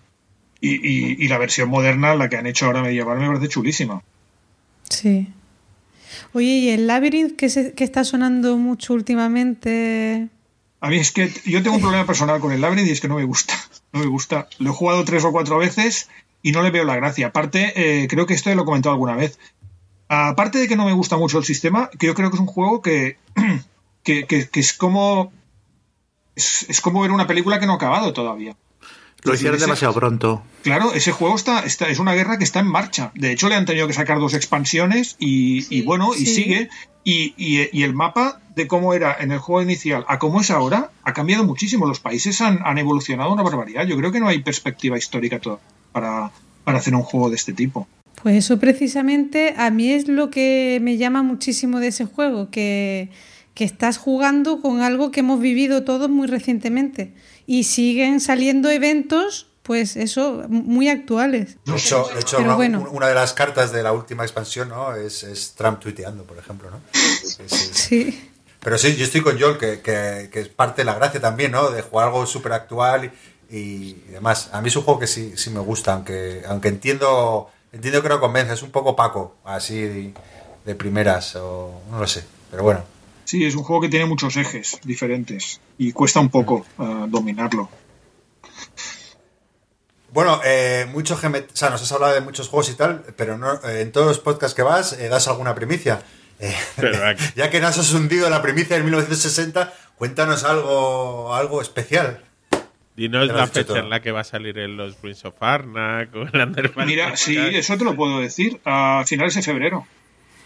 y, y- y la versión moderna, la que han hecho ahora medieval, me parece chulísima. Sí. Oye, ¿y el Labyrinth que, está sonando mucho últimamente? A mí es que yo tengo un problema personal con el Labyrinth y es que no me gusta. No me gusta. Lo he jugado tres o cuatro veces y no le veo la gracia. Aparte, eh, creo que esto lo he comentado alguna vez. Aparte de que no me gusta mucho el sistema, que yo creo que es un juego que, que, es como. Es como ver una película que no ha acabado todavía. Lo hicieron ese- demasiado pronto. Claro, ese juego está, está, es una guerra que está en marcha. De hecho, le han tenido que sacar dos expansiones y, y bueno, y sigue. Y, y- y el mapa de cómo era en el juego inicial a cómo es ahora ha cambiado muchísimo. Los países han, han evolucionado una barbaridad. Yo creo que no hay perspectiva histórica para, para hacer un juego de este tipo. Pues eso precisamente a mí es lo que me llama muchísimo de ese juego, que, que estás jugando con algo que hemos vivido todos muy recientemente y siguen saliendo eventos, pues eso, muy actuales. De hecho, de hecho, una, bueno. una de las cartas de la última expansión ¿no? es, es Trump tuiteando, por ejemplo. ¿no? Sí. Pero sí, yo estoy con Joel, que, que- que es parte de la gracia también, ¿no? De jugar algo súper actual y, y demás. A mí es un juego que sí, sí me gusta, aunque, aunque entiendo, entiendo que no convence, es un poco opaco, así de, de primeras, o no lo sé. Pero bueno, Sí, es un juego que tiene muchos ejes diferentes y cuesta un poco eh, dominarlo. Bueno, eh, mucho o sea, nos has hablado de muchos juegos y tal, pero no, eh, en todos los podcasts que vas eh, das alguna primicia. Eh, ya que nos has hundido la primicia del 1960, cuéntanos algo, algo especial. Dinos la fecha todo. en la que va a salir en los Prince of Arnak o el Underpants. Mira, sí, eso te lo puedo decir. A finales de febrero.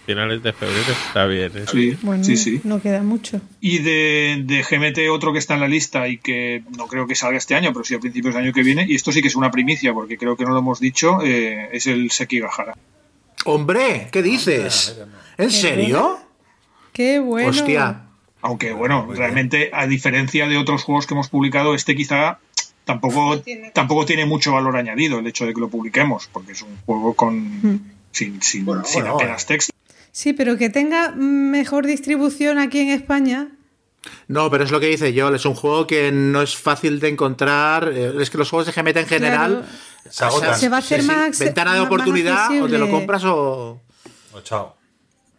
Finales de febrero está bien. ¿eh? Sí, Bueno, sí, sí. no queda mucho. Y de, de GMT otro que está en la lista y que no creo que salga este año, pero sí a principios del año que viene, y esto sí que es una primicia porque creo que no lo hemos dicho, eh, es el Sekigahara. Hombre, ¿qué dices? ¿En serio? Qué bueno. Hostia. Aunque bueno, realmente a diferencia de otros juegos que hemos publicado, este quizá tampoco, tampoco tiene mucho valor añadido el hecho de que lo publiquemos, porque es un juego con sin, sin, Bueno, sin bueno, apenas texto. Sí, pero que tenga mejor distribución aquí en España. No, pero es lo que dice Joel, es un juego que no es fácil de encontrar. eh, Es que los juegos de GMT en general Claro. Se agotan. Se va a hacer más acce- ventana de más- más oportunidad, o te lo compras o Oh, chao.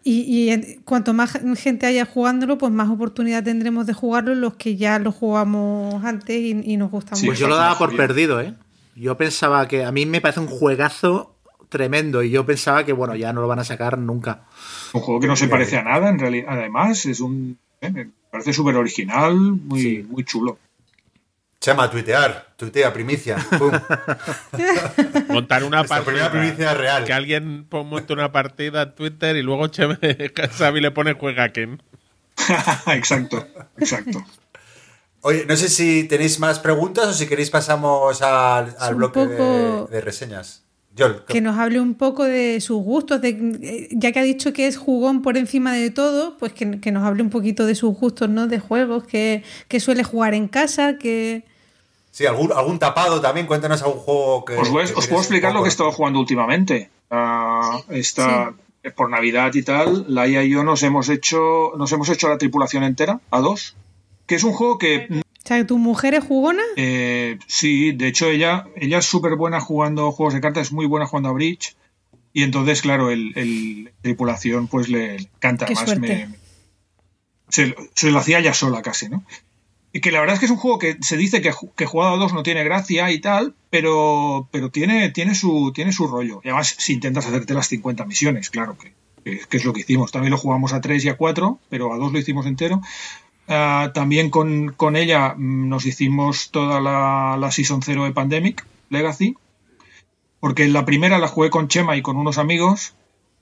Y, cuanto más gente haya jugándolo, pues más oportunidad tendremos de jugarlo los que ya lo jugamos antes y, y nos gusta Sí, Pues mucho. yo lo daba por perdido, ¿eh? Yo pensaba que a mí me parece un juegazo tremendo y yo pensaba que bueno, ya no lo van a sacar nunca. Un juego que no se parece a nada, en realidad. Además, es un. eh, me parece súper original, muy, Sí. muy chulo. Chema, tuitear, tuitea, primicia. Pum. Montar una partida. primera primicia real. Que alguien monte una partida en Twitter y luego Cheme Xavi le pone juega Ken. exacto, exacto. Oye, no sé si tenéis más preguntas o si queréis pasamos al, bloque de, reseñas. Que nos hable un poco de sus gustos, de, eh, ya que ha dicho que es jugón por encima de todo, pues que, que nos hable un poquito de sus gustos, ¿no? De juegos, que, que suele jugar en casa, que... sí, algún, algún tapado también, cuéntanos algún juego que... Os, voy- que os puedo explicar lo que he estado jugando últimamente. Ah, esta, Por Navidad y tal, Laia y yo nos hemos hecho nos hemos hecho la tripulación entera, a dos. Que es un juego que O sea, tu mujer es jugona. Eh, sí, de hecho ella, ella es súper buena jugando juegos de cartas, es muy buena jugando a bridge. Y entonces, claro, el, el tripulación pues le encanta. Qué Además, me, se, lo- se lo hacía ya sola casi, ¿no? Y que la verdad es que es un juego que se dice que, que jugado a dos no tiene gracia y tal, pero, pero tiene, tiene, su, tiene su rollo. Y además, si intentas hacerte las 50 misiones, claro que- que es lo que hicimos. También lo jugamos a tres y a cuatro, pero a dos lo hicimos entero. Ah, también con, con ella mm, nos hicimos toda la, la Season 0 de Pandemic Legacy. Porque la primera la jugué con Chema y con unos amigos,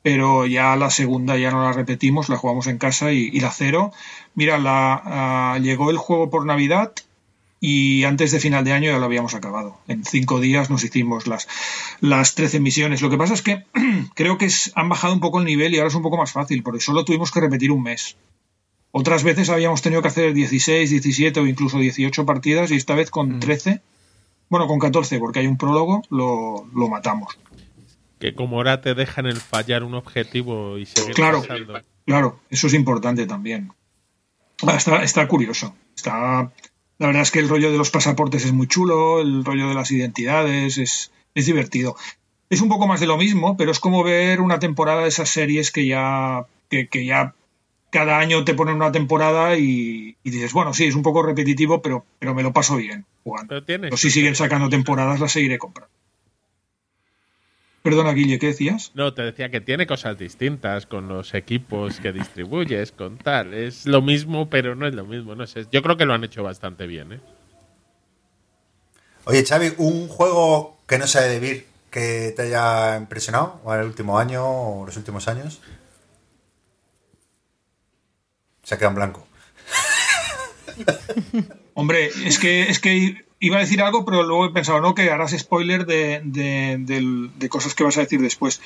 pero ya la segunda ya no la repetimos, la jugamos en casa y, la cero. Mira, la, ah, llegó el juego por Navidad y antes de final de año ya lo habíamos acabado. En cinco días nos hicimos las, las 13 misiones. Lo que pasa es que creo que han bajado un poco el nivel y ahora es un poco más fácil, porque solo tuvimos que repetir un mes. Otras veces habíamos tenido que hacer 16, 17 o incluso 18 partidas y esta vez con 13, bueno, con 14, porque hay un prólogo, lo, lo matamos. Que como ahora te dejan el fallar un objetivo y seguir Claro. pasando. Claro, eso es importante también. Ah, Está, está curioso. Está, la verdad es que el rollo de los pasaportes es muy chulo, el rollo de las identidades es, es divertido. Es un poco más de lo mismo, pero es como ver una temporada de esas series que ya, que, que ya cada año te ponen una temporada y, y, dices, bueno, sí, es un poco repetitivo, pero, pero me lo paso bien jugando. Pero, tienes pero si siguen sacando temporadas, las seguiré comprando. Perdona, Guille, ¿qué decías? No, te decía que tiene cosas distintas con los equipos que distribuyes, con tal. Es lo mismo, pero no es lo mismo. No sé. Yo creo que lo han hecho bastante bien, ¿eh? Oye, Xavi, ¿un juego que no sea de Vir que te haya impresionado en el último año o los últimos años? Se blanco. Hombre, es que, es que iba a decir algo, pero luego he pensado, no, que harás spoiler de, de, cosas que vas a decir después.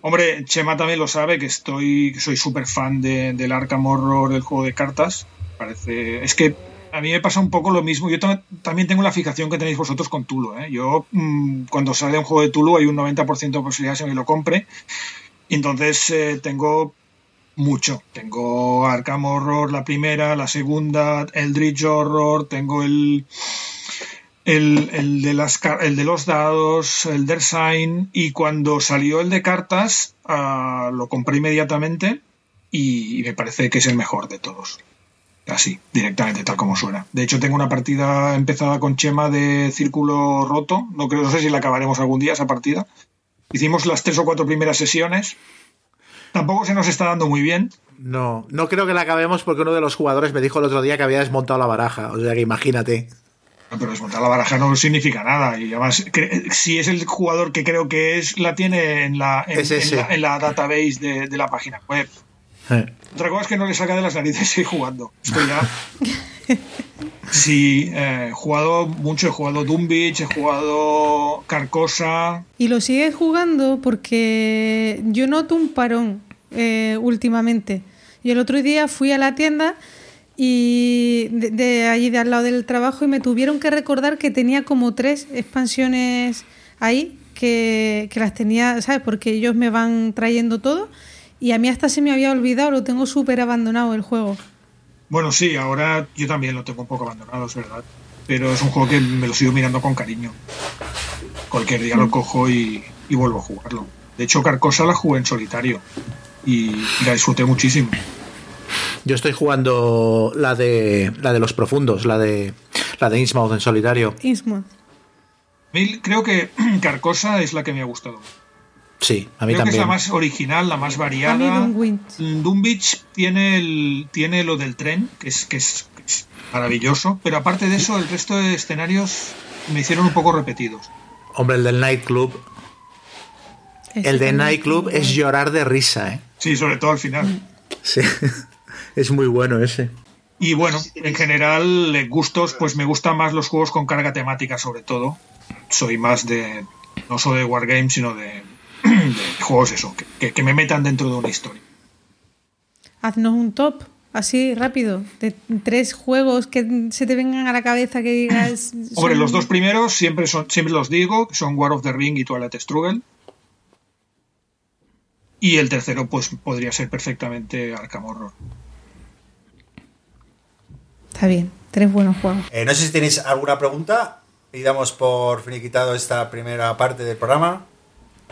Hombre, Chema también lo sabe, que estoy, soy súper fan de, del Arkham Horror, el juego de cartas. Parece, es que a mí me pasa un poco lo mismo. Yo también tengo la fijación que tenéis vosotros con Tulu. ¿eh? Yo, mmm, cuando sale un juego de Tulu, hay un 90% de posibilidades de que lo compre. Entonces, eh, tengo mucho. Tengo Arkham Horror, la primera, la segunda, Eldritch Horror, tengo el, el, el, de, las, el de los dados, el Der Sign, y cuando salió el de cartas, uh, lo compré inmediatamente y, y me parece que es el mejor de todos así, directamente, tal como suena. De hecho, tengo una partida empezada con Chema de Círculo Roto. No creo, no sé si la acabaremos algún día esa partida. Hicimos las tres o cuatro primeras sesiones. Tampoco se nos está dando muy bien. No, no creo que la acabemos porque uno de los jugadores me dijo el otro día que había desmontado la baraja. O sea que imagínate. No, pero desmontar la baraja no significa nada. Y además, si es el jugador que creo que es, la tiene en la, en, en la, en la database de, de, la página web. Eh. Otra cosa es que no le saca de las narices ir jugando. Esto ya. Sí, eh, he jugado mucho, he jugado Doom he jugado Carcosa. Y lo sigues jugando porque yo noto un parón eh, últimamente. Y el otro día fui a la tienda y de, de, allí de al lado del trabajo y me tuvieron que recordar que tenía como tres expansiones ahí que, que las tenía, ¿sabes? Porque ellos me van trayendo todo y a mí hasta se me había olvidado, lo tengo súper abandonado el juego. Bueno, sí, ahora yo también lo tengo un poco abandonado, es verdad. Pero es un juego que me lo sigo mirando con cariño. Cualquier día lo cojo y, y vuelvo a jugarlo. De hecho, Carcosa la jugué en solitario y, y la disfruté muchísimo. Yo estoy jugando la de la de los profundos, la de la de Innsmouth en solitario. Innsmouth. Creo que Carcosa es la que me ha gustado. Sí, a mí Creo también. que es la más original, la más variada. Doom Beach tiene, el, tiene lo del tren, que es, que, es, que es maravilloso, pero aparte de eso, el resto de escenarios me hicieron un poco repetidos. Hombre, el del Nightclub. El de. Nightclub es llorar de risa, ¿eh? Sí, sobre todo al final. Sí. es muy bueno ese. Y bueno, en general, eh, gustos, pues me gustan más los juegos con carga temática, sobre todo. Soy más de. No solo de Wargames, sino de juegos eso, que, que, me metan dentro de una historia. Haznos un top, así rápido, de tres juegos que se te vengan a la cabeza que digas. Hombre, son... los dos primeros siempre, son, siempre los digo, que son War of the Ring y Twilight Struggle. Y el tercero, pues podría ser perfectamente Arkham Horror. Está bien, tres buenos juegos. Eh, no sé si tenéis alguna pregunta y damos por finiquitado esta primera parte del programa.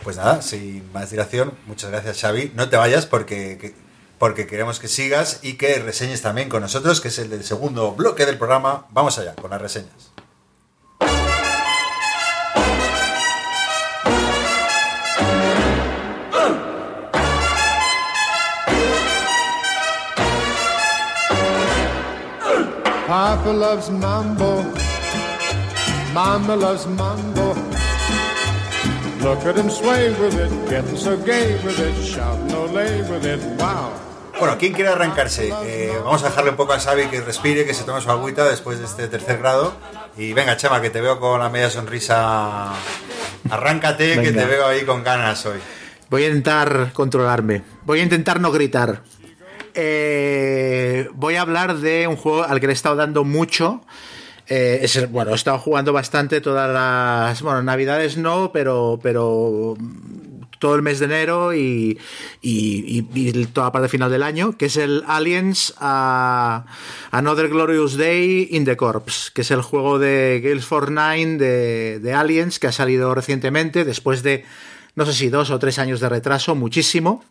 Pues nada, sin más dilación, muchas gracias Xavi. No te vayas porque, porque queremos que sigas y que reseñes también con nosotros, que es el del segundo bloque del programa. Vamos allá con las reseñas. Papa loves mambo. Mama loves mambo. Look at him sway with it, getting so gay with it, shout no lay with it, wow. Bueno, ¿quién quiere arrancarse? Eh, vamos a dejarle un poco a Xavi que respire, que se tome su agüita después de este tercer grado. Y venga, Chema, que te veo con la media sonrisa. Arráncate, venga. que te veo ahí con ganas hoy. Voy a intentar controlarme. Voy a intentar no gritar. Eh, voy a hablar de un juego al que le he estado dando mucho. Eh, bueno, he estado jugando bastante todas las. Bueno, navidades no, pero. pero todo el mes de enero y, y, y, toda la parte final del año, que es el Aliens uh, Another Glorious Day in the Corps, que es el juego de Gales for Nine de Aliens que ha salido recientemente, después de, no sé si dos o tres años de retraso, muchísimo.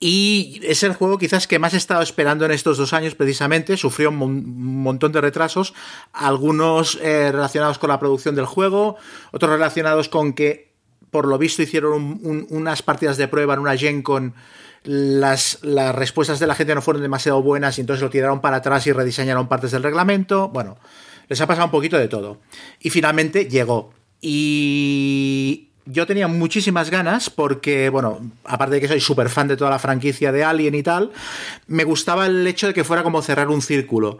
Y es el juego quizás que más he estado esperando en estos dos años precisamente. Sufrió un, montón de retrasos, algunos eh, relacionados con la producción del juego, otros relacionados con que por lo visto hicieron unas partidas de prueba en una Gen con las, las respuestas de la gente no fueron demasiado buenas y entonces lo tiraron para atrás y rediseñaron partes del reglamento. Bueno, les ha pasado un poquito de todo. Y finalmente llegó. Y yo tenía muchísimas ganas porque, bueno, aparte de que soy súper fan de toda la franquicia de Alien y tal, me gustaba el hecho de que fuera como cerrar un círculo.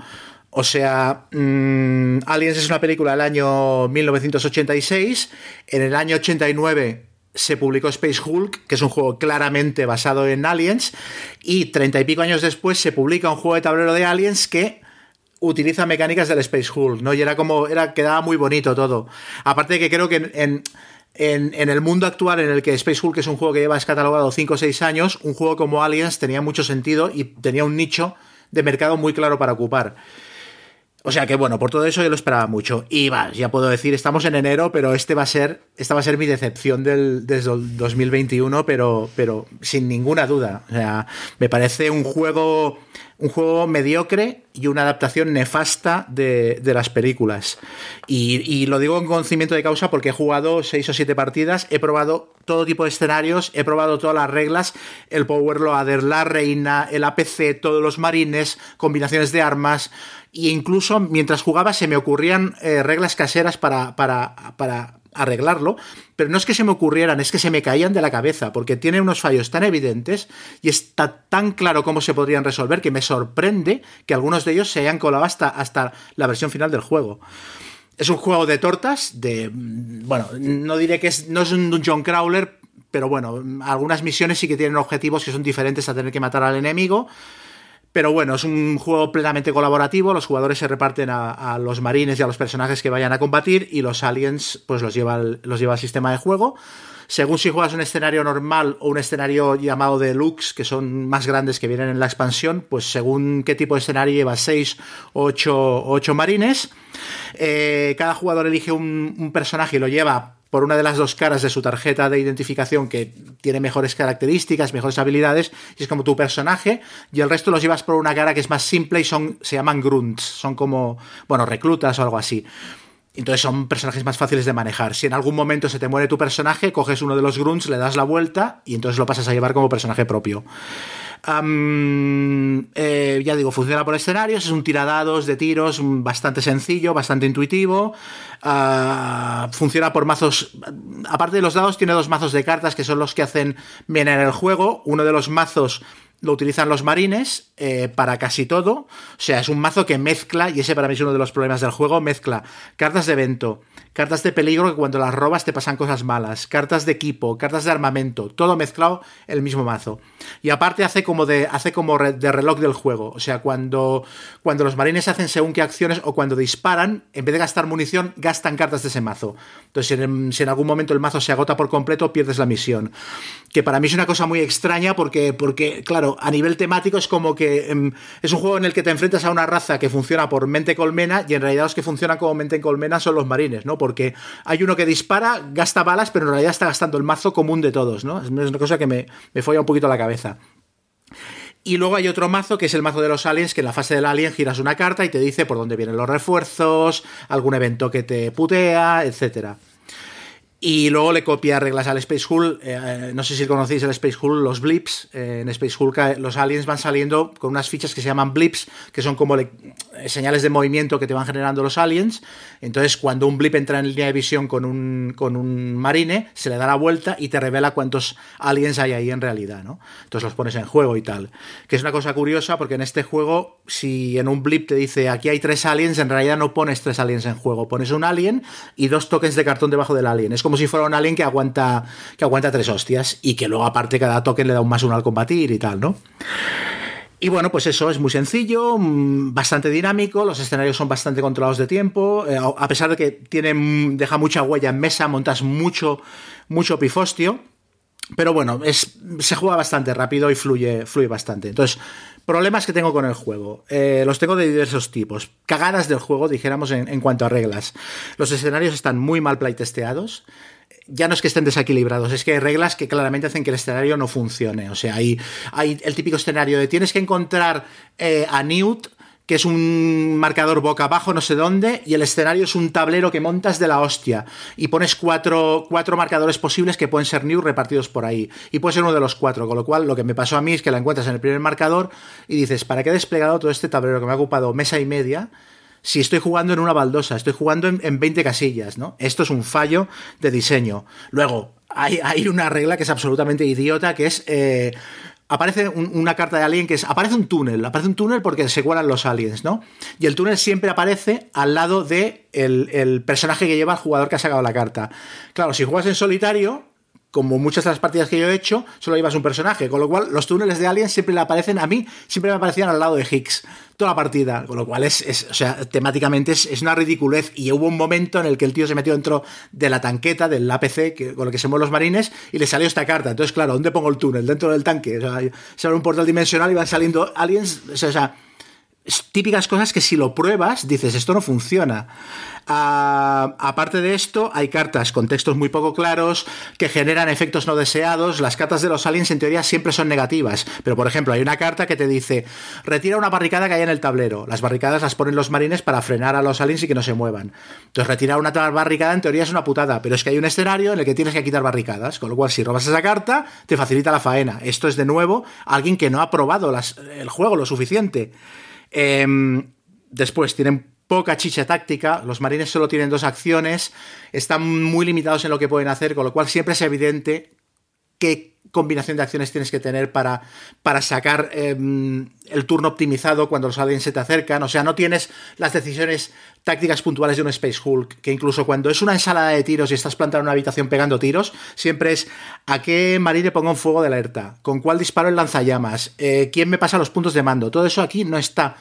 O sea, mm, Aliens es una película del año 1986. En el año 89 se publicó Space Hulk, que es un juego claramente basado en Aliens. Y treinta y pico años después se publica un juego de tablero de Aliens que utiliza mecánicas del Space Hulk, ¿no? Y era como, era, quedaba muy bonito todo. Aparte de que creo que en, en, en, el mundo actual en el que Space Hulk es un juego que lleva catalogado 5 o 6 años, un juego como Aliens tenía mucho sentido y tenía un nicho de mercado muy claro para ocupar. O sea que bueno, por todo eso yo lo esperaba mucho. Y va, ya puedo decir, estamos en enero, pero este va a ser, esta va a ser mi decepción del, desde el 2021, pero, pero sin ninguna duda. O sea, me parece un juego un juego mediocre y una adaptación nefasta de, las películas. Y, lo digo en conocimiento de causa porque he jugado seis o siete partidas, he probado todo tipo de escenarios, he probado todas las reglas, el Power Loader, la reina, el APC, todos los marines, combinaciones de armas, e incluso mientras jugaba se me ocurrían eh, reglas caseras para, para, para arreglarlo, pero no es que se me ocurrieran, es que se me caían de la cabeza, porque tiene unos fallos tan evidentes y está tan claro cómo se podrían resolver que me sorprende que algunos de ellos se hayan colado hasta, hasta la versión final del juego. Es un juego de tortas, de. Bueno, no diré que es, no es un dungeon crawler, pero bueno, algunas misiones sí que tienen objetivos que son diferentes a tener que matar al enemigo. Pero bueno, es un juego plenamente colaborativo, los jugadores se reparten a, los marines y a los personajes que vayan a combatir y los aliens pues los lleva, los lleva al sistema de juego. Según si juegas un escenario normal o un escenario llamado deluxe, que son más grandes que vienen en la expansión, pues según qué tipo de escenario lleva 6 o 8, marines. Eh, cada jugador elige un, un personaje y lo lleva por una de las dos caras de su tarjeta de identificación que tiene mejores características, mejores habilidades, y es como tu personaje, y el resto los llevas por una cara que es más simple y son, se llaman grunts, son como, bueno, reclutas o algo así. Entonces son personajes más fáciles de manejar. Si en algún momento se te muere tu personaje, coges uno de los grunts, le das la vuelta y entonces lo pasas a llevar como personaje propio. Eh, ya digo, funciona por escenarios, es un tiradados de tiros bastante sencillo, bastante intuitivo. Ah, funciona por mazos. Aparte de los dados, tiene dos mazos de cartas que son los que hacen bien en el juego. Uno de los mazos lo utilizan los marines eh, para casi todo. O sea, es un mazo que mezcla, y ese para mí es uno de los problemas del juego, mezcla cartas de evento, cartas de peligro que cuando las robas te pasan cosas malas, cartas de equipo, cartas de armamento, todo mezclado en el mismo mazo. Y aparte hace como de, hace como de reloj del juego. O sea, cuando, cuando los marines hacen según qué acciones o cuando disparan, en vez de gastar munición, gastan cartas de ese mazo. Entonces, si en, si en algún momento el mazo se agota por completo, pierdes la misión. Que para mí es una cosa muy extraña porque, porque claro, a nivel temático es como que em, es un juego en el que te enfrentas a una raza que funciona por mente colmena y en realidad los que funcionan como mente colmena son los marines, ¿no? Porque hay uno que dispara, gasta balas, pero en realidad está gastando el mazo común de todos, ¿no? Es una cosa que me, me folla un poquito la cabeza. Y luego hay otro mazo que es el mazo de los aliens, que en la fase del alien giras una carta y te dice por dónde vienen los refuerzos, algún evento que te putea, etcétera. Y luego le copia reglas al Space Hulk. Eh, no sé si conocéis el Space Hulk, los blips. Eh, en Space Hulk eh, los aliens van saliendo con unas fichas que se llaman blips, que son como señales de movimiento que te van generando los aliens. Entonces, cuando un blip entra en línea de visión con un, con un marine, se le da la vuelta y te revela cuántos aliens hay ahí en realidad, ¿no? Entonces los pones en juego y tal. Que es una cosa curiosa porque en este juego, si en un blip te dice aquí hay tres aliens, en realidad no pones tres aliens en juego. Pones un alien y dos tokens de cartón debajo del alien. Como si fuera un alien que aguanta, que aguanta tres hostias y que luego aparte cada token le da un más uno al combatir y tal, ¿no? Y bueno, pues eso es muy sencillo, mm, bastante dinámico, los escenarios son bastante controlados de tiempo, eh, a pesar de que tiene, deja mucha huella en mesa, montas mucho, mucho pifostio, pero bueno, es, se juega bastante rápido y fluye, fluye bastante. Entonces, Problemas que tengo con el juego. Eh, los tengo de diversos tipos. Cagadas del juego, dijéramos, en, cuanto a reglas. Los escenarios están muy mal playtesteados ya no es que estén desequilibrados, es que hay reglas que claramente hacen que el escenario no funcione. O sea, hay, hay el típico escenario de tienes que encontrar eh, a Newt que es un marcador boca abajo, no sé dónde, y el escenario es un tablero que montas de la hostia. Y pones cuatro, cuatro marcadores posibles que pueden ser new repartidos por ahí. Y puede ser uno de los cuatro, con lo cual lo que me pasó a mí es que la encuentras en el primer marcador y dices, ¿para qué he desplegado todo este tablero que me ha ocupado mesa y media? Si estoy jugando en una baldosa, estoy jugando en, en 20 casillas, ¿no? Esto es un fallo de diseño. Luego, hay, hay una regla que es absolutamente idiota, que es eh, aparece un- una carta de alien que es. Aparece un túnel. Aparece un túnel porque se cuelan los aliens, ¿no? Y el túnel siempre aparece al lado de el, el personaje que lleva el jugador que ha sacado la carta. Claro, si juegas en solitario. Como muchas de las partidas que yo he hecho, solo llevas un personaje, con lo cual los túneles de aliens siempre le aparecen a mí, siempre me aparecían al lado de Higgs, toda la partida, con lo cual es, es- o sea, temáticamente es, una ridiculez y hubo un momento en el que el tío se metió dentro de la tanqueta, del APC, con el que se mueven los marines, y le salió esta carta. Entonces, claro, ¿dónde pongo el túnel? Dentro del tanque. O sea, se abre un portal dimensional y van saliendo aliens, o sea, típicas cosas que si lo pruebas dices esto no funciona. Ah, aparte de esto, hay cartas con textos muy poco claros que generan efectos no deseados. Las cartas de los aliens en teoría siempre son negativas, pero por ejemplo hay una carta que te dice retira una barricada que hay en el tablero. Las barricadas las ponen los marines para frenar a los aliens y que no se muevan. Entonces retirar una barricada en teoría es una putada, pero es que hay un escenario en el que tienes que quitar barricadas, con lo cual si robas esa carta te facilita la faena. Esto es de nuevo alguien que no ha probado el juego lo suficiente. Em, después tienen poca chicha táctica, los marines solo tienen dos acciones, están muy limitados en lo que pueden hacer, con lo cual siempre es evidente qué combinación de acciones tienes que tener para, para sacar em, el turno optimizado cuando los aliens se te acercan. O sea, no tienes las decisiones tácticas puntuales de un Space Hulk, que incluso cuando es una ensalada de tiros y estás plantado en una habitación pegando tiros, siempre es a qué marine pongo un fuego de alerta, con cuál disparo el lanzallamas, Eh, quién me pasa los puntos de mando. Todo eso aquí no está.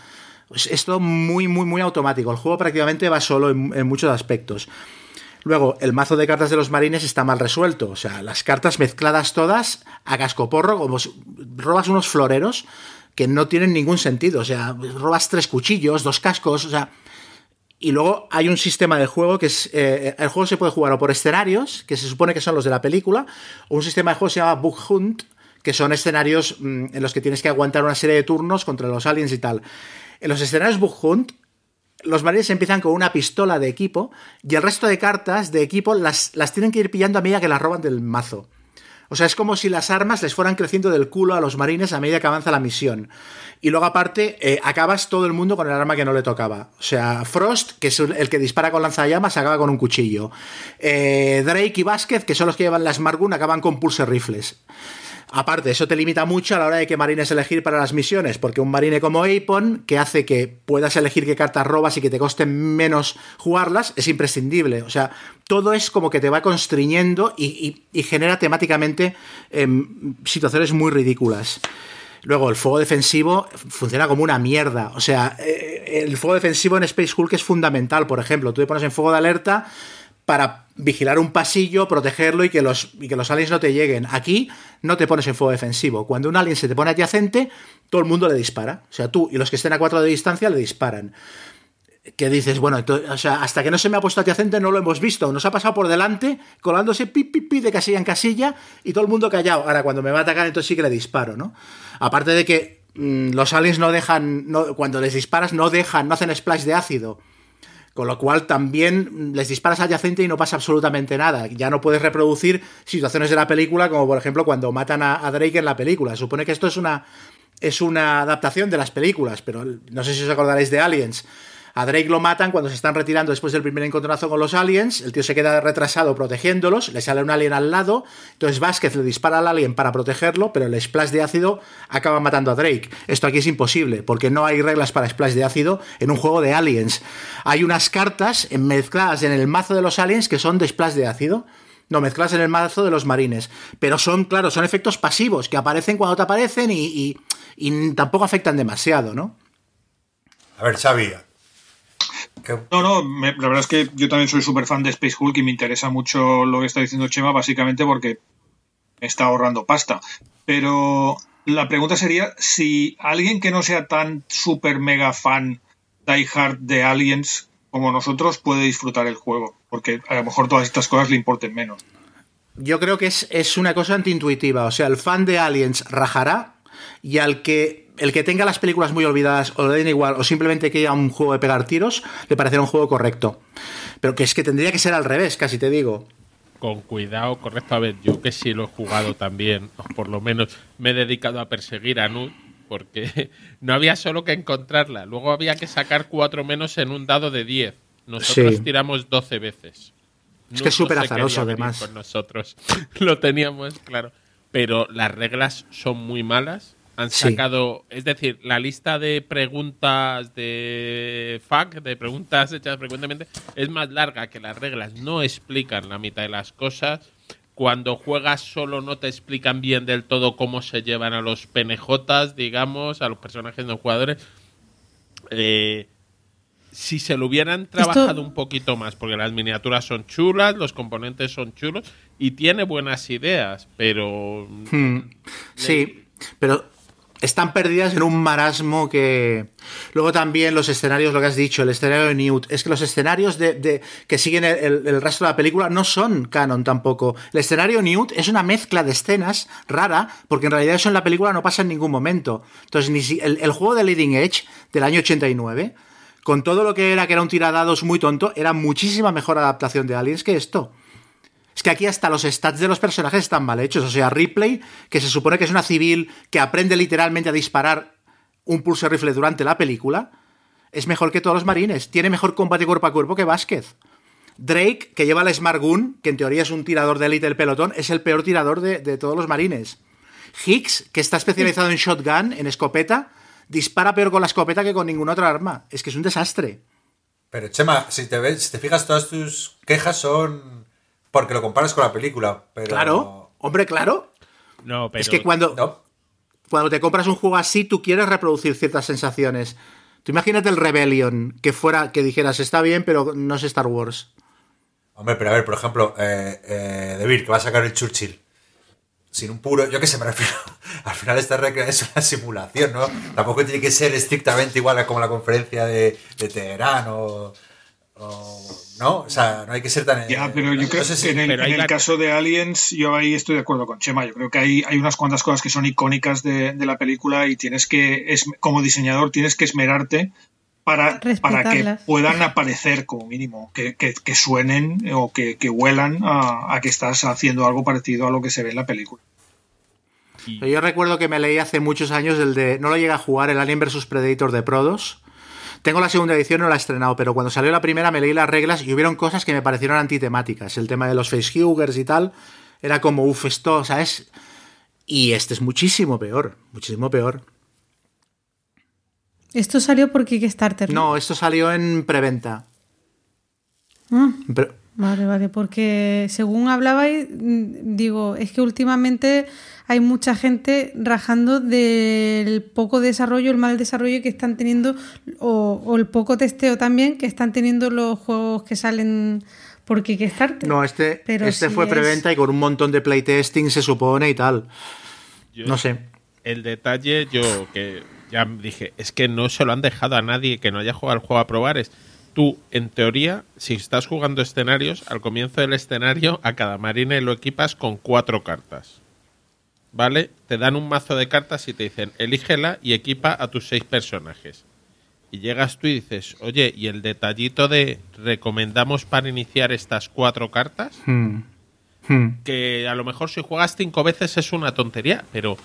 Es, todo muy, muy, muy automático. El juego prácticamente va solo en muchos aspectos. Luego, el mazo de cartas de los marines está mal resuelto. O sea, las cartas mezcladas todas a cascoporro, como robas unos floreros que no tienen ningún sentido. O sea, robas tres cuchillos, dos cascos, o sea. Y luego hay un sistema de juego que es. eh, el juego se puede jugar o por escenarios, que se supone que son los de la película, o un sistema de juego que se llama Bug Hunt, que son escenarios mm, en los que tienes que aguantar una serie de turnos contra los aliens y tal. En los escenarios Bug Hunt, los marines empiezan con una pistola de equipo y el resto de cartas de equipo las, las tienen que ir pillando a medida que las roban del mazo. O sea, es como si las armas les fueran creciendo del culo a los marines a medida que avanza la misión. Y luego, aparte, eh, acabas todo el mundo con el arma que no le tocaba. O sea, Frost, que es el que dispara con lanzallamas, acaba con un cuchillo. Eh, Drake y Vázquez, que son los que llevan las Margun, acaban con pulse rifles. Aparte, eso te limita mucho a la hora de qué marines elegir para las misiones, porque un marine como Apon, que hace que puedas elegir qué cartas robas y que te costen menos jugarlas, es imprescindible. O sea, todo es como que te va constriñendo y genera temáticamente em, situaciones muy ridículas. Luego, el fuego defensivo funciona como una mierda. O sea, eh, el fuego defensivo en Space Hulk es fundamental. Por ejemplo, tú te pones en fuego de alerta para vigilar un pasillo, protegerlo y que los, y que los aliens no te lleguen. Aquí no te pones en fuego defensivo. Cuando un alien se te pone adyacente, todo el mundo le dispara. O sea, tú y los que estén a 4 de distancia le disparan. Que dices, bueno, entonces, o sea, hasta que no se me ha puesto adyacente no lo hemos visto. Nos ha pasado por delante, colándose pi, pi, pi de casilla en casilla y todo el mundo callado. Ahora, cuando me va a atacar, entonces sí que le disparo, ¿no? Aparte de que mm, los aliens no dejan, no- cuando les disparas, no dejan, no hacen splash de ácido. Con lo cual también les disparas adyacente y no pasa absolutamente nada. Ya no puedes reproducir situaciones de la película, como por ejemplo cuando matan a, Drake en la película. Se supone que esto es una, es una adaptación de las películas, pero no sé si os acordaréis de Aliens. A Drake lo matan cuando se están retirando después del primer encontronazo con los aliens. El tío se queda retrasado protegiéndolos. Le sale un alien al lado. Entonces Vázquez le dispara al alien para protegerlo, pero el splash de ácido acaba matando a Drake. Esto aquí es imposible, porque no hay reglas para splash de ácido en un juego de aliens. Hay unas cartas mezcladas en el mazo de los aliens que son de splash de ácido. No, mezcladas en el mazo de los marines. Pero son, claro, son efectos pasivos que aparecen cuando te aparecen y, y- y tampoco afectan demasiado, ¿no? A ver, Xavi. ¿Qué- No, no, me- la verdad es que yo también soy súper fan de Space Hulk y me interesa mucho lo que está diciendo Chema, básicamente porque me está ahorrando pasta. Pero la pregunta sería si alguien que no sea tan super mega fan die hard de Aliens como nosotros puede disfrutar el juego, porque a lo mejor todas estas cosas le importen menos. Yo creo que es, es una cosa antiintuitiva. O sea, el fan de Aliens rajará y al que el que tenga las películas muy olvidadas o le den igual o simplemente quiera un juego de pegar tiros, le parecerá un juego correcto. Pero que es que tendría que ser al revés, casi te digo. Con cuidado, correcto. A ver, yo que sí lo he jugado también, o por lo menos me he dedicado a perseguir a Nud, porque no había solo que encontrarla, luego había que sacar cuatro menos en un dado de 10. Nosotros Sí. tiramos 12 veces. Es que es súper azaroso, además. Con nosotros lo teníamos claro. Pero las reglas son muy malas. Han Sí. sacado, es decir, la lista de preguntas de FAQ, de preguntas hechas frecuentemente, es más larga que las reglas. No explican la mitad de las cosas. Cuando juegas solo no te explican bien del todo cómo se llevan a los PNJs, digamos, a los personajes no jugadores. Eh, si se lo hubieran trabajado un poquito más, porque las miniaturas son chulas, los componentes son chulos y tiene buenas ideas, pero Hmm. Sí, pero están perdidas en un marasmo que... Luego también los escenarios, lo que has dicho, el escenario de Newt, es que los escenarios de, que siguen el resto de la película no son canon tampoco. El escenario Newt es una mezcla de escenas rara, porque en realidad eso en la película no pasa en ningún momento. Entonces, ni si- el, el juego de Leading Edge del año 89, con todo lo que era que era un tiradados muy tonto, era muchísima mejor adaptación de Aliens que esto. Es que aquí hasta los stats de los personajes están mal hechos. O sea, Ripley, que se supone que es una civil que aprende literalmente a disparar un pulse rifle durante la película, es mejor que todos los marines. Tiene mejor combate cuerpo a cuerpo que Vázquez. Drake, que lleva la Smart Gun, que en teoría es un tirador de élite del pelotón, es el peor tirador de, de todos los marines. Hicks, que está especializado en shotgun, en escopeta, dispara peor con la escopeta que con ninguna otra arma. Es que es un desastre. Pero Chema, si te ves, si te fijas, todas tus quejas son porque lo comparas con la película. Pero Claro, hombre, claro. no, pero es que cuando, No. cuando te compras un juego así, tú quieres reproducir ciertas sensaciones. Tú imagínate el Rebellion, que fuera, que dijeras, está bien, pero no es Star Wars. Hombre, pero a ver, por ejemplo, eh, eh, De Beer, que va a sacar el Churchill. Sin un puro, yo qué sé, me refiero. Al final esta es una simulación, ¿no? Tampoco tiene que ser estrictamente igual a como la conferencia de, de Teherán o, o- ¿No? O sea, no hay que ser tan. Ya, pero yo no creo sé si- que en el, pero hay en el la- caso de Aliens, yo ahí estoy de acuerdo con Chema. Yo creo que hay, hay unas cuantas cosas que son icónicas de, de la película y tienes que, es, como diseñador, tienes que esmerarte para, para que puedan aparecer como mínimo, que, que- que suenen o que, que huelan a, a que estás haciendo algo parecido a lo que se ve en la película. yo recuerdo que me leí hace muchos años el de. No lo llegué a jugar, el Alien vs Predator de Prodos. Tengo la segunda edición, no la he estrenado, pero cuando salió la primera me leí las reglas y hubieron cosas que me parecieron antitemáticas. El tema de los facehuggers y tal. Era como, uff, esto, ¿sabes? Y este es muchísimo peor, muchísimo peor. Esto salió por Kickstarter. No, esto salió en preventa. Ah, Pero- vale, vale, porque según hablabais, mm, digo, es que últimamente hay mucha gente rajando del poco desarrollo, el mal desarrollo que están teniendo, o, o el poco testeo también que están teniendo los juegos que salen por Kickstarter. No, este, Pero este si fue es- preventa y con un montón de playtesting se supone y tal. yo- No sé. El detalle, yo que ya dije, es que no se lo han dejado a nadie que no haya jugado al juego a probar. Es tú, en teoría, si estás jugando escenarios, al comienzo del escenario, a cada marine lo equipas con cuatro cartas. ¿Vale? Te dan un mazo de cartas y te dicen, elígela y equipa a tus seis personajes. Y llegas tú y dices, oye, ¿y el detallito de recomendamos para iniciar estas cuatro cartas? Hmm. Hmm. que a lo mejor si juegas cinco veces es una tontería, pero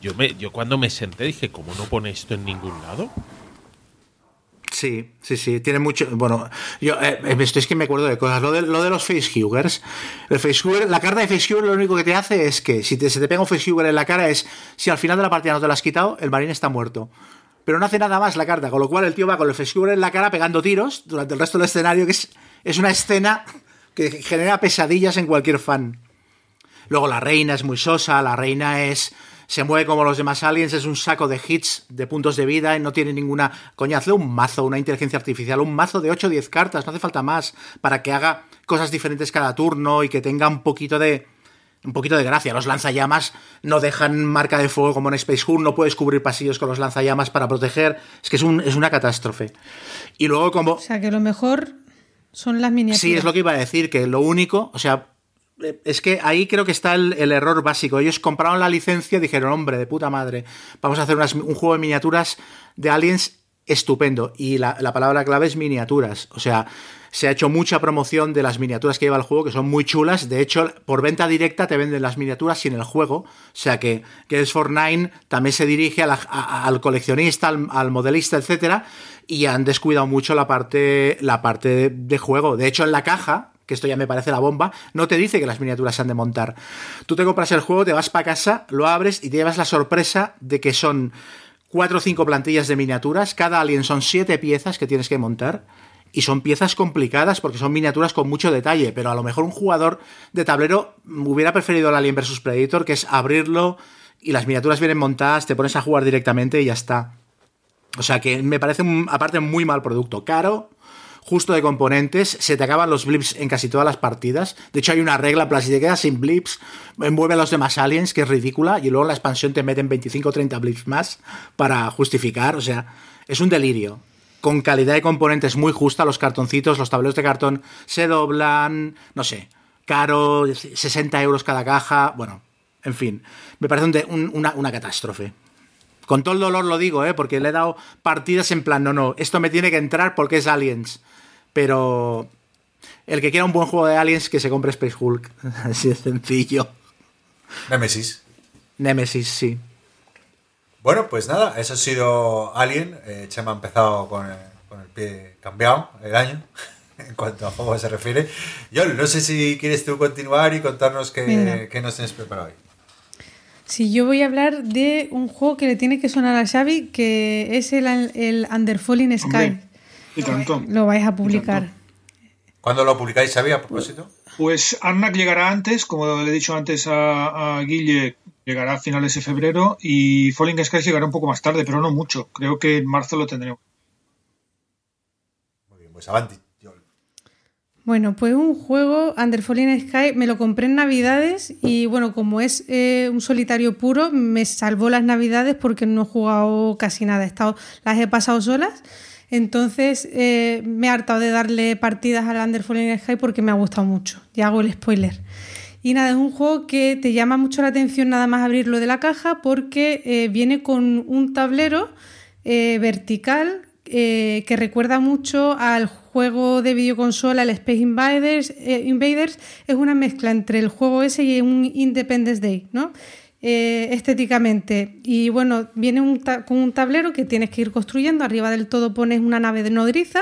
yo me, yo cuando me senté dije, ¿cómo no pone esto en ningún lado? Sí, sí, sí, tiene mucho. Bueno, yo eh, esto es que me acuerdo de cosas. Lo de, lo de los facehuggers. El facehugger, la carta de facehugger lo único que te hace es que si te, se te pega un facehugger en la cara es si al final de la partida no te lo has quitado, el marine está muerto. Pero no hace nada más la carta, con lo cual el tío va con el facehugger en la cara pegando tiros durante el resto del escenario, que es, es una escena que genera pesadillas en cualquier fan. Luego la reina es muy sosa, la reina es. Se mueve como los demás aliens, es un saco de hits, de puntos de vida, y no tiene ninguna. Coño, hazle un mazo, una inteligencia artificial, un mazo de 8 o 10 cartas, no hace falta más, para que haga cosas diferentes cada turno y que tenga un poquito de. un poquito de gracia. Los lanzallamas no dejan marca de fuego como en Space Hulk, no puedes cubrir pasillos con los lanzallamas para proteger. Es que es, un, es una catástrofe. Y luego como... O sea, que lo mejor son las miniaturas. Sí, es lo que iba a decir, que lo único, o sea, es que ahí creo que está el, error básico. Ellos compraron la licencia y dijeron, hombre, de puta madre, vamos a hacer un juego de miniaturas de aliens estupendo. Y la, la palabra clave es miniaturas. O sea, se ha hecho mucha promoción de las miniaturas que lleva el juego, que son muy chulas. De hecho, por venta directa te venden las miniaturas sin el juego. O sea que, que es Fortnite también se dirige al coleccionista, al, modelista, etcétera. Y han descuidado mucho la parte, la parte de juego. De hecho, en la caja, que esto ya me parece la bomba, no te dice que las miniaturas se han de montar. Tú te compras el juego, te vas para casa, lo abres y te llevas la sorpresa de que son cuatro o cinco plantillas de miniaturas, cada alien son siete piezas que tienes que montar. Y son piezas complicadas porque son miniaturas con mucho detalle, pero a lo mejor un jugador de tablero hubiera preferido el Alien vs Predator, que es abrirlo y las miniaturas vienen montadas, te pones a jugar directamente y ya está. O sea que me parece, un- aparte, muy mal producto. Caro, justo de componentes, se te acaban los blips en casi todas las partidas. De hecho, hay una regla, si te quedas sin blips, envuelve a los demás aliens, que es ridícula, y luego la expansión te meten 25 o 30 blips más para justificar. O sea, es un delirio. Con calidad de componentes muy justa, los cartoncitos, los tableros de cartón se doblan, no sé, caro, 60 euros cada caja, bueno, en fin, me parece una, una catástrofe. Con todo el dolor lo digo, ¿eh? porque le he dado partidas en plan, no, no, esto me tiene que entrar porque es Aliens. Pero el que quiera un buen juego de Aliens, que se compre Space Hulk. Así de sencillo. Nemesis. Nemesis, sí. Bueno, pues nada, eso ha sido Alien. Eh, Chema ha empezado con el, con el pie cambiado el año, en cuanto a juego se refiere. Yo no sé si quieres tú continuar y contarnos qué, qué nos tienes preparado hoy. Sí, yo voy a hablar de un juego que le tiene que sonar a Xavi, que es el, el Underfalling Sky. Hombre, y tanto. Lo vais a publicar. ¿Cuándo lo publicáis, Xavi, a propósito? Pues Arnak llegará antes, como le he dicho antes a, a Guille, llegará a finales de febrero y Falling Skies llegará un poco más tarde, pero no mucho. Creo que en marzo lo tendremos. Muy bien, pues avanti. Bueno, pues un juego, Underfalling Sky, me lo compré en Navidades y bueno, como es eh, un solitario puro, me salvó las Navidades porque no he jugado casi nada, he estado, las he pasado solas. Entonces eh, me he hartado de darle partidas al Underfalling Sky porque me ha gustado mucho. Ya hago el spoiler. Y nada, es un juego que te llama mucho la atención nada más abrirlo de la caja porque eh, viene con un tablero eh, vertical que recuerda mucho al juego de videoconsola, el Space Invaders. Invaders es una mezcla entre el juego ese y un Independence Day, ¿no? Eh, estéticamente. Y bueno, viene un con un tablero que tienes que ir construyendo. Arriba del todo pones una nave de nodriza.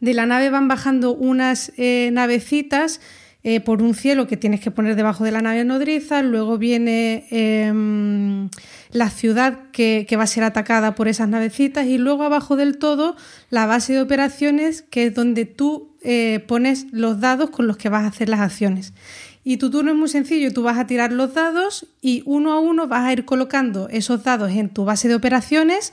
De la nave van bajando unas eh, navecitas eh, por un cielo que tienes que poner debajo de la nave nodriza. Luego viene em, la ciudad que, va a ser atacada por esas navecitas. Y luego abajo del todo la base de operaciones, que es donde tú pones los dados con los que vas a hacer las acciones. Y tu turno es muy sencillo, tú vas a tirar los dados y uno a uno vas a ir colocando esos dados en tu base de operaciones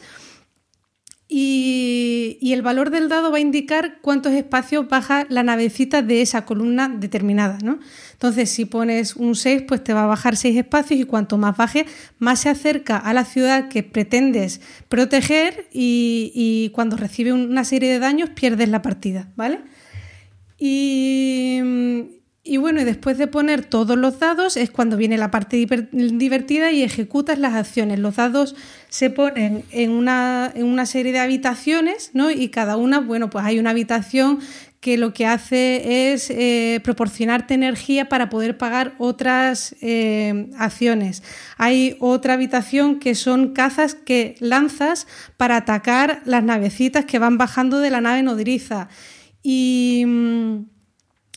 y, el valor del dado va a indicar cuántos espacios baja la navecita de esa columna determinada, ¿no? Entonces, si pones un 6, pues te va a bajar 6 espacios y cuanto más baje, más se acerca a la ciudad que pretendes proteger y, y cuando recibe una serie de daños pierdes la partida, ¿vale? Y, y bueno, y después de poner todos los dados es cuando viene la parte diver- divertida y ejecutas las acciones. Los dados se ponen en una, en una serie de habitaciones, ¿no? Y cada una, bueno, pues hay una habitación que lo que hace es eh, proporcionarte energía para poder pagar otras eh, acciones. Hay otra habitación que son cazas que lanzas para atacar las navecitas que van bajando de la nave nodriza. Y, mm,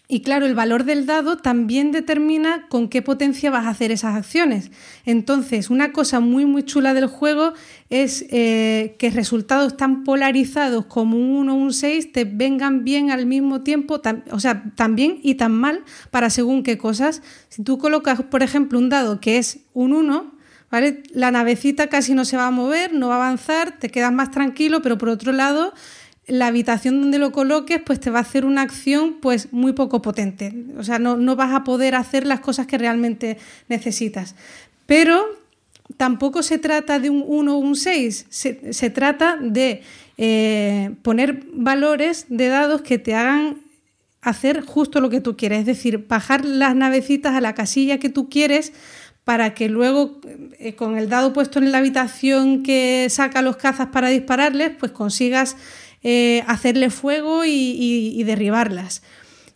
y claro, el valor del dado también determina con qué potencia vas a hacer esas acciones. Entonces, una cosa muy muy chula del juego es eh, que resultados tan polarizados como un 1 o un 6 te vengan bien al mismo tiempo, o sea, tan bien y tan mal para según qué cosas. Si tú colocas, por ejemplo, un dado que es un 1, ¿vale? La navecita casi no se va a mover, no va a avanzar, te quedas más tranquilo, pero por otro lado la habitación donde lo coloques, pues te va a hacer una acción pues muy poco potente. O sea, no, no vas a poder hacer las cosas que realmente necesitas. Pero tampoco se trata de un 1 o un 6, se, se trata de eh, poner valores de dados que te hagan hacer justo lo que tú quieres, es decir, bajar las navecitas a la casilla que tú quieres para que luego eh, con el dado puesto en la habitación que saca los cazas para dispararles, pues consigas eh, hacerle fuego y, derribarlas.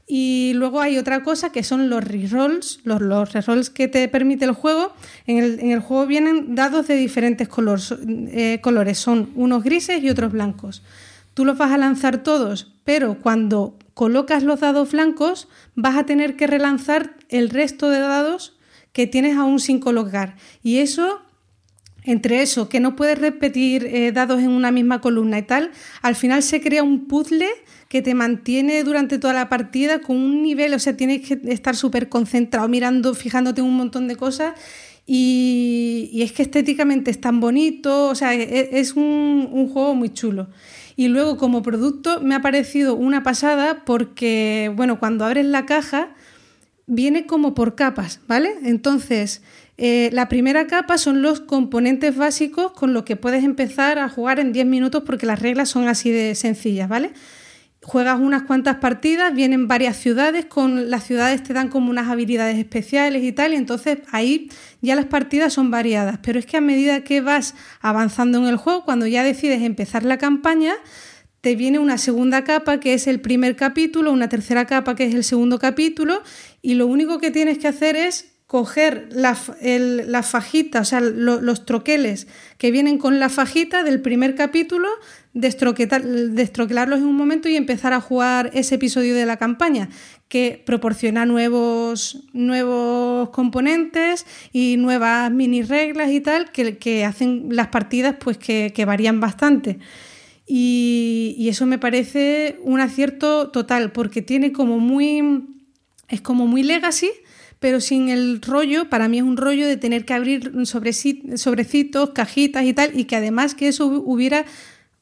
Y luego hay otra cosa que son los rerolls, los, los rerolls que te permite el juego. En el, en el juego vienen dados de diferentes colores, eh, colores, son unos grises y otros blancos. Tú los vas a lanzar todos, pero cuando colocas los dados blancos vas a tener que relanzar el resto de dados que tienes aún sin colocar. Y eso entre eso, que no puedes repetir eh, dados en una misma columna y tal, al final se crea un puzzle que te mantiene durante toda la partida con un nivel, o sea, tienes que estar súper concentrado, mirando, fijándote en un montón de cosas. Y, es que estéticamente es tan bonito, o sea, es, es un, un, juego muy chulo. Y luego como producto me ha parecido una pasada porque, bueno, cuando abres la caja viene como por capas, ¿vale? Entonces, eh, la primera capa son los componentes básicos con los que puedes empezar a jugar en 10 minutos porque las reglas son así de sencillas, ¿vale? Juegas unas cuantas partidas, vienen varias ciudades, con las ciudades te dan como unas habilidades especiales y tal, y entonces ahí ya las partidas son variadas. Pero es que a medida que vas avanzando en el juego, cuando ya decides empezar la campaña, te viene una segunda capa que es el primer capítulo, una tercera capa que es el segundo capítulo, y lo único que tienes que hacer es coger la, el, fajita, o sea, lo, los troqueles que vienen con la fajita del primer capítulo, destroquelarlos en un momento y empezar a jugar ese episodio de la campaña, que proporciona nuevos, nuevos componentes y nuevas mini reglas y tal, que, que hacen las partidas pues que, que varían bastante. Y, y eso me parece un acierto total, porque tiene como muy... es como muy legacy, pero sin el rollo, para mí es un rollo de tener que abrir sobrecitos, cajitas y tal, y que además que eso hubiera,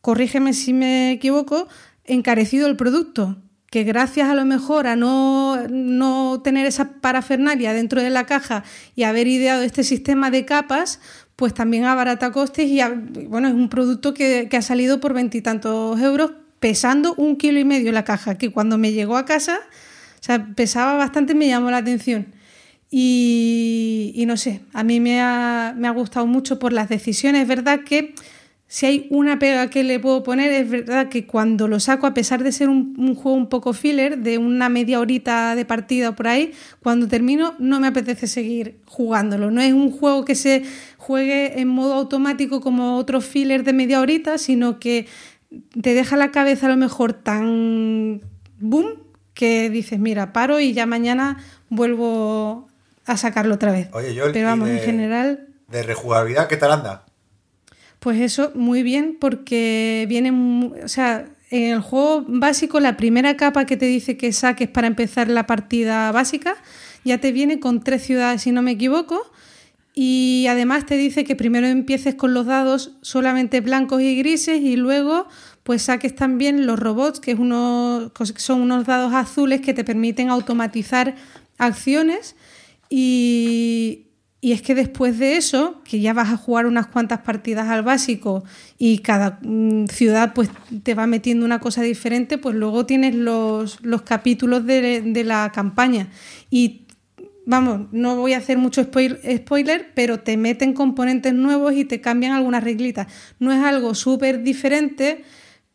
corrígeme si me equivoco, encarecido el producto. Que gracias a lo mejor a no, no tener esa parafernalia dentro de la caja y haber ideado este sistema de capas, pues también abarata costes y bueno, es un producto que, que ha salido por veintitantos euros pesando un kilo y medio la caja, que cuando me llegó a casa, o sea, pesaba bastante y me llamó la atención. Y, no sé, a mí me ha, me ha, gustado mucho por las decisiones. Es verdad que si hay una pega que le puedo poner, es verdad que cuando lo saco, a pesar de ser un, juego un poco filler, de una media horita de partida por ahí, cuando termino no me apetece seguir jugándolo. No es un juego que se juegue en modo automático como otros filler de media horita, sino que te deja la cabeza a lo mejor tan boom que dices, mira, paro y ya mañana vuelvo a sacarlo otra vez. Oye, yo Pero vamos, de, en general. De rejugabilidad, ¿qué tal anda? Pues eso, muy bien, porque viene. O sea, en el juego básico, la primera capa que te dice que saques para empezar la partida básica, ya te viene con tres ciudades, si no me equivoco. Y además te dice que primero empieces con los dados solamente blancos y grises y luego pues saques también los robots, que es uno, son unos dados azules que te permiten automatizar acciones y, y, es que después de eso, que ya vas a jugar unas cuantas partidas al básico y cada mm, ciudad pues te va metiendo una cosa diferente, pues luego tienes los, los capítulos de, de, la campaña. Y vamos, no voy a hacer mucho spoil, spoiler, pero te meten componentes nuevos y te cambian algunas reglitas. No es algo súper diferente,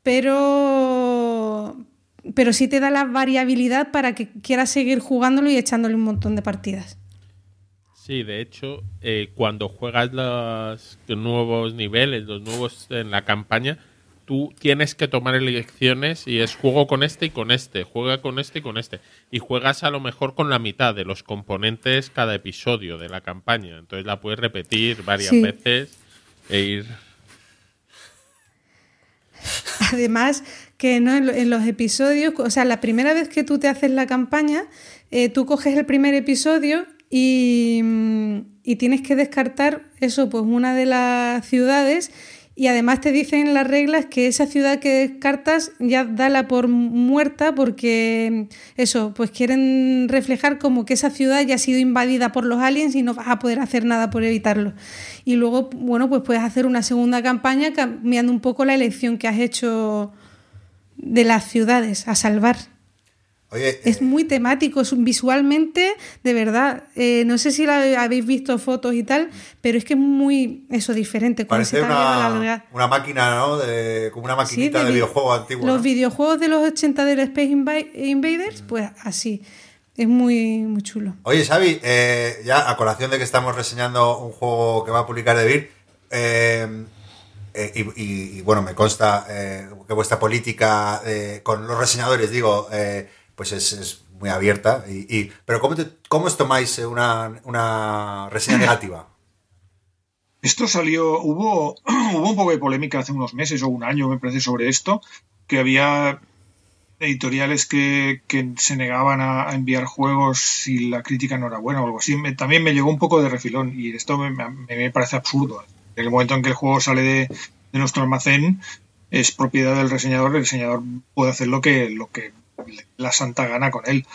pero pero sí te da la variabilidad para que quieras seguir jugándolo y echándole un montón de partidas. Sí, de hecho, eh, cuando juegas los nuevos niveles, los nuevos en la campaña, tú tienes que tomar elecciones y es juego con este y con este, juega con este y con este. Y juegas a lo mejor con la mitad de los componentes cada episodio de la campaña. Entonces la puedes repetir varias sí. veces e ir. Además, que no en los episodios, o sea, la primera vez que tú te haces la campaña, eh, tú coges el primer episodio y, y, tienes que descartar eso, pues una de las ciudades Y además te dicen las reglas que esa ciudad que descartas ya dala por muerta porque eso, pues quieren reflejar como que esa ciudad ya ha sido invadida por los aliens y no vas a poder hacer nada por evitarlo. Y luego, bueno, pues puedes hacer una segunda campaña cambiando un poco la elección que has hecho de las ciudades a salvar. Oye, Es eh, muy temático, es un- visualmente, de verdad. eh, no sé si la, habéis visto fotos y tal, pero es que es muy, eso, diferente. Parece una, una máquina, ¿no? De, como una Sí, maquinita de, vi- videojuego antiguo. Los ¿no? videojuegos de los 80 del Space Invaders, pues así. Es muy, muy chulo. Oye, Xavi, eh, ya a colación de que estamos reseñando un juego que va a publicar De Vir, eh, y, y- y, bueno, me consta eh, que vuestra política eh, con los reseñadores, digo, pues es, es muy abierta. Y, y- pero ¿cómo, te- cómo os tomáis una, una reseña negativa? Esto salió, hubo, hubo un poco de polémica hace unos meses o un año, me parece, sobre esto, que había editoriales que, que se negaban a, a enviar juegos si la crítica no era buena o algo así. Me- también me llegó un poco de refilón y esto me, me- me parece absurdo. En el momento en que el juego sale de, de nuestro almacén, es propiedad del reseñador, el reseñador puede hacer lo que, lo que la santa gana con él.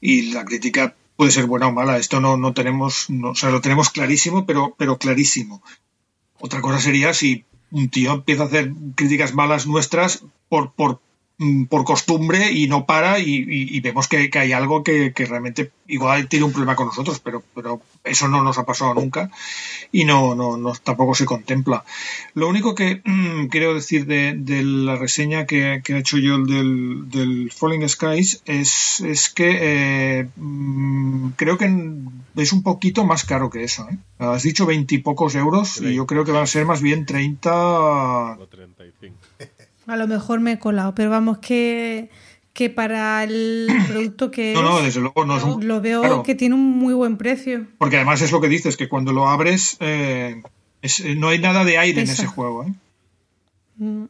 Y la crítica puede ser buena o mala. Esto no, no tenemos, no, o sea, lo tenemos clarísimo, pero, pero clarísimo. Otra cosa sería si un tío empieza a hacer críticas malas nuestras por, por, por costumbre y no para y, y- y vemos que, que hay algo que, que realmente igual tiene un problema con nosotros, pero, pero eso no nos ha pasado nunca y no, no, no- tampoco se contempla. Lo único que mm, quiero decir de, de la reseña que, que ha hecho yo el del, del Falling Skies es, es que eh, mm, creo que es un poquito más caro que eso. ¿eh? Has dicho veintipocos euros y yo creo que van a ser más bien 30 O 35. A lo mejor me he colado, pero vamos que, que para el producto que No, no, es, desde luego no es un- lo veo claro. que tiene un muy buen precio. Porque además es lo que dices, que cuando lo abres eh, es- eh, no hay nada de aire en ese juego. ¿eh? Mm.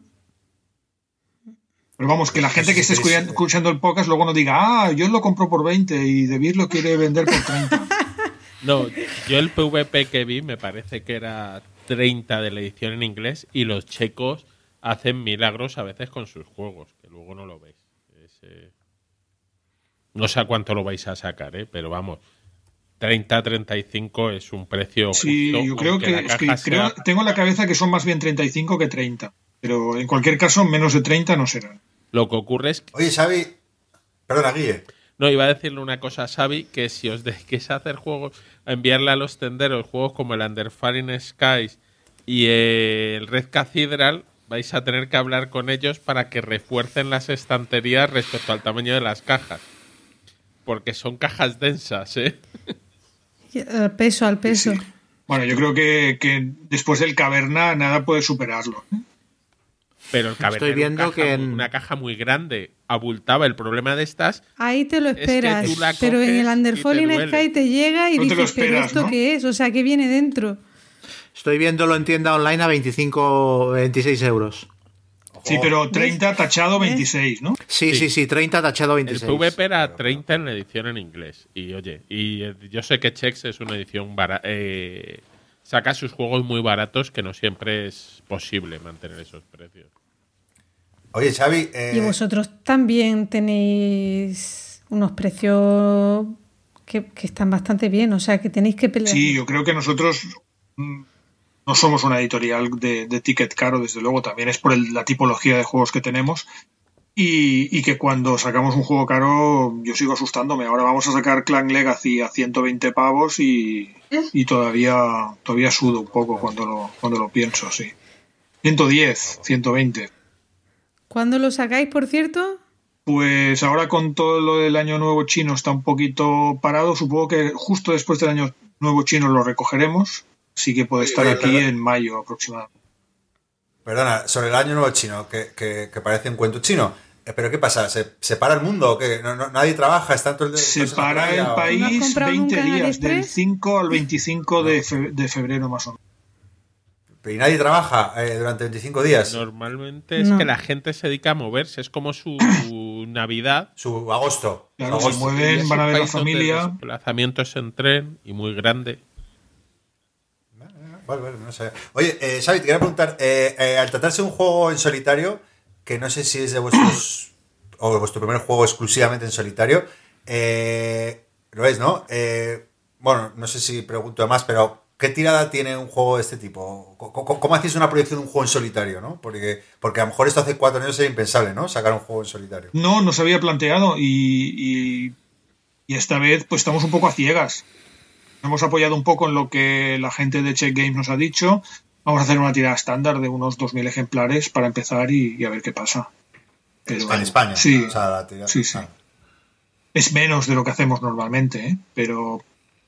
Pero vamos, que la gente que esté escuchando, escuchando el podcast luego no diga, ah, yo lo compro por 20 y De Beer lo quiere vender por 30. No, yo el PvP que vi me parece que era 30 de la edición en inglés y los checos hacen milagros a veces con sus juegos, que luego no lo veis. Es, eh, No sé a cuánto lo vais a sacar, ¿eh? pero vamos, 30-35 es un precio Sí, justo, yo creo que, la es que creo- tengo en la cabeza que son más bien 35 que 30. Pero en cualquier caso, menos de 30 no serán. Lo que ocurre es que Oye, Xavi, perdona, Guille. No, iba a decirle una cosa a Xavi, que si os a hacer juegos, a enviarle a los tenderos juegos como el Under Falling Skies y el Red Cathedral, vais a tener que hablar con ellos para que refuercen las estanterías respecto al tamaño de las cajas. Porque son cajas densas, ¿eh? Al peso, al peso. Sí. Bueno, yo creo que, que después del caverna nada puede superarlo. ¿eh? Pero el caverna Estoy era un viendo caja que muy- en- una caja muy grande abultaba. El problema de estas Ahí te lo esperas, pero en el y Under te Falling duele. Sky te llega y No dices, pero ¿esto ¿no? qué es? O sea, ¿qué viene dentro? Estoy viéndolo en tienda online a 25, 26 euros. Sí, pero 30 tachado 26, ¿no? Sí, sí, sí, 30 tachado El 26. PvP era 30 en la edición en inglés. Y oye, y eh, yo sé que Chex es una edición barata. saca sus juegos muy baratos que no siempre es posible mantener esos precios. Oye, Xavi, eh, Y vosotros también tenéis unos precios que, que están bastante bien, o sea, que tenéis que pelear. Sí, yo creo que nosotros mm, no somos una editorial de, de ticket caro, desde luego, también es por el- la tipología de juegos que tenemos. Y, y que cuando sacamos un juego caro, yo sigo asustándome. Ahora vamos a sacar Clan Legacy a 120 pavos y, y todavía, todavía sudo un poco cuando lo, cuando lo pienso, sí. 110, 120. ¿Cuándo lo sacáis, por cierto? Pues ahora con todo lo del año nuevo chino está un poquito parado. Supongo que justo después del año nuevo chino lo recogeremos. Así que puede estar oye, aquí perdón. en mayo aproximadamente. perdona, sobre el año nuevo chino, que, que- que parece un cuento chino. Eh, ¿Pero qué pasa? ¿Se, se para el mundo o qué? ¿No, no- nadie trabaja? ¿Está todo el Se para playa el ¿No país comprado 20 nunca en días, del AliExpress? 5 al 25 de, fe- de febrero más o menos. ¿Y nadie trabaja eh, durante 25 días? Normalmente es No. que la gente se dedica a moverse, es como su Navidad. Su agosto. Claro, Su se agosto. mueven, van a ver la familia. El desplazamiento es en tren y muy grande. Vale, vale, no sé. Oye, eh, Xavi, te quería preguntar, eh, eh, al tratarse de un juego en solitario, que no sé si es de vuestros o vuestro primer juego exclusivamente en solitario, eh, lo es, ¿no? Eh, bueno, no sé si pregunto más, pero ¿qué tirada tiene un juego de este tipo? ¿Cómo, cómo, cómo hacéis una proyección de un juego en solitario, no? Porque, porque a lo mejor esto hace cuatro años era impensable, ¿no? Sacar un juego en solitario. No, no se había planteado y, y, y esta vez pues estamos un poco a ciegas. Hemos apoyado un poco en lo que la gente de Check Games nos ha dicho. Vamos a hacer una tirada estándar de unos 2.000 ejemplares para empezar y, y a ver qué pasa. Pero, en España. Sí, o sea, la tirada- sí, sí. Es menos de lo que hacemos normalmente, ¿eh? pero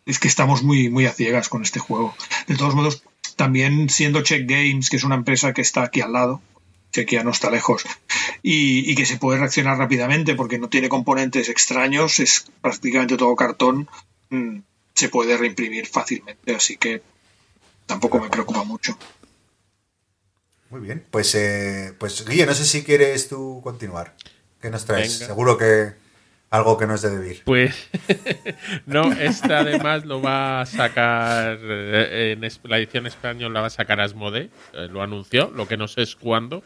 es que estamos muy, muy a ciegas con este juego. De todos modos, también siendo Check Games, que es una empresa que está aquí al lado, Chequia no está lejos, y, y que se puede reaccionar rápidamente porque no tiene componentes extraños, es prácticamente todo cartón, mm, se puede reimprimir fácilmente, así que tampoco me preocupa mucho. Muy bien. Pues, eh, pues Guille, no sé si quieres tú continuar. ¿Qué nos traes? Venga. Seguro que algo que no es de Debir. Pues no, este además lo va a sacar eh, en la edición española la va a sacar Asmode, eh, lo anunció, lo que no sé es cuándo.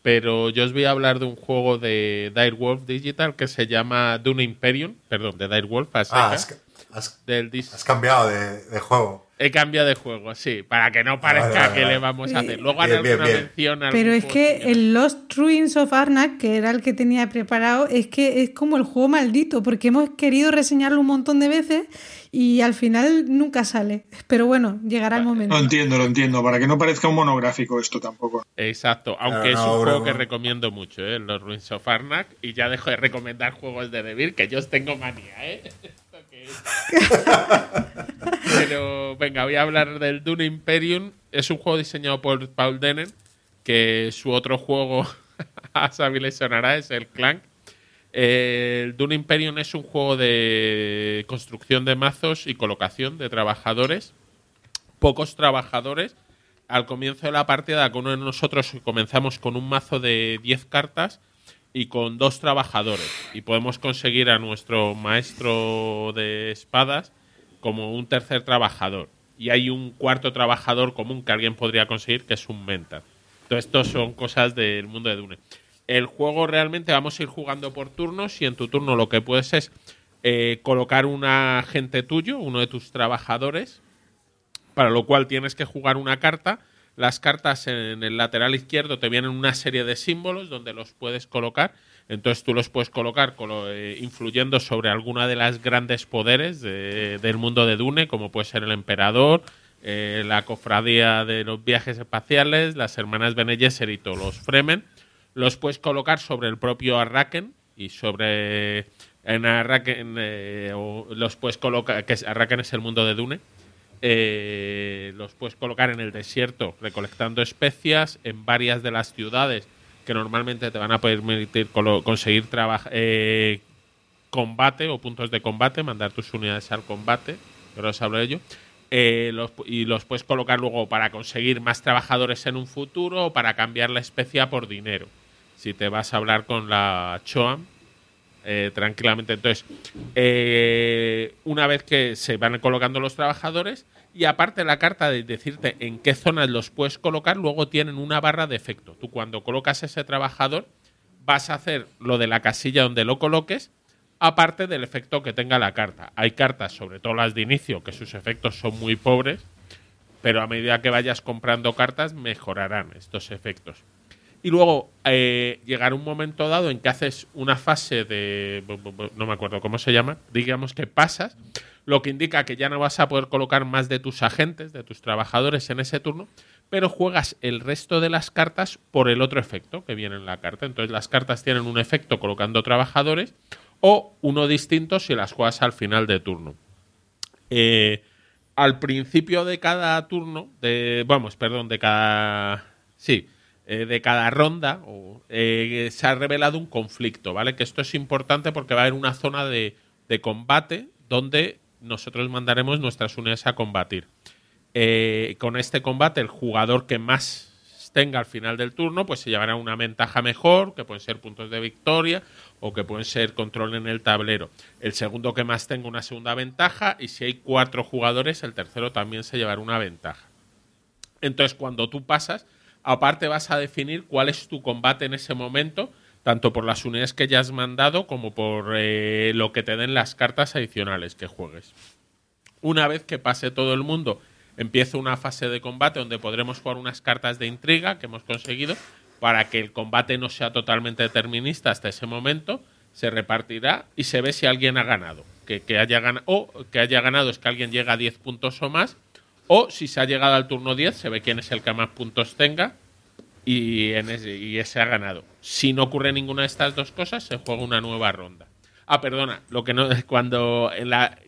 Pero yo os voy a hablar de un juego de Direwolf Digital que se llama Dune Imperium, perdón, de Direwolf a Ah, has, has- del dis- has cambiado de, de juego. He cambiado de juego, sí, para que no parezca Vale, vale, que vale. le vamos a hacer. Luego haré alguna bien. mención a Pero es que el Lost Ruins of Arnak, que era el que tenía preparado, es que es como el juego maldito, porque hemos querido reseñarlo un montón de veces y al final nunca sale. Pero bueno, llegará el momento. Lo entiendo, lo entiendo, para que no parezca un monográfico esto tampoco. Exacto, aunque no, es un juego que recomiendo mucho, ¿eh? los Ruins of Arnak, y ya dejo de recomendar juegos de Devil, que yo os tengo manía, ¿eh? Pero venga, voy a hablar del Dune Imperium. Es un juego diseñado por Paul Denen, que su otro juego a Xavi le sonará, es el Clank. Eh, El Dune Imperium es un juego de construcción de mazos y colocación de trabajadores pocos trabajadores. Al comienzo de la partida, con uno de nosotros comenzamos con un mazo de 10 cartas y con dos trabajadores. Y podemos conseguir a nuestro maestro de espadas como un tercer trabajador. Y hay un cuarto trabajador común que alguien podría conseguir, que es un mentor. Todo esto son cosas del mundo de Dune. El juego realmente vamos a ir jugando por turnos y en tu turno lo que puedes es eh, colocar un agente tuyo, uno de tus trabajadores, para lo cual tienes que jugar una carta. Las cartas en el lateral izquierdo te vienen una serie de símbolos donde los puedes colocar. Entonces tú los puedes colocar colo- eh, influyendo sobre alguna de las grandes poderes de- del mundo de Dune, como puede ser el emperador, eh, la cofradía de los viajes espaciales, las hermanas Bene Gesserit los Fremen. Los puedes colocar sobre el propio Arraken y sobre en Arraken eh, los puedes colocar que Arraken es el mundo de Dune eh, los puedes colocar en el desierto recolectando especias en varias de las ciudades que normalmente te van a permitir conseguir eh, combate o puntos de combate, mandar tus unidades al combate, ahora os hablo de ello. Eh, y los puedes colocar luego para conseguir más trabajadores en un futuro o para cambiar la especia por dinero. Si te vas a hablar con la Choam, eh, tranquilamente. Entonces, eh, una vez que se van colocando los trabajadores, y aparte la carta de decirte en qué zonas los puedes colocar, luego tienen una barra de efecto. Tú cuando colocas ese trabajador, vas a hacer lo de la casilla donde lo coloques, aparte del efecto que tenga la carta. Hay cartas, sobre todo las de inicio, que sus efectos son muy pobres, pero a medida que vayas comprando cartas, mejorarán estos efectos. Y luego eh, llegará un momento dado en que haces una fase de. No me acuerdo cómo se llama. Digamos que pasas, lo que indica que ya no vas a poder colocar más de tus agentes, de tus trabajadores en ese turno, pero juegas el resto de las cartas por el otro efecto que viene en la carta. Entonces las cartas tienen un efecto colocando trabajadores o uno distinto si las juegas al final de turno. Eh, al principio de cada turno, de, vamos, perdón, de cada, sí, eh, de cada ronda, eh, se ha revelado un conflicto, ¿vale? Que esto es importante porque va a haber una zona de, de combate donde nosotros mandaremos nuestras unidades a combatir. Eh, con este combate, el jugador que más tenga al final del turno, pues se llevará una ventaja mejor, que pueden ser puntos de victoria o que pueden ser control en el tablero. El segundo que más tenga una segunda ventaja y si hay cuatro jugadores, el tercero también se llevará una ventaja. Entonces, cuando tú pasas, aparte vas a definir cuál es tu combate en ese momento, tanto por las unidades que ya has mandado como por eh, lo que te den las cartas adicionales que juegues. Una vez que pase todo el mundo, empieza una fase de combate donde podremos jugar unas cartas de intriga que hemos conseguido para que el combate no sea totalmente determinista hasta ese momento. Se repartirá y se ve si alguien ha ganado. Que, haya ganado o que haya ganado es que alguien llega a 10 puntos o más. O si se ha llegado al turno 10, se ve quién es el que más puntos tenga y, ese, ha ganado. Si no ocurre ninguna de estas dos cosas, se juega una nueva ronda. Ah, perdona, lo que no cuando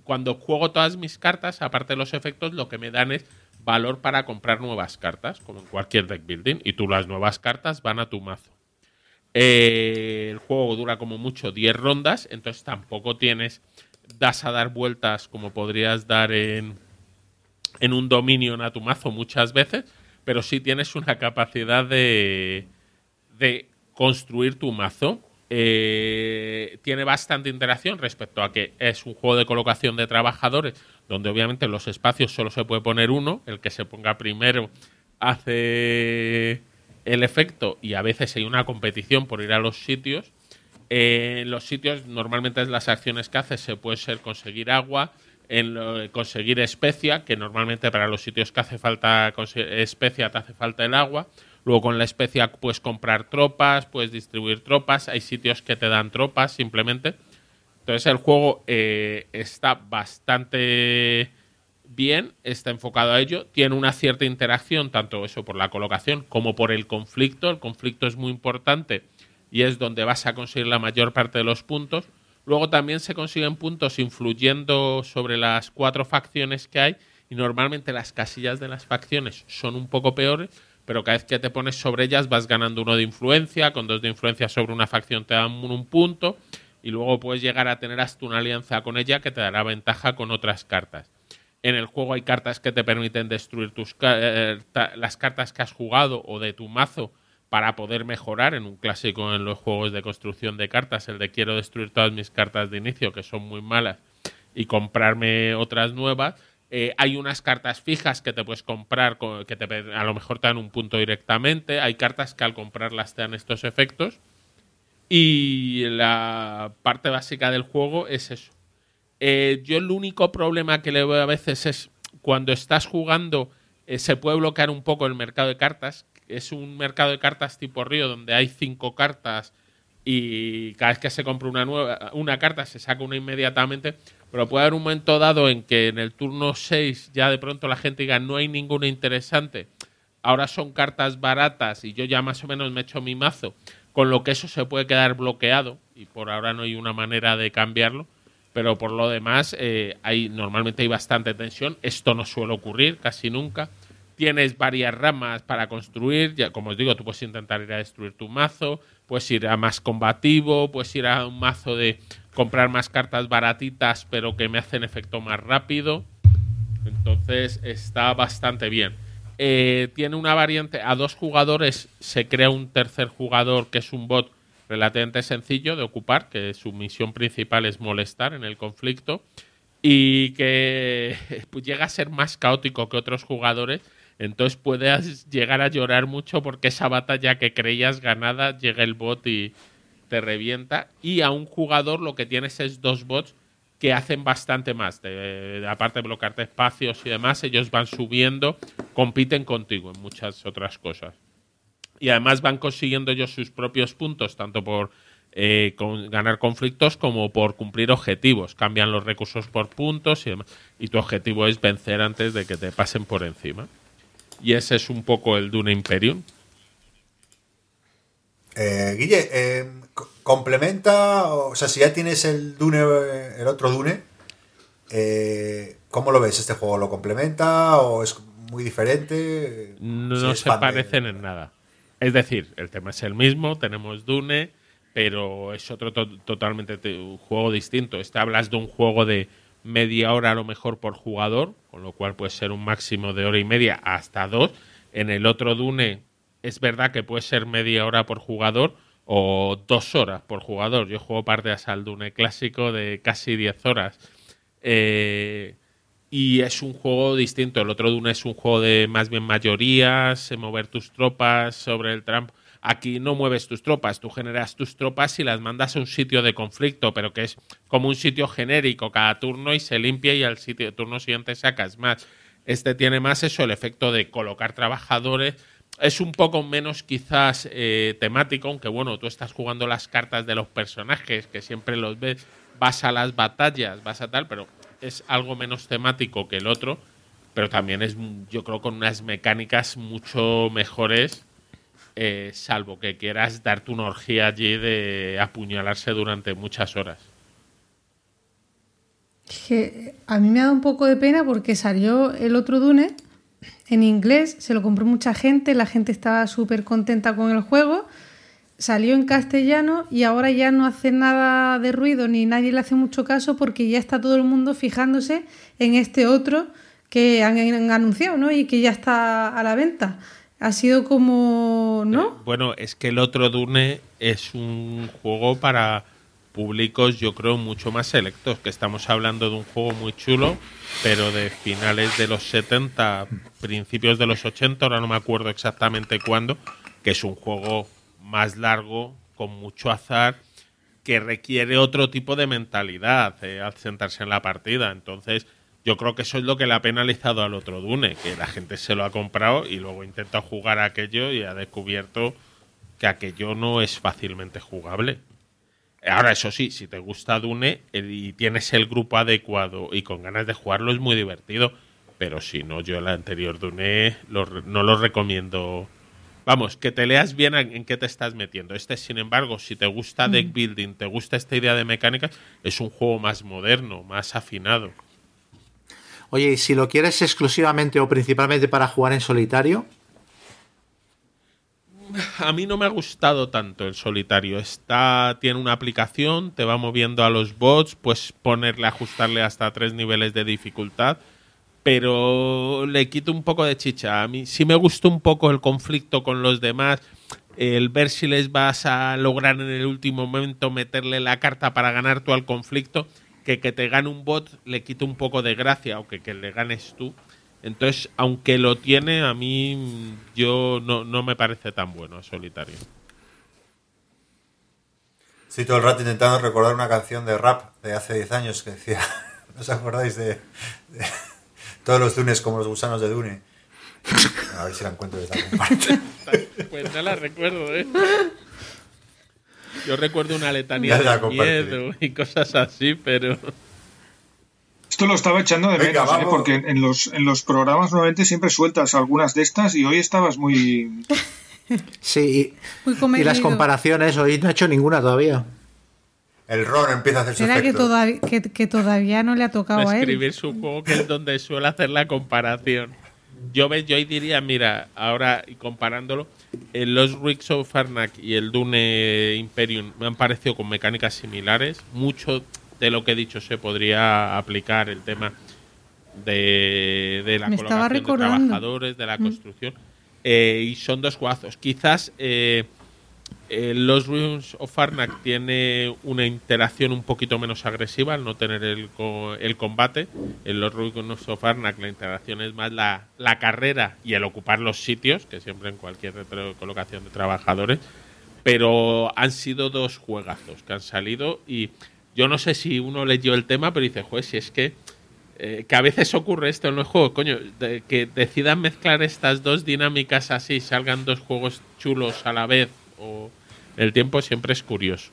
cuando juego todas mis cartas, aparte de los efectos, lo que me dan es valor para comprar nuevas cartas, como en cualquier deck building, y tú las nuevas cartas van a tu mazo. Eh, el juego dura como mucho 10 rondas, entonces tampoco tienes das a dar vueltas como podrías dar en, en un dominio a tu mazo muchas veces, pero sí tienes una capacidad de, de construir tu mazo. Eh, tiene bastante interacción respecto a que es un juego de colocación de trabajadores, donde obviamente en los espacios solo se puede poner uno, el que se ponga primero hace el efecto y a veces hay una competición por ir a los sitios. Eh, en los sitios normalmente las acciones que haces se puede ser conseguir agua, en lo- conseguir especia, que normalmente para los sitios que hace falta especia te hace falta el agua. Luego con la especia puedes comprar tropas, puedes distribuir tropas. Hay sitios que te dan tropas simplemente. Entonces el juego eh, está bastante bien, está enfocado a ello, tiene una cierta interacción, tanto eso por la colocación como por el conflicto. El conflicto es muy importante y es donde vas a conseguir la mayor parte de los puntos. Luego también se consiguen puntos influyendo sobre las cuatro facciones que hay y normalmente las casillas de las facciones son un poco peores, pero cada vez que te pones sobre ellas vas ganando uno de influencia, con dos de influencia sobre una facción te dan un, un punto y luego puedes llegar a tener hasta una alianza con ella que te dará ventaja con otras cartas. En el juego hay cartas que te permiten destruir tus eh, ta- las cartas que has jugado o de tu mazo para poder mejorar en un clásico en los juegos de construcción de cartas, el de quiero destruir todas mis cartas de inicio que son muy malas y comprarme otras nuevas. Eh, hay unas cartas fijas que te puedes comprar co- que te, a lo mejor te dan un punto directamente. Hay cartas que al comprarlas te dan estos efectos. Y la parte básica del juego es eso. Eh, yo el único problema que le veo a veces es cuando estás jugando eh, se puede bloquear un poco el mercado de cartas. Es un mercado de cartas tipo Río donde hay cinco cartas y cada vez que se compra una nueva una carta se saca una inmediatamente. Pero puede haber un momento dado en que en el turno 6 ya de pronto la gente diga no hay ninguna interesante. Ahora son cartas baratas y yo ya más o menos me echo mi mazo. Con lo que eso se puede quedar bloqueado y por ahora no hay una manera de cambiarlo pero por lo demás eh, hay normalmente hay bastante tensión esto no suele ocurrir casi nunca tienes varias ramas para construir ya como os digo tú puedes intentar ir a destruir tu mazo puedes ir a más combativo puedes ir a un mazo de comprar más cartas baratitas pero que me hacen efecto más rápido entonces está bastante bien Eh, tiene una variante a dos jugadores se crea un tercer jugador que es un bot relativamente sencillo de ocupar, que su misión principal es molestar en el conflicto y que pues, llega a ser más caótico que otros jugadores. Entonces puedes llegar a llorar mucho porque esa batalla que creías ganada llega el bot y te revienta. Y a un jugador lo que tienes es dos bots que hacen bastante más. Aparte de bloquearte espacios y demás, ellos van subiendo, compiten contigo en muchas otras cosas y además van consiguiendo ellos sus propios puntos, tanto por eh, ganar conflictos como por cumplir objetivos. Cambian los recursos por puntos y demás. Y tu objetivo es vencer antes de que te pasen por encima. Y ese es un poco el Dune Imperium. Eh, Guille, eh, co- complementa, o sea, si ya tienes el Dune, el otro Dune, eh, ¿cómo lo ves este juego? ¿Lo complementa o es muy diferente? No, se parecen en nada. Es decir, el tema es el mismo, tenemos Dune, pero es otro to- totalmente un juego distinto. Este hablas de un juego de media hora a lo mejor por jugador, con lo cual puede ser un máximo de hora y media hasta dos. En el otro Dune es verdad que puede ser media hora por jugador o dos horas por jugador. Yo juego partidas al Dune clásico de casi 10 horas. Eh, y es un juego distinto. El otro Dune es un juego de más bien mayorías, mover tus tropas sobre el trampo. Aquí no mueves tus tropas, tú generas tus tropas y las mandas a un sitio de conflicto, pero que es como un sitio genérico cada turno y se limpia y al sitio turno siguiente sacas más. Este tiene más eso, el efecto de colocar trabajadores. Es un poco menos quizás eh, temático, aunque bueno, tú estás jugando las cartas de los personajes, que siempre los ves, vas a las batallas, vas a tal, pero es algo menos temático que el otro, pero también es, yo creo, con unas mecánicas mucho mejores eh, salvo que quieras darte una orgía allí de apuñalarse durante muchas horas. A mí me ha dado un poco de pena porque salió el otro Dune en inglés, se lo compró mucha gente, la gente estaba súper contenta con el juego, salió en castellano y ahora ya no hace nada de ruido ni nadie le hace mucho caso porque ya está todo el mundo fijándose en este otro que han, han anunciado ¿no? y que ya está a la venta ha sido como, ¿no? Bueno, es que el otro Dune es un juego para públicos, yo creo, mucho más selectos, que estamos hablando de un juego muy chulo, pero de finales de los 70, principios de los 80, ahora no me acuerdo exactamente cuándo, que es un juego más largo, con mucho azar, que requiere otro tipo de mentalidad eh, al sentarse en la partida. Entonces, yo creo que eso es lo que le ha penalizado al otro Dune, que la gente se lo ha comprado y luego intenta jugar a aquello y ha descubierto que aquello no es fácilmente jugable. Ahora, eso sí, si te gusta Dune y tienes el grupo adecuado y con ganas de jugarlo, es muy divertido. Pero si no, yo el anterior Dune no lo recomiendo. Vamos, que te leas bien en, qué te estás metiendo. Este, sin embargo, si te gusta deck mm. building, te gusta esta idea de mecánicas, es un juego más moderno, más afinado. Oye, y si lo quieres exclusivamente o principalmente para jugar en solitario. A mí no me ha gustado tanto el solitario. Está, tiene una aplicación, te va moviendo a los bots, puedes ponerle, ajustarle hasta tres niveles de dificultad, pero le quito un poco de chicha. A mí sí me gusta un poco el conflicto con los demás, el ver si les vas a lograr en el último momento meterle la carta para ganar tú al conflicto que que te gane un bot le quita un poco de gracia, aunque que le ganes tú. Entonces, aunque lo tiene, a mí yo no, no me parece tan bueno solitario. Sí, todo el rato intentando recordar una canción de rap de hace 10 años que decía, ¿no os acordáis de, todos los dunes como los gusanos de Dune? A ver si la encuentro desde algún parte. Pues no la recuerdo, ¿eh? Yo recuerdo una letanía de miedo y cosas así, pero... Esto lo estaba echando de menos, ¿eh? porque en los, en los programas normalmente siempre sueltas algunas de estas y hoy estabas muy... Sí, y las comparaciones, hoy no he hecho ninguna todavía. El Ron empieza a hacer su ¿Será que, todavía, que, todavía no le ha tocado a él? Escribir su juego que es donde suele hacer la comparación. Yo, ves, yo diría, mira, ahora y comparándolo, los Ricks of Farnak y el Dune Imperium me han parecido con mecánicas similares. Mucho de lo que he dicho se podría aplicar el tema de, de la colocación de trabajadores, de la mm. construcción. Eh, y son dos juazos. Quizás eh, eh, los Ruins of Farnak tiene una interacción un poquito menos agresiva al no tener el, el combate. En los Ruins of Farnak la interacción es más la, la, carrera y el ocupar los sitios, que siempre en cualquier colocación de trabajadores. Pero han sido dos juegazos que han salido y yo no sé si uno leyó el tema, pero dice, juez, si es que eh, que a veces ocurre esto en los juegos, coño, que decidan mezclar estas dos dinámicas así, salgan dos juegos chulos a la vez o el tiempo siempre es curioso.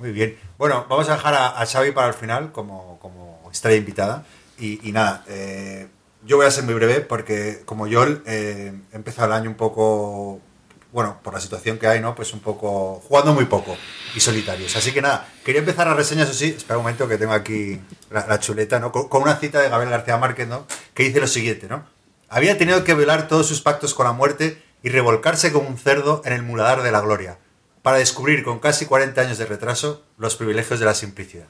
Muy bien. Bueno, vamos a dejar a, Xavi para el final como, como estrella invitada. Y, nada, eh, yo voy a ser muy breve porque como yo eh, he empezado el año un poco, bueno, por la situación que hay, ¿no? Pues un poco, jugando muy poco y solitarios. Así que nada, quería empezar la reseña, eso sí, espera un momento que tengo aquí la, chuleta, ¿no? Con, con, una cita de Gabriel García Márquez, ¿no? Que dice lo siguiente, ¿no? Había tenido que violar todos sus pactos con la muerte y revolcarse como un cerdo en el muladar de la gloria, para descubrir con casi 40 años de retraso los privilegios de la simplicidad.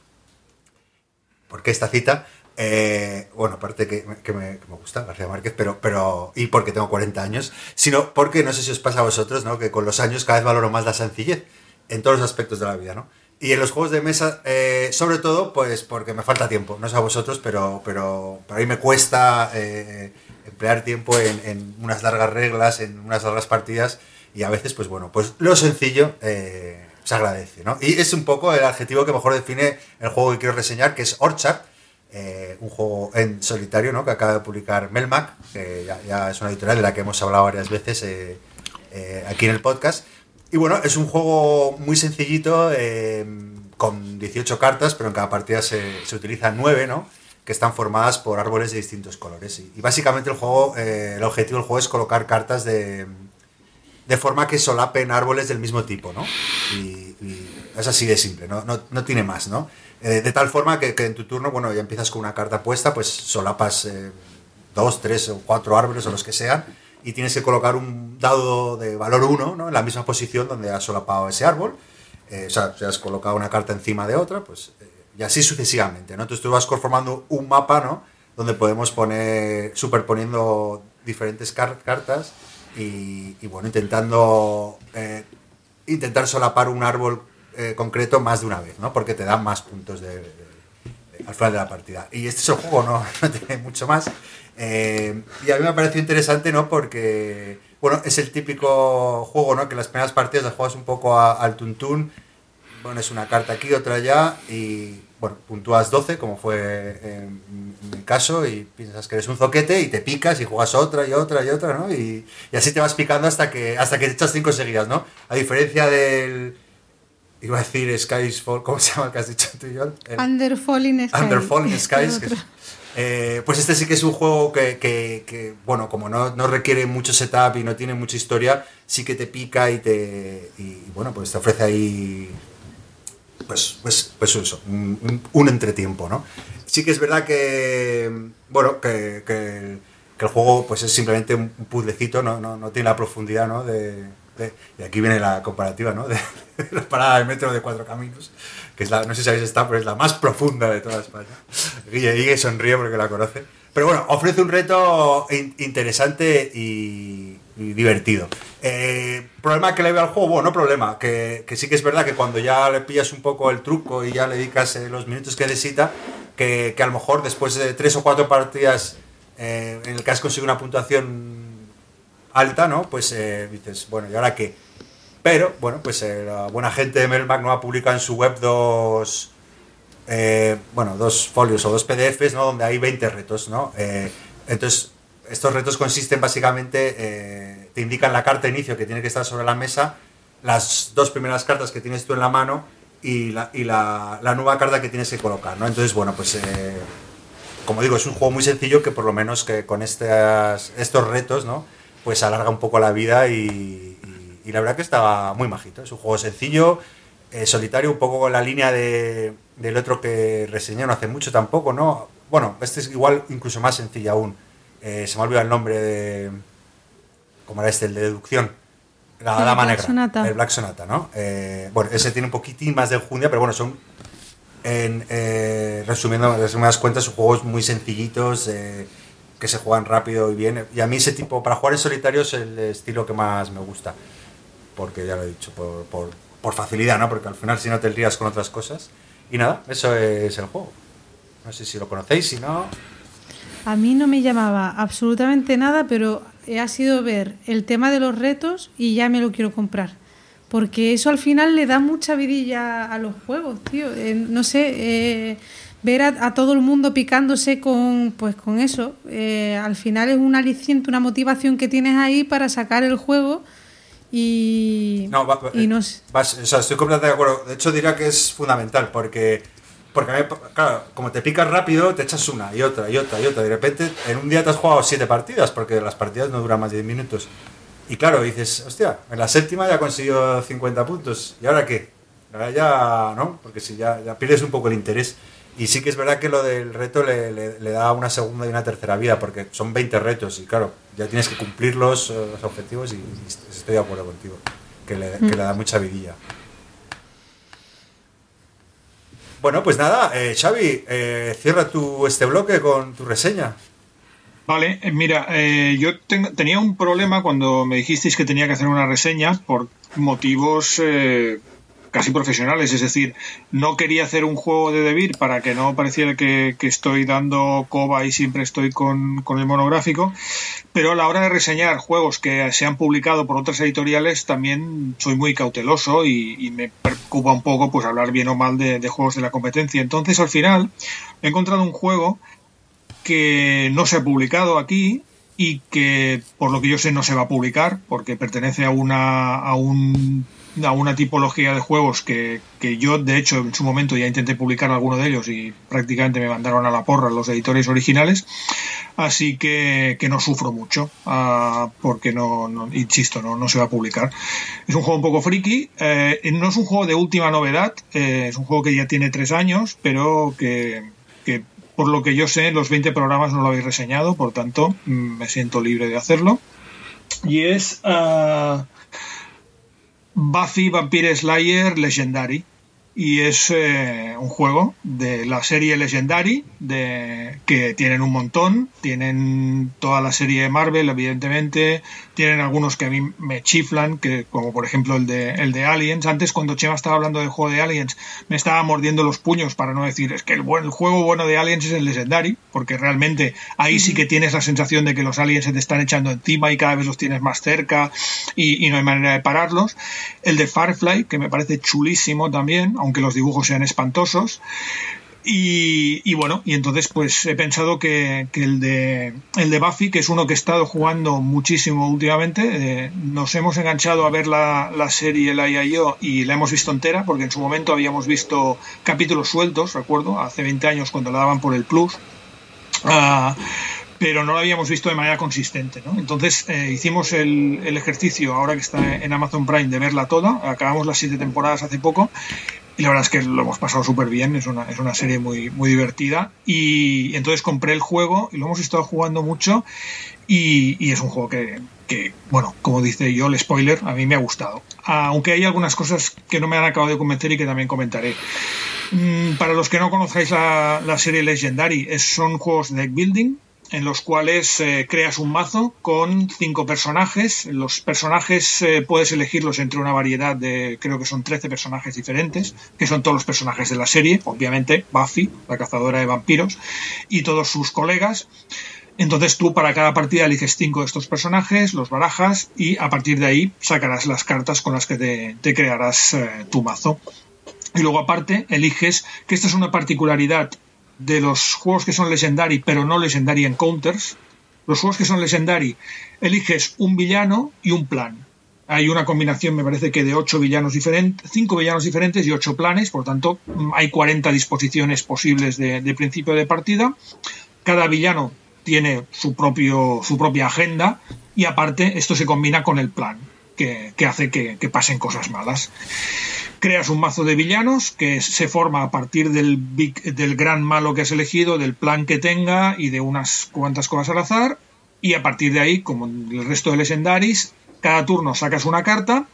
¿Por qué esta cita? Eh, bueno, aparte que, que, me, gusta García Márquez, pero, pero, y porque tengo 40 años, sino porque no sé si os pasa a vosotros, ¿no? Que con los años cada vez valoro más la sencillez en todos los aspectos de la vida, ¿no? Y en los juegos de mesa, eh, sobre todo, pues porque me falta tiempo. No sé a vosotros, pero, pero para mí me cuesta eh, emplear tiempo en, unas largas reglas, en unas largas partidas. Y a veces, pues bueno, pues lo sencillo eh, se agradece, ¿no? Y es un poco el adjetivo que mejor define el juego que quiero reseñar, que es Orchard. Eh, un juego en solitario ¿no? que acaba de publicar Melmac, que ya, ya, es una editorial de la que hemos hablado varias veces eh, aquí en el podcast. Y bueno, es un juego muy sencillito, con 18 cartas, pero en cada partida se, se utilizan 9, ¿no? Que están formadas por árboles de distintos colores. Y, básicamente el juego, eh, el objetivo del juego es colocar cartas de, de forma que solapen árboles del mismo tipo, ¿no? Y, es así de simple, no, no, no tiene más, ¿no? Eh, de tal forma que, en tu turno, bueno, ya empiezas con una carta puesta, pues solapas eh, dos, tres o cuatro árboles o los que sean, y tienes que colocar un dado de valor 1 ¿no? en la misma posición donde has solapado ese árbol. O sea, si has colocado una carta encima de otra, pues y así sucesivamente, ¿no? Entonces tú vas conformando un mapa, ¿no? Donde podemos poner, superponiendo diferentes car cartas y, bueno, intentando eh, intentar solapar un árbol eh, concreto más de una vez, ¿no? Porque te da más puntos de, al final de la partida. Y este es el juego, no, tiene mucho más. Eh, y a mí me ha parecido interesante, ¿no? Porque, bueno, es el típico juego, ¿no? Que las primeras partidas las juegas un poco al tuntún. Pones una carta aquí, otra allá y, bueno, puntúas 12, como fue en, en mi caso, y piensas que eres un zoquete y te picas y juegas otra y otra y otra, ¿no? Y, y así te vas picando hasta que, hasta que te echas cinco seguidas, ¿no? A diferencia del iba a decir Skies Fall, ¿cómo se llama que has dicho tú, John? Under Falling Skies. Under Falling Skies. que es, eh, pues este sí que es un juego que, que, que bueno, como no, no, requiere mucho setup y no tiene mucha historia, sí que te pica y te. Y, bueno, pues te ofrece ahí. Pues, pues, pues eso, un, entretiempo, ¿no? Sí que es verdad que. Bueno, que, que, el juego pues es simplemente un puzzlecito, no, no, no tiene la profundidad, ¿no? De, de, y aquí viene la comparativa, ¿no? De, de la parada de metro de cuatro caminos, que es la, no sé si habéis estado, pero es la más profunda de toda España. Guille, Guille sonríe porque la conoce. Pero bueno, ofrece un reto in, interesante y, y divertido. Eh, ¿Problema que le veo al juego? Bueno, no problema. Que, que, sí que es verdad que cuando ya le pillas un poco el truco y ya le dedicas eh, los minutos que necesita, que, que, a lo mejor después de tres o cuatro partidas eh, en el que has conseguido una puntuación alta, ¿no? Pues eh, dices, bueno, ¿y ahora qué? Pero, bueno, pues eh, la buena gente de Melmac no ha publicado en su web dos, eh, bueno, dos folios o dos PDFs, ¿no? Donde hay 20 retos, ¿no? Entonces, estos retos consisten básicamente, eh, te indican la carta de inicio que tiene que estar sobre la mesa, las dos primeras cartas que tienes tú en la mano y la, y la, nueva carta que tienes que colocar, ¿no? Entonces, bueno, pues... Eh, como digo, es un juego muy sencillo que por lo menos que con estas, estos retos, ¿no? pues alarga un poco la vida y, la verdad que estaba muy majito. Es un juego sencillo, eh, solitario, un poco con la línea de, del otro que reseñé no hace mucho tampoco, ¿no? Bueno, este es igual incluso más sencillo aún. Eh, se me olvidado el nombre de... ¿Cómo era este? El de deducción. La el Dama Black Negra. Sonata. El Black Sonata, ¿no? Eh, bueno, ese tiene un poquitín más de enjundia, pero bueno, son... En, eh, resumiendo, resumidas cuentas, son juegos muy sencillitos, eh, que se juegan rápido y bien. Y a mí ese tipo, para jugar en solitario es el estilo que más me gusta. Porque ya lo he dicho, por, por, por facilidad, ¿no? Porque al final si no te lías con otras cosas. Y nada, eso es el juego. No sé si lo conocéis, si no... A mí no me llamaba absolutamente nada, pero ha sido ver el tema de los retos y ya me lo quiero comprar. Porque eso al final le da mucha vidilla a los juegos, tío. Eh, no sé, eh, ver a, a, todo el mundo picándose con, pues, con eso, eh, al final es un aliciente, una motivación que tienes ahí para sacar el juego y no, va, y no sé. vas, o sea, estoy completamente de acuerdo. De hecho, diría que es fundamental porque, porque claro, como te picas rápido, te echas una y otra y otra y otra. De repente, en un día te has jugado siete partidas porque las partidas no duran más de 10 minutos. Y claro, dices, hostia, en la séptima ya consiguió 50 puntos. ¿Y ahora qué? Ahora ya, ¿no? Porque si ya, ya pierdes un poco el interés. Y sí que es verdad que lo del reto le, le, le, da una segunda y una tercera vida, porque son 20 retos y claro, ya tienes que cumplir los, los objetivos y, y, estoy de acuerdo contigo, que le, que le da mucha vidilla. Bueno, pues nada, eh, Xavi, eh, cierra tu, este bloque con tu reseña. Vale, eh, mira, yo ten, tenía un problema cuando me dijisteis que tenía que hacer una reseña por motivos casi profesionales. Es decir, no quería hacer un juego de Debir para que no pareciera que, estoy dando coba y siempre estoy con, el monográfico, pero a la hora de reseñar juegos que se han publicado por otras editoriales también soy muy cauteloso y, me preocupa un poco pues hablar bien o mal de, de juegos de la competencia. Entonces al final he encontrado un juego que no se ha publicado aquí y que por lo que yo sé no se va a publicar porque pertenece a una a un a una tipología de juegos que, yo, de hecho, en su momento ya intenté publicar alguno de ellos y prácticamente me mandaron a la porra los editores originales. Así que, no sufro mucho, ah, porque no, insisto, no, no se va a publicar. Es un juego un poco friki, eh, no es un juego de última novedad, eh, es un juego que ya tiene tres años, pero que, por lo que yo sé, los 20 programas no lo habéis reseñado, por tanto, mm, me siento libre de hacerlo. Y es. Ah, Buffy Vampire Slayer Legendary y es eh, un juego de la serie Legendary de, que tienen un montón, tienen toda la serie de Marvel evidentemente, tienen algunos que a mí me chiflan, que como por ejemplo el de, el de Aliens, antes cuando Chema estaba hablando del juego de Aliens me estaba mordiendo los puños para no decir es que el, buen, el juego bueno de Aliens es el Legendary, porque realmente ahí sí que tienes la sensación de que los aliens se te están echando encima y cada vez los tienes más cerca y, y no hay manera de pararlos, el de Firefly que me parece chulísimo también, aunque los dibujos sean espantosos. Y, bueno, y entonces pues he pensado que, el, de, el de Buffy, que es uno que he estado jugando muchísimo últimamente, eh, nos hemos enganchado a ver la, la serie La y yo y la hemos visto entera, porque en su momento habíamos visto capítulos sueltos, recuerdo, hace 20 años cuando la daban por el Plus. Ah, pero no la habíamos visto de manera consistente. ¿no? Entonces eh, hicimos el, el, ejercicio, ahora que está en Amazon Prime, de verla toda. Acabamos las siete temporadas hace poco la verdad es que lo hemos pasado súper bien, es una, es una serie muy, muy divertida. Y entonces compré el juego y lo hemos estado jugando mucho y, es un juego que, que, bueno, como dice yo, el spoiler, a mí me ha gustado. Aunque hay algunas cosas que no me han acabado de convencer y que también comentaré. Mm, para los que no conozcáis la, la serie Legendary, son juegos de deck building, en los cuales eh, creas un mazo con cinco personajes. Los personajes eh, puedes elegirlos entre una variedad de, creo que son 13 personajes diferentes, que son todos los personajes de la serie, obviamente Buffy, la cazadora de vampiros, y todos sus colegas. Entonces tú para cada partida eliges cinco de estos personajes, los barajas y a partir de ahí sacarás las cartas con las que te, crearás eh, tu mazo. Y luego aparte eliges, que esta es una particularidad de los juegos que son Legendary, pero no Legendary Encounters, los juegos que son Legendary, eliges un villano y un plan. Hay una combinación, me parece que de ocho villanos diferentes, cinco villanos diferentes y ocho planes, por tanto, hay 40 disposiciones posibles de, principio de partida. Cada villano tiene su, propio, su propia agenda y aparte esto se combina con el plan, que, hace que, pasen cosas malas creas un mazo de villanos que se forma a partir del, del gran malo que has elegido, del plan que tenga y de unas cuantas cosas al azar. Y a partir de ahí, como el resto de Legendaris, cada turno sacas una carta,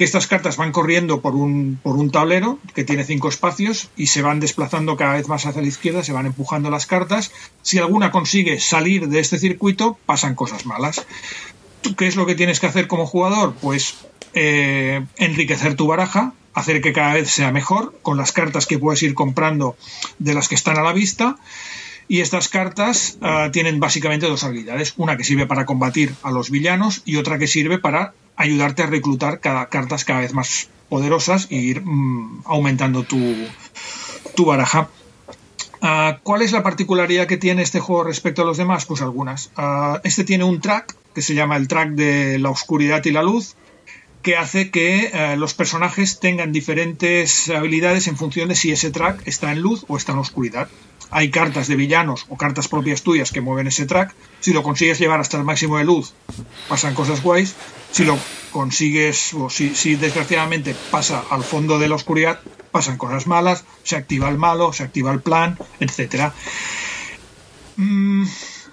que estas cartas van corriendo por un, por un tablero que tiene cinco espacios y se van desplazando cada vez más hacia la izquierda, se van empujando las cartas. Si alguna consigue salir de este circuito, pasan cosas malas. ¿Qué es lo que tienes que hacer como jugador? Pues eh, enriquecer tu baraja, hacer que cada vez sea mejor con las cartas que puedes ir comprando de las que están a la vista. Y estas cartas ah, tienen básicamente dos habilidades. Una que sirve para combatir a los villanos y otra que sirve para ayudarte a reclutar cartas cada vez más poderosas e ir mm, aumentando tu, tu baraja. Ah, ¿Cuál es la particularidad que tiene este juego respecto a los demás? Pues algunas. Ah, este tiene un track que se llama el track de la oscuridad y la luz, que hace que eh, los personajes tengan diferentes habilidades en función de si ese track está en luz o está en oscuridad. Hay cartas de villanos o cartas propias tuyas que mueven ese track. Si lo consigues llevar hasta el máximo de luz, pasan cosas guays. Si lo consigues, o si, desgraciadamente pasa al fondo de la oscuridad, pasan cosas malas, se activa el malo, se activa el plan, etc. Mm,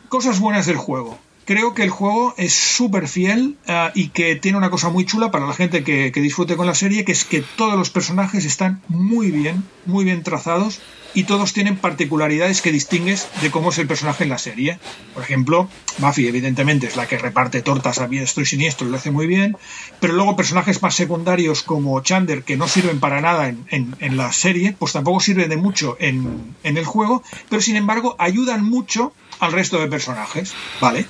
cosas buenas del juego creo que el juego es súper fiel uh, y que tiene una cosa muy chula para la gente que, disfrute con la serie, que es que todos los personajes están muy bien, muy bien trazados y todos tienen particularidades que distingues de cómo es el personaje en la serie. Por ejemplo, Buffy evidentemente es la que reparte tortas a diestro y siniestro y lo hace muy bien, pero luego personajes más secundarios como Chander, que no sirven para nada en, en, en la serie, pues tampoco sirven de mucho en, en el juego, pero sin embargo ayudan mucho al resto de personajes, ¿vale?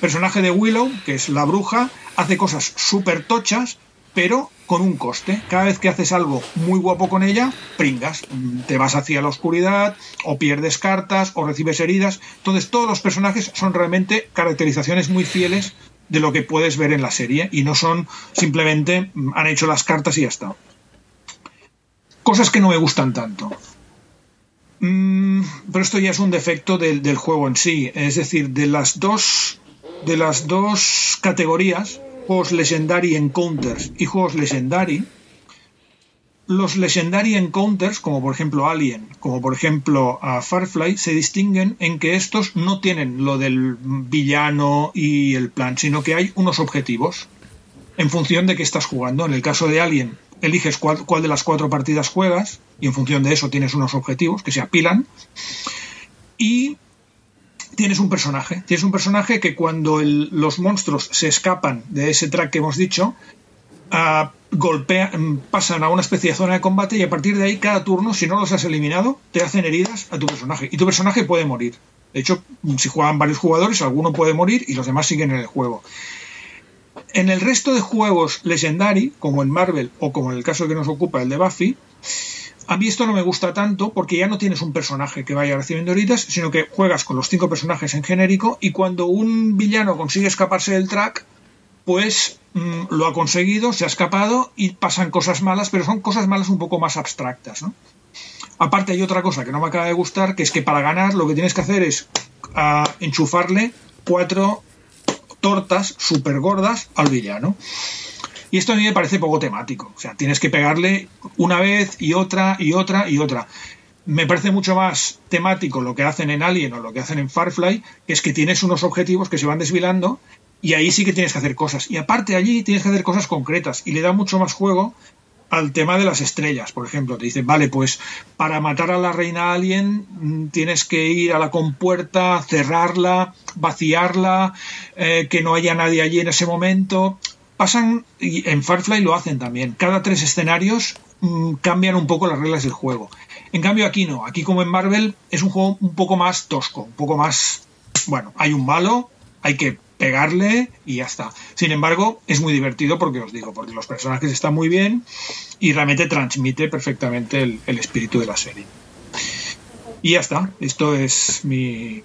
Personaje de Willow, que es la bruja, hace cosas súper tochas, pero con un coste. Cada vez que haces algo muy guapo con ella, pringas. Te vas hacia la oscuridad, o pierdes cartas, o recibes heridas. Entonces, todos los personajes son realmente caracterizaciones muy fieles de lo que puedes ver en la serie y no son simplemente han hecho las cartas y ya está. Cosas que no me gustan tanto. Mm, pero esto ya es un defecto del, del, juego en sí. Es decir, de las dos, de las dos categorías, juegos Legendary Encounters y juegos Legendary, los Legendary Encounters, como por ejemplo Alien, como por ejemplo uh, Firefly, se distinguen en que estos no tienen lo del villano y el plan, sino que hay unos objetivos en función de qué estás jugando. En el caso de Alien, eliges cuál, cuál, de las cuatro partidas juegas y en función de eso tienes unos objetivos que se apilan y tienes un personaje. Tienes un personaje que cuando los monstruos se escapan de ese track que hemos dicho, uh, golpean, pasan a una especie de zona de combate y a partir de ahí cada turno, si no los has eliminado, te hacen heridas a tu personaje y tu personaje puede morir. De hecho, si juegan varios jugadores, alguno puede morir y los demás siguen en el juego. En el resto de juegos Legendary, como en Marvel o como en el caso que nos ocupa el de Buffy, a mí esto no me gusta tanto porque ya no tienes un personaje que vaya recibiendo heridas, sino que juegas con los cinco personajes en genérico y cuando un villano consigue escaparse del track, pues mmm, lo ha conseguido, se ha escapado y pasan cosas malas, pero son cosas malas un poco más abstractas, ¿no? Aparte hay otra cosa que no me acaba de gustar, que es que para ganar lo que tienes que hacer es uh, enchufarle cuatro tortas súper gordas al villano. Y esto a mí me parece poco temático. O sea, tienes que pegarle una vez y otra y otra y otra. Me parece mucho más temático lo que hacen en Alien o lo que hacen en Firefly, que es que tienes unos objetivos que se van desvilando y ahí sí que tienes que hacer cosas. Y aparte allí tienes que hacer cosas concretas y le da mucho más juego al tema de las estrellas, por ejemplo. Te dicen, vale, pues para matar a la reina alien tienes que ir a la compuerta, cerrarla, vaciarla, eh, que no haya nadie allí en ese momento. Pasan, y en Firefly lo hacen también, cada tres escenarios mmm, cambian un poco las reglas del juego. En cambio aquí no, aquí como en Marvel es un juego un poco más tosco, un poco más, bueno, hay un malo, hay que pegarle y ya está. Sin embargo, es muy divertido porque os digo, porque los personajes están muy bien y realmente transmite perfectamente el, el espíritu de la serie. Y ya está, esto es mi...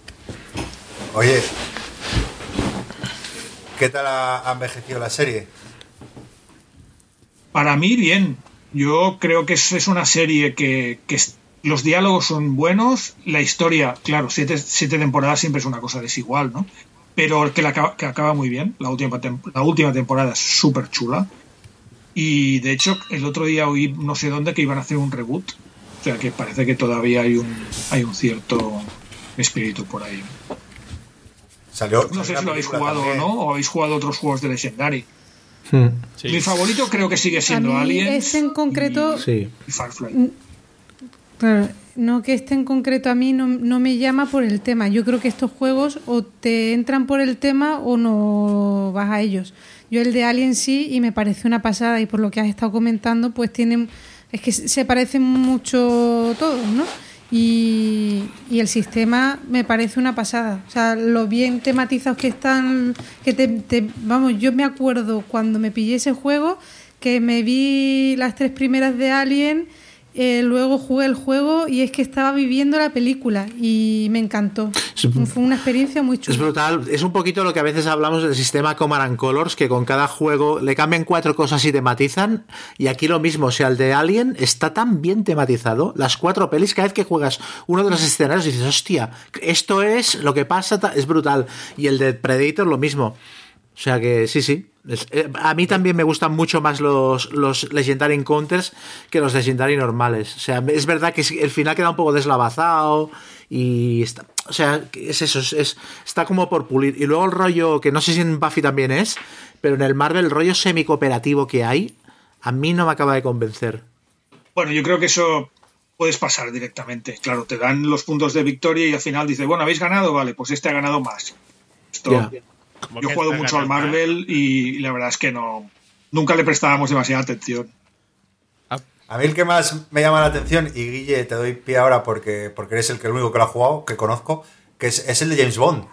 Oye, ¿qué tal ha envejecido la serie? Para mí, bien. Yo creo que es, es una serie que, que los diálogos son buenos, la historia, claro, siete, siete temporadas siempre es una cosa desigual, ¿no? pero que, la, que acaba muy bien. La última, la última temporada es súper chula. Y de hecho, el otro día oí no sé dónde que iban a hacer un reboot. O sea que parece que todavía hay un, hay un cierto espíritu por ahí. Salió, no sé si lo habéis jugado o no, o habéis jugado otros juegos de Legendary. Hmm. Sí. Mi favorito creo que sigue siendo Alien. Este en concreto. Y, sí. y Firefly. Claro, no que este en concreto a mí no, no, me llama por el tema. Yo creo que estos juegos o te entran por el tema o no vas a ellos. Yo el de Alien sí y me parece una pasada y por lo que has estado comentando pues tienen es que se parecen mucho todos, ¿no? Y, y, el sistema me parece una pasada. O sea, lo bien tematizados que están, que te, te, vamos, yo me acuerdo cuando me pillé ese juego que me vi las tres primeras de Alien eh, luego jugué el juego y es que estaba viviendo la película y me encantó. Es, Fue una experiencia muy chula. Es brutal. Es un poquito lo que a veces hablamos del sistema Command and Colors, que con cada juego le cambian cuatro cosas y tematizan. Y aquí lo mismo, o sea, el de Alien está tan bien tematizado. Las cuatro pelis, cada vez que juegas uno de los escenarios dices, hostia, esto es lo que pasa, es brutal. Y el de Predator lo mismo. O sea que sí, sí. Eh, a mí también me gustan mucho más los, los Legendary Encounters que los Legendary normales. O sea, es verdad que el final queda un poco deslavazado y está, o sea, es eso, es, es- está como por pulir. Y luego el rollo, que no sé si en Buffy también es, pero en el Marvel el rollo semi-cooperativo que hay, a mí no me acaba de convencer. Bueno, yo creo que eso puedes pasar directamente. Claro, te dan los puntos de victoria y al final dices, bueno, habéis ganado, vale, pues este ha ganado más. Esto, Ya. Yo he que jugado está mucho al. Marvel y la verdad es que no, nunca le prestábamos demasiada atención. A mí el que más me llama la atención, y Guille, te doy pie ahora porque, porque eres el que el único que lo ha jugado, que conozco, que es, es el de James Bond,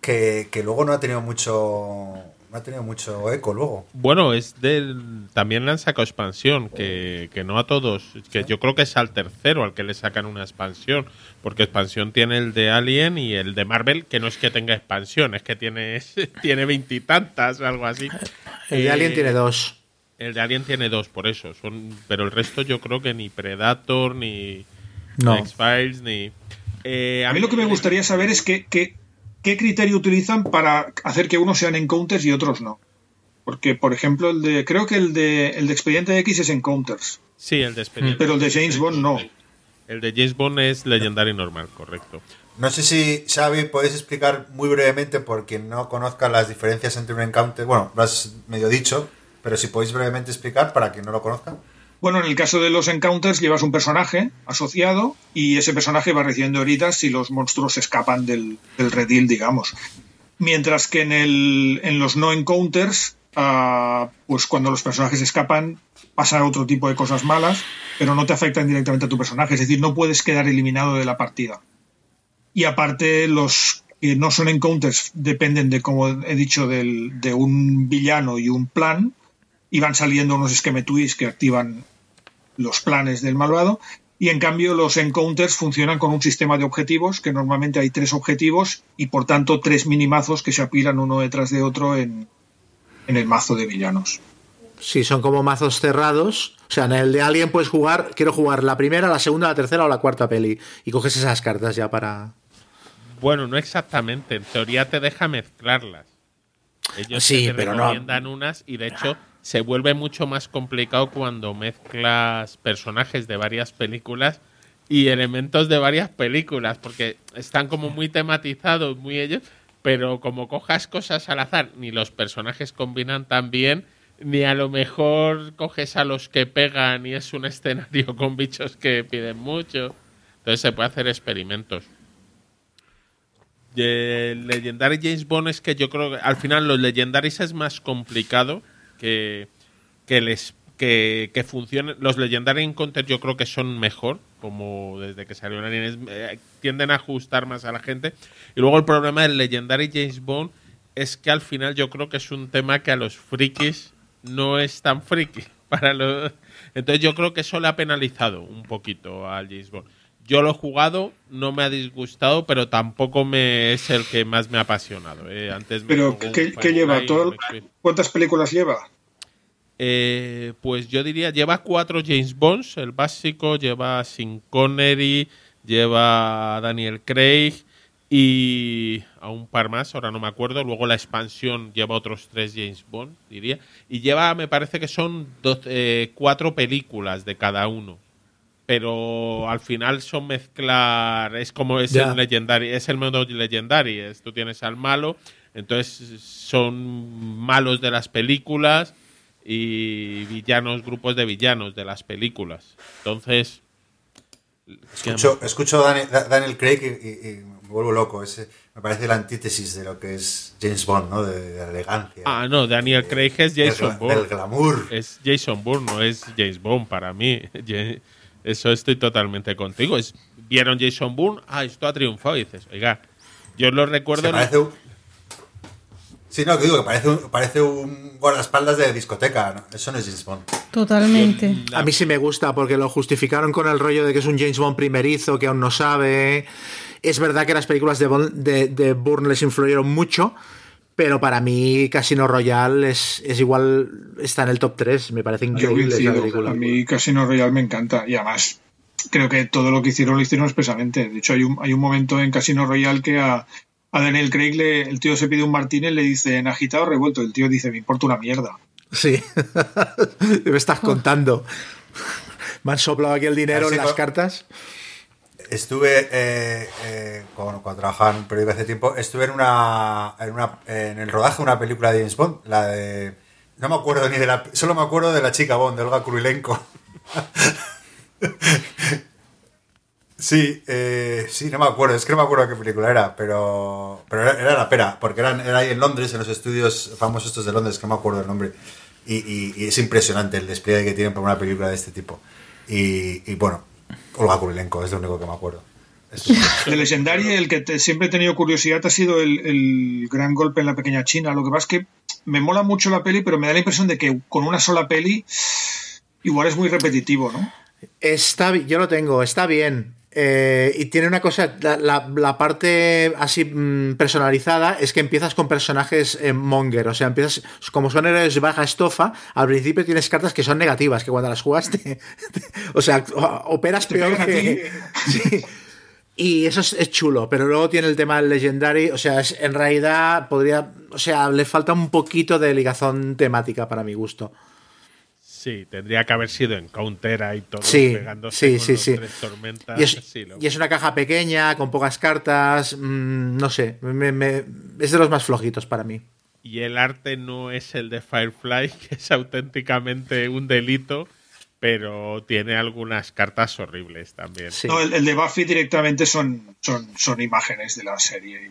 que, que luego no ha tenido mucho ha tenido mucho eco luego. Bueno, es del. También le han sacado expansión, que, que no a todos. Que yo creo que es al tercero al que le sacan una expansión. Porque expansión tiene el de Alien y el de Marvel, que no es que tenga expansión, es que tiene tiene veintitantas o algo así. El de Eh, Alien tiene dos. El de Alien tiene dos, por eso. Son, pero el resto yo creo que ni Predator, ni No. X-Files, ni. Eh, A mí lo que me gustaría saber es qué, qué, qué criterio utilizan para hacer que unos sean encounters y otros no. Porque, por ejemplo, el de creo que el de, el de Expediente X es encounters, Sí, el de Expediente. pero el de James Bond no. El de James Bond es Legendary normal, correcto. No sé si, Xavi, podéis explicar muy brevemente, por quien no conozca las diferencias entre un encounter. Bueno, lo has medio dicho, pero si podéis brevemente explicar para quien no lo conozca. Bueno, en el caso de los encounters llevas un personaje asociado y ese personaje va recibiendo heridas si los monstruos escapan del, redil, digamos. Mientras que en, el, en los no encounters, ah, pues cuando los personajes escapan, pasan otro tipo de cosas malas, pero no te afectan directamente a tu personaje. Es decir, no puedes quedar eliminado de la partida. Y aparte, los que no son encounters dependen de, como he dicho, del- de un villano y un plan y van saliendo unos esquemetwis que activan los planes del malvado. Y en cambio los encounters funcionan con un sistema de objetivos, que normalmente hay tres objetivos y por tanto tres minimazos que se apilan uno detrás de otro en, en el mazo de villanos. Sí, son como mazos cerrados. O sea, en el de Alien puedes jugar, quiero jugar la primera, la segunda, la tercera o la cuarta peli. Y coges esas cartas ya para... Bueno, no exactamente. En teoría te deja mezclarlas. Ellos Sí, te pero no. recomiendan unas y de hecho se vuelve mucho más complicado cuando mezclas personajes de varias películas y elementos de varias películas, porque están como muy tematizados, muy ellos, pero como cojas cosas al azar, ni los personajes combinan tan bien, ni a lo mejor coges a los que pegan y es un escenario con bichos que piden mucho. Entonces se puede hacer experimentos. El Legendary James Bond es que yo creo que al final los Legendaries es más complicado que, que les que, que funcionen. Los Legendary Encounter yo creo que son mejor, como desde que salió Alien, eh, tienden a ajustar más a la gente. Y luego el problema del Legendary James Bond es que al final yo creo que es un tema que a los frikis no es tan friki. Para los... Entonces yo creo que eso le ha penalizado un poquito al James Bond. Yo lo he jugado, no me ha disgustado, pero tampoco me es el que más me ha apasionado. eh. Antes Pero, ¿qué, lleva? ¿Todo-. ¿Cuántas películas lleva? Eh, pues yo diría, lleva cuatro James Bonds, el básico, lleva Sin Connery, lleva Daniel Craig y a un par más, ahora no me acuerdo. Luego la expansión lleva otros tres James Bond, diría. Y lleva, me parece que son doce- eh, cuatro películas de cada uno. Pero al final son mezclar, es como es el Legendary, es el modo Legendary, es, tú tienes al malo, entonces son malos de las películas y villanos, grupos de villanos de las películas. Entonces, Escucho, escucho a Daniel Craig y, y- y me vuelvo loco. Ese, me parece la antítesis de lo que es James Bond, ¿no? De, de la elegancia. ah, no, Daniel de- Craig es Jason Bourne. Del glamour. Es Jason Bourne, no es James Bond para mí. Eso estoy totalmente contigo. Es, Vieron Jason Bourne, ah, esto ha triunfado. Y dices, oiga, yo lo recuerdo. Parece un... Sí, no, que digo que parece un, parece un guardaespaldas de discoteca. ¿no? Eso no es James Bond. Totalmente. A mí sí me gusta porque lo justificaron con el rollo de que es un James Bond primerizo que aún no sabe. Es verdad que las películas de, Bond- de, de Bourne les influyeron mucho, pero para mí Casino Royale es, es igual, está en el top 3. Me parece increíble esa película. A mí Casino Royale me encanta y además creo que todo lo que hicieron lo hicieron expresamente. De hecho, hay un, hay un momento en Casino Royale que a, a Daniel Craig le- el tío se pide un martini y le dice en agitado o revuelto. El tío dice, me importa una mierda. Sí. me estás contando. Me han soplado aquí el dinero en las cartas. Estuve, eh, eh, cuando, cuando trabajaba en un periódico hace tiempo, estuve en una, en una en el rodaje de una película de James Bond, la de... No me acuerdo ni de la... Solo me acuerdo de la chica Bond, de Olga Kurylenko. Sí, eh, sí, no me acuerdo, es que no me acuerdo qué película era, pero, pero era, la pera, porque eran, era ahí en Londres, en los estudios famosos estos de Londres, que no me acuerdo el nombre, y, es impresionante el despliegue que tienen para una película de este tipo. Y bueno, Olga Kurylenko es lo único que me acuerdo. Es- De Legendary, el que te- siempre he tenido curiosidad ha sido el, el gran golpe en la pequeña China. Lo que pasa es que me mola mucho la peli, pero me da la impresión de que con una sola peli igual es muy repetitivo, ¿no? Está, yo lo tengo, está bien. Eh, y tiene una cosa, la, la- la parte así mm, personalizada es que empiezas con personajes eh, monger, o sea, empiezas, como son héroes de baja estofa, al principio tienes cartas que son negativas, que cuando las jugaste, o sea, o- operas Te peor que... Sí. Y eso es, es chulo, pero luego tiene el tema del Legendary, o sea, es, en realidad podría, o sea, le falta un poquito de ligazón temática para mi gusto. Sí, tendría que haber sido en countera y todo, Sí, pegándose sí, con sí, los sí. tres tormentas. Y es, sí, lo- y es una caja pequeña, con pocas cartas, mm, no sé, me- me- es de los más flojitos para mí. Y el arte no es el de Firefly, que es auténticamente un delito, pero tiene algunas cartas horribles también. Sí, No, el, el de Buffy directamente son, son, son imágenes de la serie.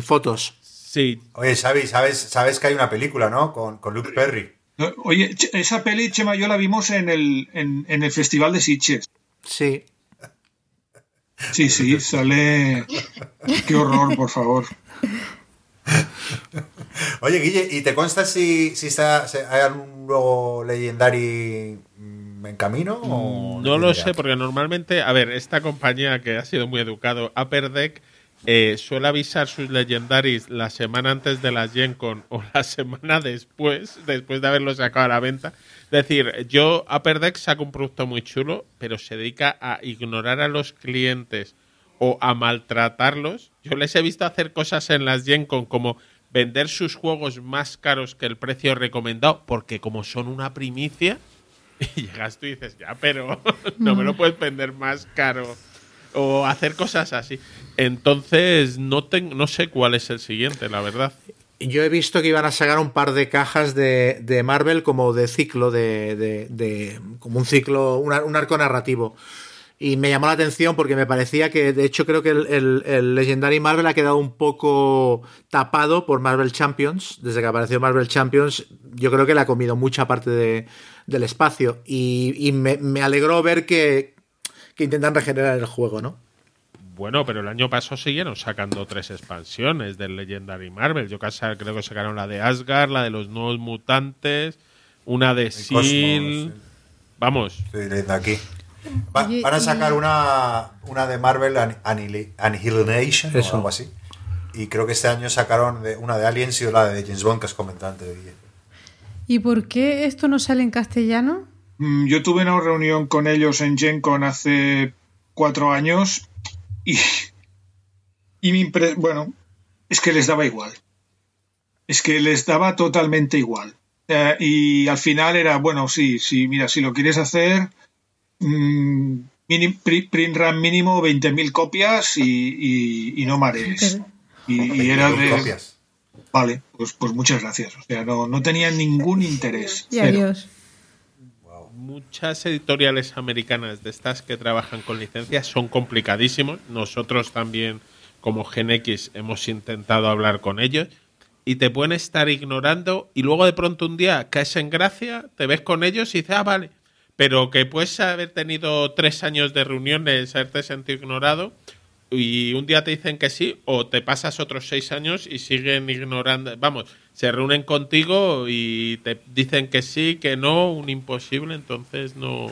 fotos. Sí, Oye, Xavi, ¿sabes, sabes que hay una película, ¿no? Con, con Luke Perry. No, Oye, esa peli, Chema, yo la vimos en el, en, en el Festival de Sitges. Sí, Sí, sí, sale... Qué horror, por favor. Oye, Guille, ¿y te consta si, si está, si hay algún nuevo Legendary mm, en camino? O No lo sé, porque normalmente, a ver, esta compañía que ha sido muy educado, Upper Deck, eh, suele avisar sus legendaries la semana antes de la Gen Con o la semana después, después de haberlo sacado a la venta. Es decir, yo, Upper Deck saca un producto muy chulo, pero se dedica a ignorar a los clientes o a maltratarlos. Yo les he visto hacer cosas en las Gen Con como vender sus juegos más caros que el precio recomendado, porque como son una primicia, y llegas tú y dices, ya, pero no me lo puedes vender más caro. O hacer cosas así. Entonces, no, ten- no sé cuál es el siguiente, la verdad. yo he visto que iban a sacar un par de cajas de, de Marvel como de ciclo, de, de- como un ciclo, un, ar- un arco narrativo. Y me llamó la atención porque me parecía que, de hecho, creo que el, el- el Legendary Marvel ha quedado un poco tapado por Marvel Champions. Desde que apareció Marvel Champions, yo creo que le ha comido mucha parte de- del espacio. Y, me alegró ver que, que intentan regenerar el juego, ¿no? Bueno, pero el año pasado siguieron sacando tres expansiones del Legendary Marvel. Yo casi creo que sacaron la de Asgard, la de los nuevos mutantes, una de Cosmos, Seal. Vamos, Estoy leyendo aquí. Va- van a y- sacar una, una de Marvel An- Annihil- Annihilation o algo así. Y creo que este año sacaron de- una de Aliens y la de James Bond que has comentado antes. ¿Y por qué esto no sale en castellano? Mm, Yo tuve una reunión con ellos en Gen Con hace cuatro años y, y mi impre- bueno, es que les daba igual. Es que les daba totalmente igual. Eh, y al final era, bueno, sí, sí, mira, si lo quieres hacer, mm, pri- print run mínimo 20.000 copias y, y- y no marees. Y, y era de, copias. vale, pues, pues muchas gracias. O sea, no, no tenía ningún interés. Y adiós. Muchas editoriales americanas de estas que trabajan con licencias son complicadísimos. Nosotros también, como GenX, hemos intentado hablar con ellos y te pueden estar ignorando y luego de pronto un día caes en gracia, te ves con ellos y dices, ah, vale. Pero que puedes haber tenido tres años de reuniones, haberte sentido ignorado y un día te dicen que sí o te pasas otros seis años y siguen ignorando. Vamos, se reúnen contigo y te dicen que sí, que no, un imposible, entonces no.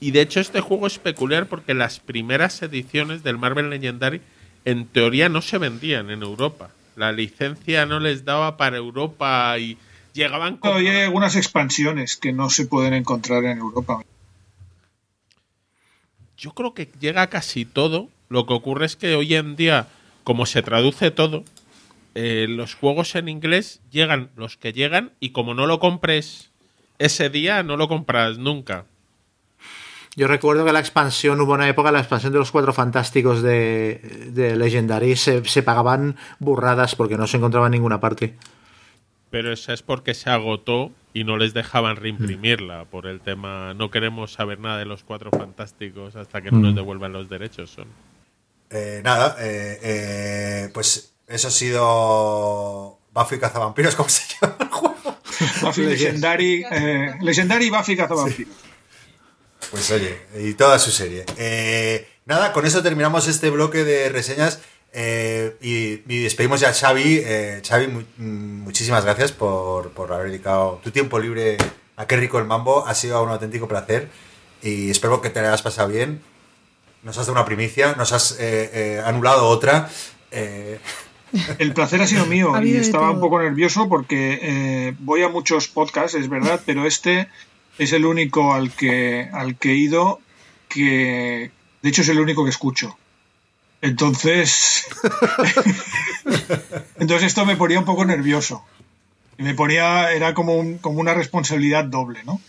Y de hecho este juego es peculiar porque las primeras ediciones del Marvel Legendary en teoría no se vendían en Europa. La licencia no les daba para Europa y llegaban con... No, y hay algunas expansiones que no se pueden encontrar en Europa. Yo creo que llega casi todo. Lo que ocurre es que hoy en día como se traduce todo, eh, los juegos en inglés llegan los que llegan y como no lo compres ese día, no lo compras nunca. Yo recuerdo que la expansión, hubo una época, la expansión de los cuatro fantásticos de, de Legendary, se, se pagaban burradas porque no se encontraba en ninguna parte. Pero eso es porque se agotó y no les dejaban reimprimirla por el tema no queremos saber nada de los cuatro fantásticos hasta que no nos Mm. devuelvan los derechos. Son. Eh, nada, eh, eh, pues eso ha sido Buffy Cazavampiros, ¿cómo se llama el juego? Buffy Legendary, eh, Legendary Buffy Cazavampiros. Pues oye, y toda su serie. Eh, nada, con eso terminamos este bloque de reseñas eh, y, y despedimos ya a Xavi. Xavi, mu- mm, muchísimas gracias por, por haber dedicado tu tiempo libre a Qué rico el mambo. Ha sido un auténtico placer y espero que te hayas pasado bien. Nos has dado una primicia, nos has eh, eh, anulado otra. Eh, El placer ha sido mío Ha y estaba un poco nervioso porque eh, voy a muchos podcasts, es verdad, pero este es el único al que, al que he ido que, de hecho, es el único que escucho. Entonces, entonces esto me ponía un poco nervioso. Me ponía, era como, un- como una responsabilidad doble, ¿no?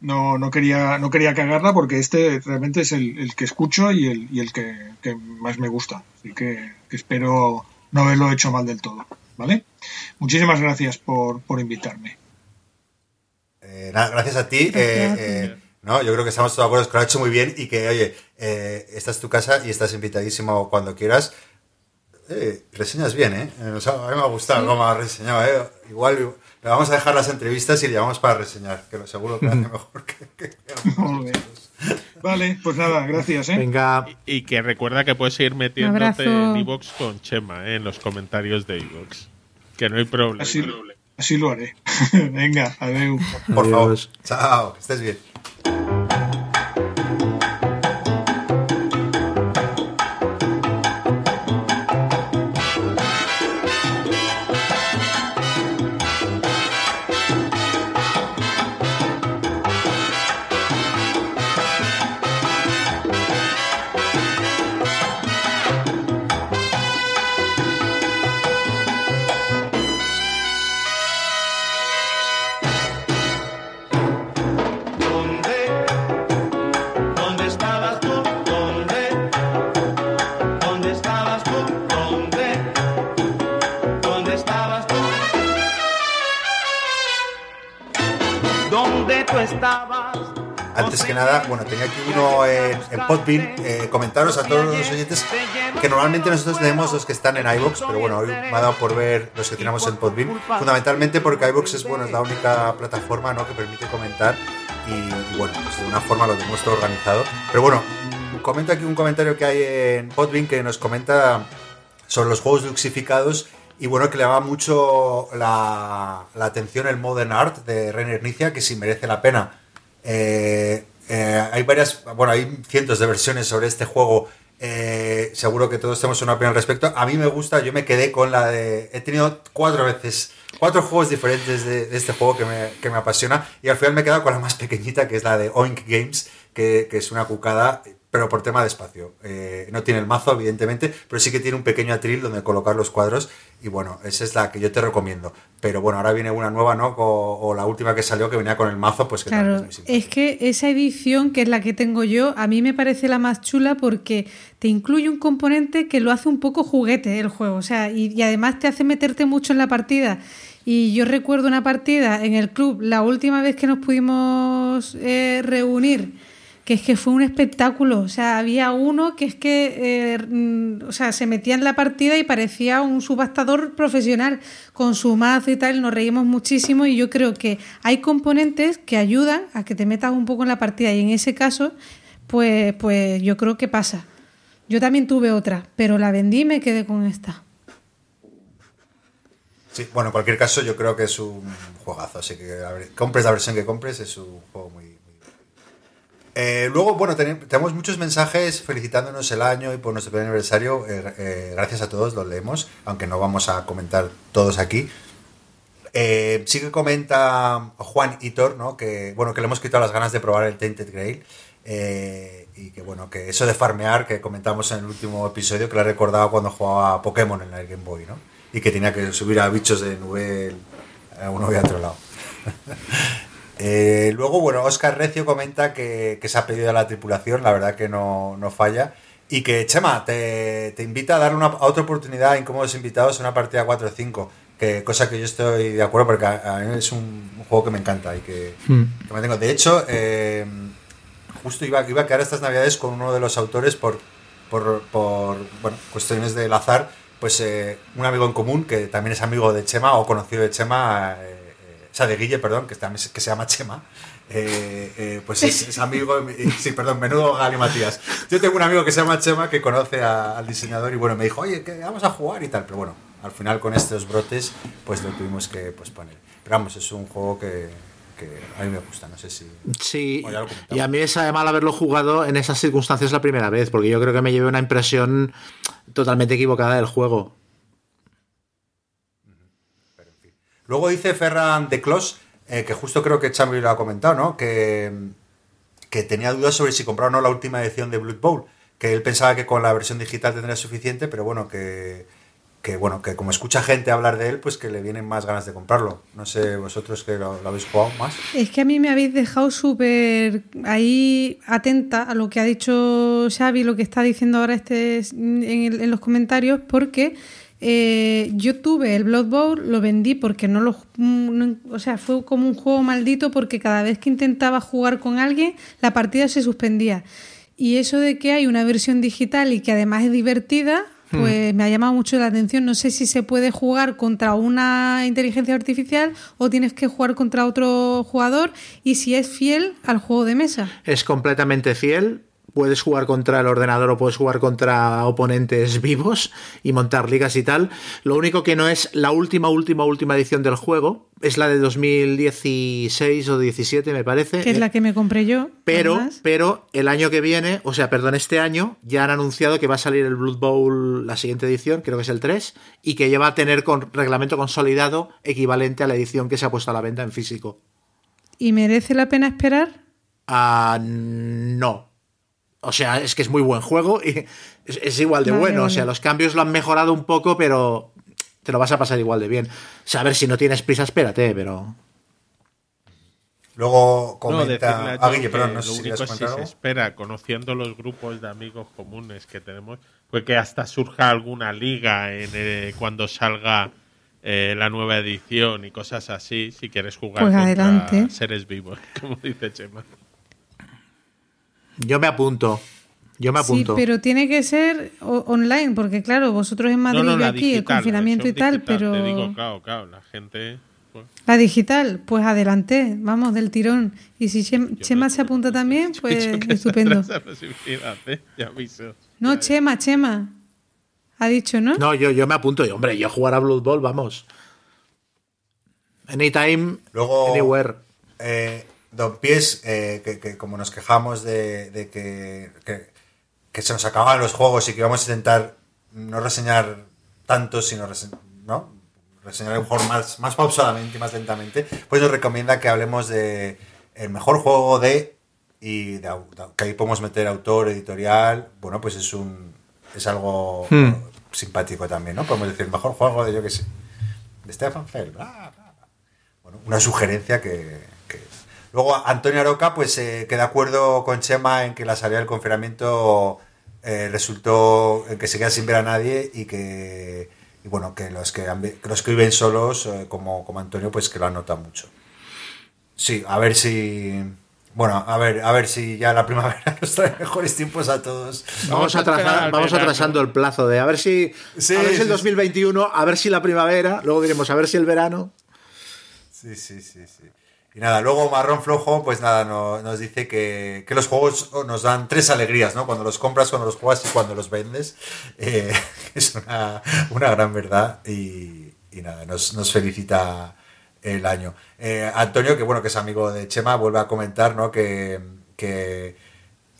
No, no quería, no quería cagarla porque este realmente es el, el que escucho y el, y el que, que más me gusta. Así que, que espero no haberlo hecho mal del todo. ¿Vale? Muchísimas gracias por, por invitarme. Eh, nada, gracias a ti. Gracias eh, a ti. eh, no, yo creo que estamos todos de acuerdo, que lo has hecho muy bien y que, oye, eh, esta es tu casa y estás invitadísimo cuando quieras. Eh, reseñas bien, ¿eh? O sea, a mí me ha gustado cómo has reseñado, ¿eh? Igual le vamos a dejar las entrevistas y le llamamos para reseñar, que lo seguro que hace mejor que... que- que- Muy bien. Vale, pues nada, gracias. ¿eh? Venga, Y, y que recuerda que puedes seguir metiéndote en Evox con Chema eh, en los comentarios de Evox. Que no hay problema. Así, así lo haré. Venga, adeu. Por favor. Chao, que estés bien. Bueno, tenía aquí uno en, en Podbean. eh, comentaros a todos los oyentes que normalmente nosotros leemos los que están en iBox, pero bueno, hoy me ha dado por ver los que tenemos en Podbean. Fundamentalmente porque iBox es bueno, es la única plataforma ¿no? que permite comentar y, bueno, pues de una forma lo tenemos todo organizado. Pero bueno, comento aquí un comentario que hay en Podbean que nos comenta sobre los juegos luxificados y bueno, que le llama mucho la, atención el Modern Art de Reiner Nicia, que sí merece la pena. Eh, eh, hay varias, bueno, hay cientos de versiones sobre este juego. Eh, seguro que todos tenemos una opinión al respecto. A mí me gusta, yo me quedé con la de. He tenido cuatro veces, cuatro juegos diferentes de, este juego que me, que me apasiona. Y al final me he quedado con la más pequeñita, que es la de Oink Games, que es una cucada, pero por tema de espacio. Eh, no tiene el mazo, evidentemente, pero sí que tiene un pequeño atril donde colocar los cuadros. Y bueno, esa es la que yo te recomiendo. Pero bueno, ahora viene una nueva, ¿no? O, o la última que salió que venía con el mazo, pues que Claro, simpática. es que esa edición, que es la que tengo yo, a mí me parece la más chula porque te incluye un componente que lo hace un poco juguete el juego, o sea, y, y además te hace meterte mucho en la partida. Y yo recuerdo una partida en el club, la última vez que nos pudimos eh, reunir, que es que fue un espectáculo. O sea, había uno que es que, eh, mm, o sea, se metía en la partida y parecía un subastador profesional con su mazo y tal. Nos reímos muchísimo y yo creo que hay componentes que ayudan a que te metas un poco en la partida y en ese caso, pues, pues yo creo que pasa. Yo también tuve otra, pero la vendí y me quedé con esta. Sí, bueno, en cualquier caso, yo creo que es un juegazo. Así que compres la versión que compres, es un juego muy. Eh, luego, bueno, ten- tenemos muchos mensajes felicitándonos el año y por nuestro primer aniversario. Eh, eh, gracias a todos, los leemos, aunque no vamos a comentar todos aquí. Eh, sí que comenta Juan Hitor, ¿no? Que, bueno, que le hemos quitado las ganas de probar el Tainted Grail. eh, y que, bueno, que eso de farmear que comentamos en el último episodio, que le recordaba cuando jugaba Pokémon en el Game Boy, ¿no? Y que tenía que subir a bichos de nivel a uno y a otro lado. Eh, luego, bueno, Oscar Recio comenta que, que se ha pedido a la tripulación, la verdad que no, no falla. Y que, Chema, te, te invita a dar una, a otra oportunidad a incómodos invitados en una partida 4 o 5. Que, cosa que yo estoy de acuerdo porque a, a mí es un, un juego que me encanta y que, Hmm. que me tengo. De hecho, eh, justo iba, iba a quedar estas navidades con uno de los autores por, por, por, bueno, cuestiones del azar. Pues eh, un amigo en común que también es amigo de Chema o conocido de Chema, eh, sea, de Guille, perdón, que, se- que se llama Chema. eh, eh, pues es, es amigo, sí, perdón, menudo Gali Matías. Yo tengo un amigo que se llama Chema que conoce a- al diseñador y bueno, me dijo, oye, que vamos a jugar y tal, pero bueno, al final con estos brotes, pues lo tuvimos que posponer. Pero vamos, es un juego que, que a mí me gusta, no sé si... Sí, Bueno, y a mí me sabe mal haberlo jugado en esas circunstancias la primera vez, porque yo creo que me llevé una impresión totalmente equivocada del juego. Luego dice Ferran de Clos, eh, que justo creo que Chambi lo ha comentado, ¿no? Que, que tenía dudas sobre si comprar o no la última edición de Blood Bowl. Que él pensaba que con la versión digital tendría suficiente, pero bueno, que, que bueno, que como escucha gente hablar de él, pues que le vienen más ganas de comprarlo. No sé, vosotros que lo, lo habéis jugado más. Es que a mí me habéis dejado súper ahí atenta a lo que ha dicho Xavi, lo que está diciendo ahora este en, el- en los comentarios, porque eh, yo tuve el Blood Bowl, lo vendí porque no lo... no- o sea, fue como un juego maldito porque cada vez que intentaba jugar con alguien, la partida se suspendía. Y eso de que hay una versión digital y que además es divertida, pues me ha llamado mucho la atención. No sé si se puede jugar contra una inteligencia artificial o tienes que jugar contra otro jugador y si es fiel al juego de mesa. Es completamente fiel. Puedes jugar contra el ordenador o puedes jugar contra oponentes vivos y montar ligas y tal. Lo único que no es la última, última, última edición del juego. Es la de 2016 o 17, me parece. Que es la que me compré yo. Pero, además. pero el año que viene, o sea, perdón, este año, ya han anunciado que va a salir el Blood Bowl, la siguiente edición, creo que es el 3, y que ya va a tener con reglamento consolidado equivalente a la edición que se ha puesto a la venta en físico. ¿Y merece la pena esperar? Ah, no. O sea, es que es muy buen juego y es, es igual de Vale, bueno. O sea, los cambios lo han mejorado un poco, pero te lo vas a pasar igual de bien. O sea, a ver, si no tienes prisa, espérate, pero. Luego No, decirle comenta... a ah, Guille, que perdón, no lo sé si único quieres si se espera, conociendo los grupos de amigos comunes que tenemos, pues que hasta surja alguna liga en, eh, cuando salga eh, la nueva edición y cosas así, si quieres jugar Pues contra adelante. seres vivos, como dice Chema. Yo me apunto. Yo me Sí, apunto. pero tiene que ser online, porque claro, vosotros en Madrid no, no, y aquí, digital, el confinamiento y tal, digital, pero... Te digo, claro, claro, la gente... pues, La digital, pues adelante, vamos, del tirón. Y si Chema no- se apunta también, yo pues estupendo. ¿eh? Ya aviso. No, Chema, Chema. Ha dicho, ¿no? No, yo, yo me apunto. Y, hombre, yo jugar a Blood Bowl, vamos. Anytime, Luego- anywhere. Eh, Don Pies, eh, que, que como nos quejamos de, de que, que, que se nos acababan los juegos y que íbamos a intentar no reseñar tanto, sino rese- ¿no? reseñar un juego más, más pausadamente y más lentamente, pues nos recomienda que hablemos de el mejor juego de y de au- de- que ahí podemos meter autor, editorial, bueno, pues es un es algo Hmm. simpático también, ¿no? Podemos decir mejor juego de yo que sé, de Stefan Feld, bla, bla, bla. Bueno, una sugerencia que- Luego Antonio Aroca pues eh, que de acuerdo con Chema en que la salida del confinamiento eh, resultó en que se queda sin ver a nadie y que y bueno que los que, que los que viven solos eh, como, como Antonio pues que lo han notado mucho. Sí, a ver si bueno, a ver, a ver si ya la primavera nos trae mejores tiempos a todos. Vamos, a atrasando el plazo de a ver si, Sí, a ver si sí, el sí. 2021, a ver si la primavera, luego diremos a ver si el verano. Sí, sí, sí, sí. Y nada, luego Marrón Flojo, pues nada, no- nos dice que, que los juegos nos dan tres alegrías, ¿no? Cuando los compras, cuando los juegas y cuando los vendes. Eh, es una, una gran verdad y, y nada, nos, nos felicita el año. Eh, Antonio, que bueno, que es amigo de Chema, vuelve a comentar, ¿no? Que, que,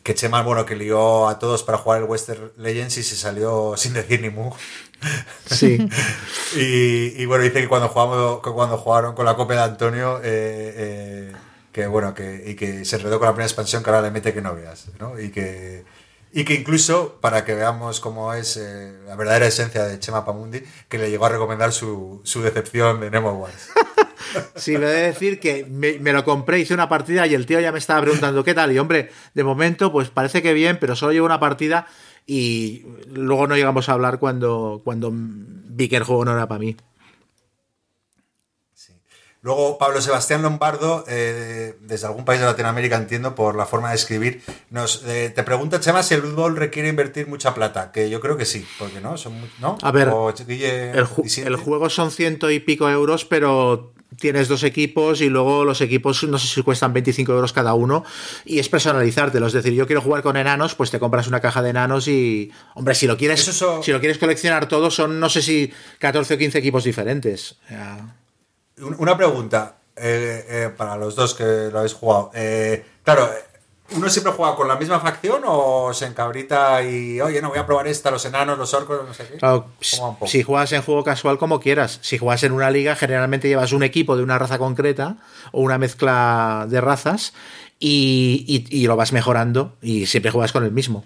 que Chema, bueno, que lió a todos para jugar el Western Legends y se salió sin decir ni mu. Sí. Y, y bueno, dice que cuando, jugamos, cuando jugaron con la copia de Antonio, eh, eh, que bueno, que, y que se enredó con la primera expansión que ahora le mete que no veas, ¿no? Y que, y que incluso, para que veamos cómo es eh, la verdadera esencia de Chema Pamundi, que le llegó a recomendar su, su decepción de Nemo Wars. Sí, le he de decir que me, me lo compré, hice una partida y el tío ya me estaba preguntando qué tal. Y hombre, de momento, pues parece que bien, pero solo llevo una partida y luego no llegamos a hablar cuando, cuando vi que el juego no era para mí. Luego, Pablo Sebastián Lombardo, eh, desde algún país de Latinoamérica, entiendo, por la forma de escribir, nos eh, te pregunta, Chema, si el Bowl requiere invertir mucha plata, que yo creo que sí, porque no, son muy- ¿no? A ver, O Guille El, ju- disiente. el juego son ciento y pico euros, pero tienes dos equipos y luego los equipos no sé si cuestan 25 euros cada uno y es personalizártelo. Es decir, yo quiero jugar con enanos, pues te compras una caja de enanos y, hombre, si lo quieres, son- si lo quieres coleccionar todo, son no sé si 14 o 15 equipos diferentes. Una pregunta eh, eh, para los dos que lo habéis jugado. Eh, claro, ¿uno siempre juega con la misma facción o se encabrita y, oye, no voy a probar esta, los enanos, los orcos, no sé qué? Si juegas en juego casual como quieras. Si juegas en una liga, generalmente llevas un equipo de una raza concreta o una mezcla de razas y, y- y lo vas mejorando y siempre juegas con el mismo.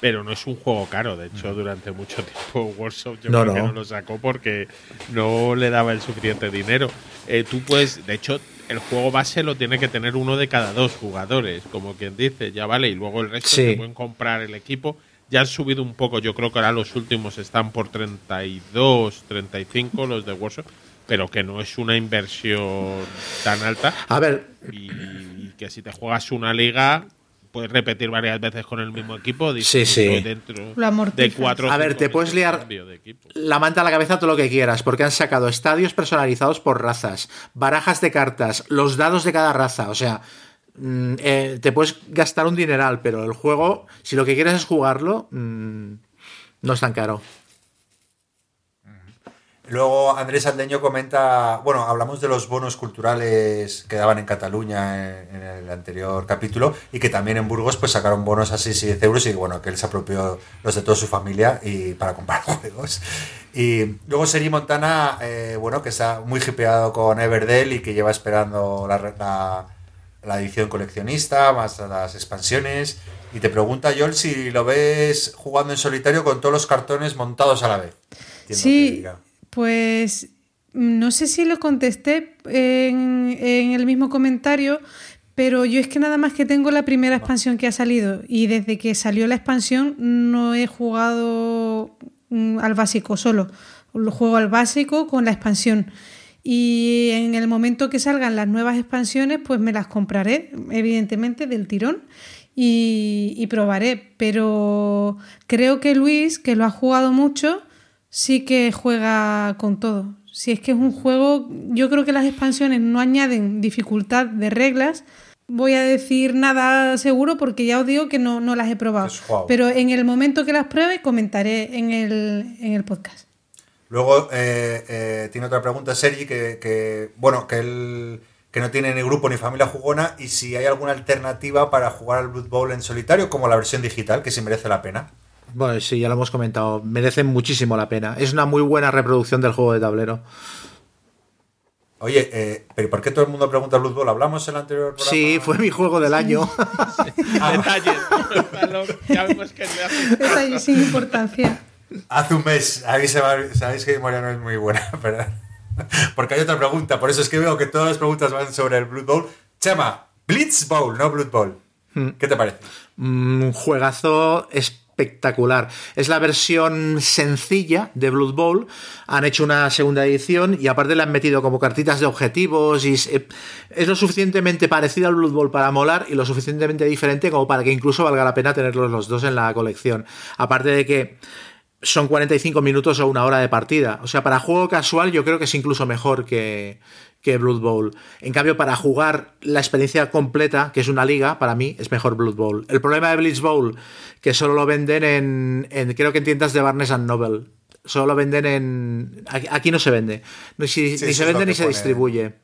Pero no es un juego caro, de hecho, durante mucho tiempo Workshop yo No, creo que no. no lo sacó porque no le daba el suficiente dinero. Eh, tú puedes, de hecho, el juego base lo tiene que tener uno de cada dos jugadores, como quien dice, ya vale, y luego el resto Sí. se pueden comprar el equipo. Ya han subido un poco, yo creo que ahora los últimos están por 32, 35 los de Workshop, pero que no es una inversión tan alta A ver, y, y que si te juegas una liga puedes repetir varias veces con el mismo equipo Sí, sí. dentro de cuatro A ver, te puedes liar- la manta a la cabeza todo lo que quieras, porque han sacado estadios personalizados por razas, barajas de cartas, los dados de cada raza, o sea, mm, eh, te puedes gastar un dineral, pero el juego, si lo que quieres es jugarlo, mm, no es tan caro. Luego Andrés Aldeño comenta, bueno, hablamos de los bonos culturales que daban en Cataluña en, en el anterior capítulo y que también en Burgos pues sacaron bonos a 6 y 10 euros y bueno, que él se apropió los de toda su familia y para comprar juegos. Y luego Seri Montana, eh, bueno, que está muy hipeado con Everdell y que lleva esperando la, re- la, la edición coleccionista, más las expansiones. Y te pregunta, Joel, si lo ves jugando en solitario con todos los cartones montados a la vez. Entiendo que Sí, diga. Pues no sé si lo contesté en, el mismo comentario, pero yo es que nada más que tengo la primera expansión que ha salido y desde que salió la expansión no he jugado mm, al básico solo, lo juego al básico con la expansión. Y en el momento que salgan las nuevas expansiones, pues me las compraré, evidentemente, del tirón y probaré. Pero creo que Luis, que lo ha jugado mucho, sí que juega con todo. Si es que es un juego, yo creo que las expansiones no añaden dificultad de reglas. Voy a decir nada seguro porque ya os digo que no, no las he probado. Pero en el momento que las pruebe comentaré en el, en el podcast. Luego eh, eh, tiene otra pregunta, Sergi, que, que, bueno, que él que no tiene ni grupo ni familia jugona y si hay alguna alternativa para jugar al Blood Bowl en solitario como la versión digital, que si merece la pena. Bueno, sí, ya lo hemos comentado, merece muchísimo la pena. Es una muy buena reproducción del juego de tablero. Oye, eh, pero ¿por qué todo el mundo pregunta Blood Bowl? ¿Hablamos en el anterior programa? Sí, fue mi juego del año. Detalles, valor, ya vemos que le hace- Detalle sin importancia. Hace un mes, ahí se va- sabéis que mi memoria no es muy buena, ¿verdad? Porque hay otra pregunta, por eso es que veo que todas las preguntas van sobre el Blood Bowl. Chema, Blitz Bowl, no Blood Bowl. ¿Qué te parece? Un juegazo espectacular. Es la versión sencilla de Blood Bowl. Han hecho una segunda edición y aparte le han metido como cartitas de objetivos y es, eh, lo suficientemente parecido al Blood Bowl para molar y lo suficientemente diferente como para que incluso valga la pena tenerlos los dos en la colección. Aparte de que son 45 minutos o una hora de partida. O sea, para juego casual yo creo que es incluso mejor que, que Blood Bowl. En cambio, para jugar la experiencia completa, que es una liga, para mí es mejor Blood Bowl. El problema de Blitz Bowl, que solo lo venden en, en creo que en tiendas de Barnes and Noble. Solo lo venden en... Aquí, no se vende. Ni, si- Sí, ni eso se vende ni se pone. distribuye.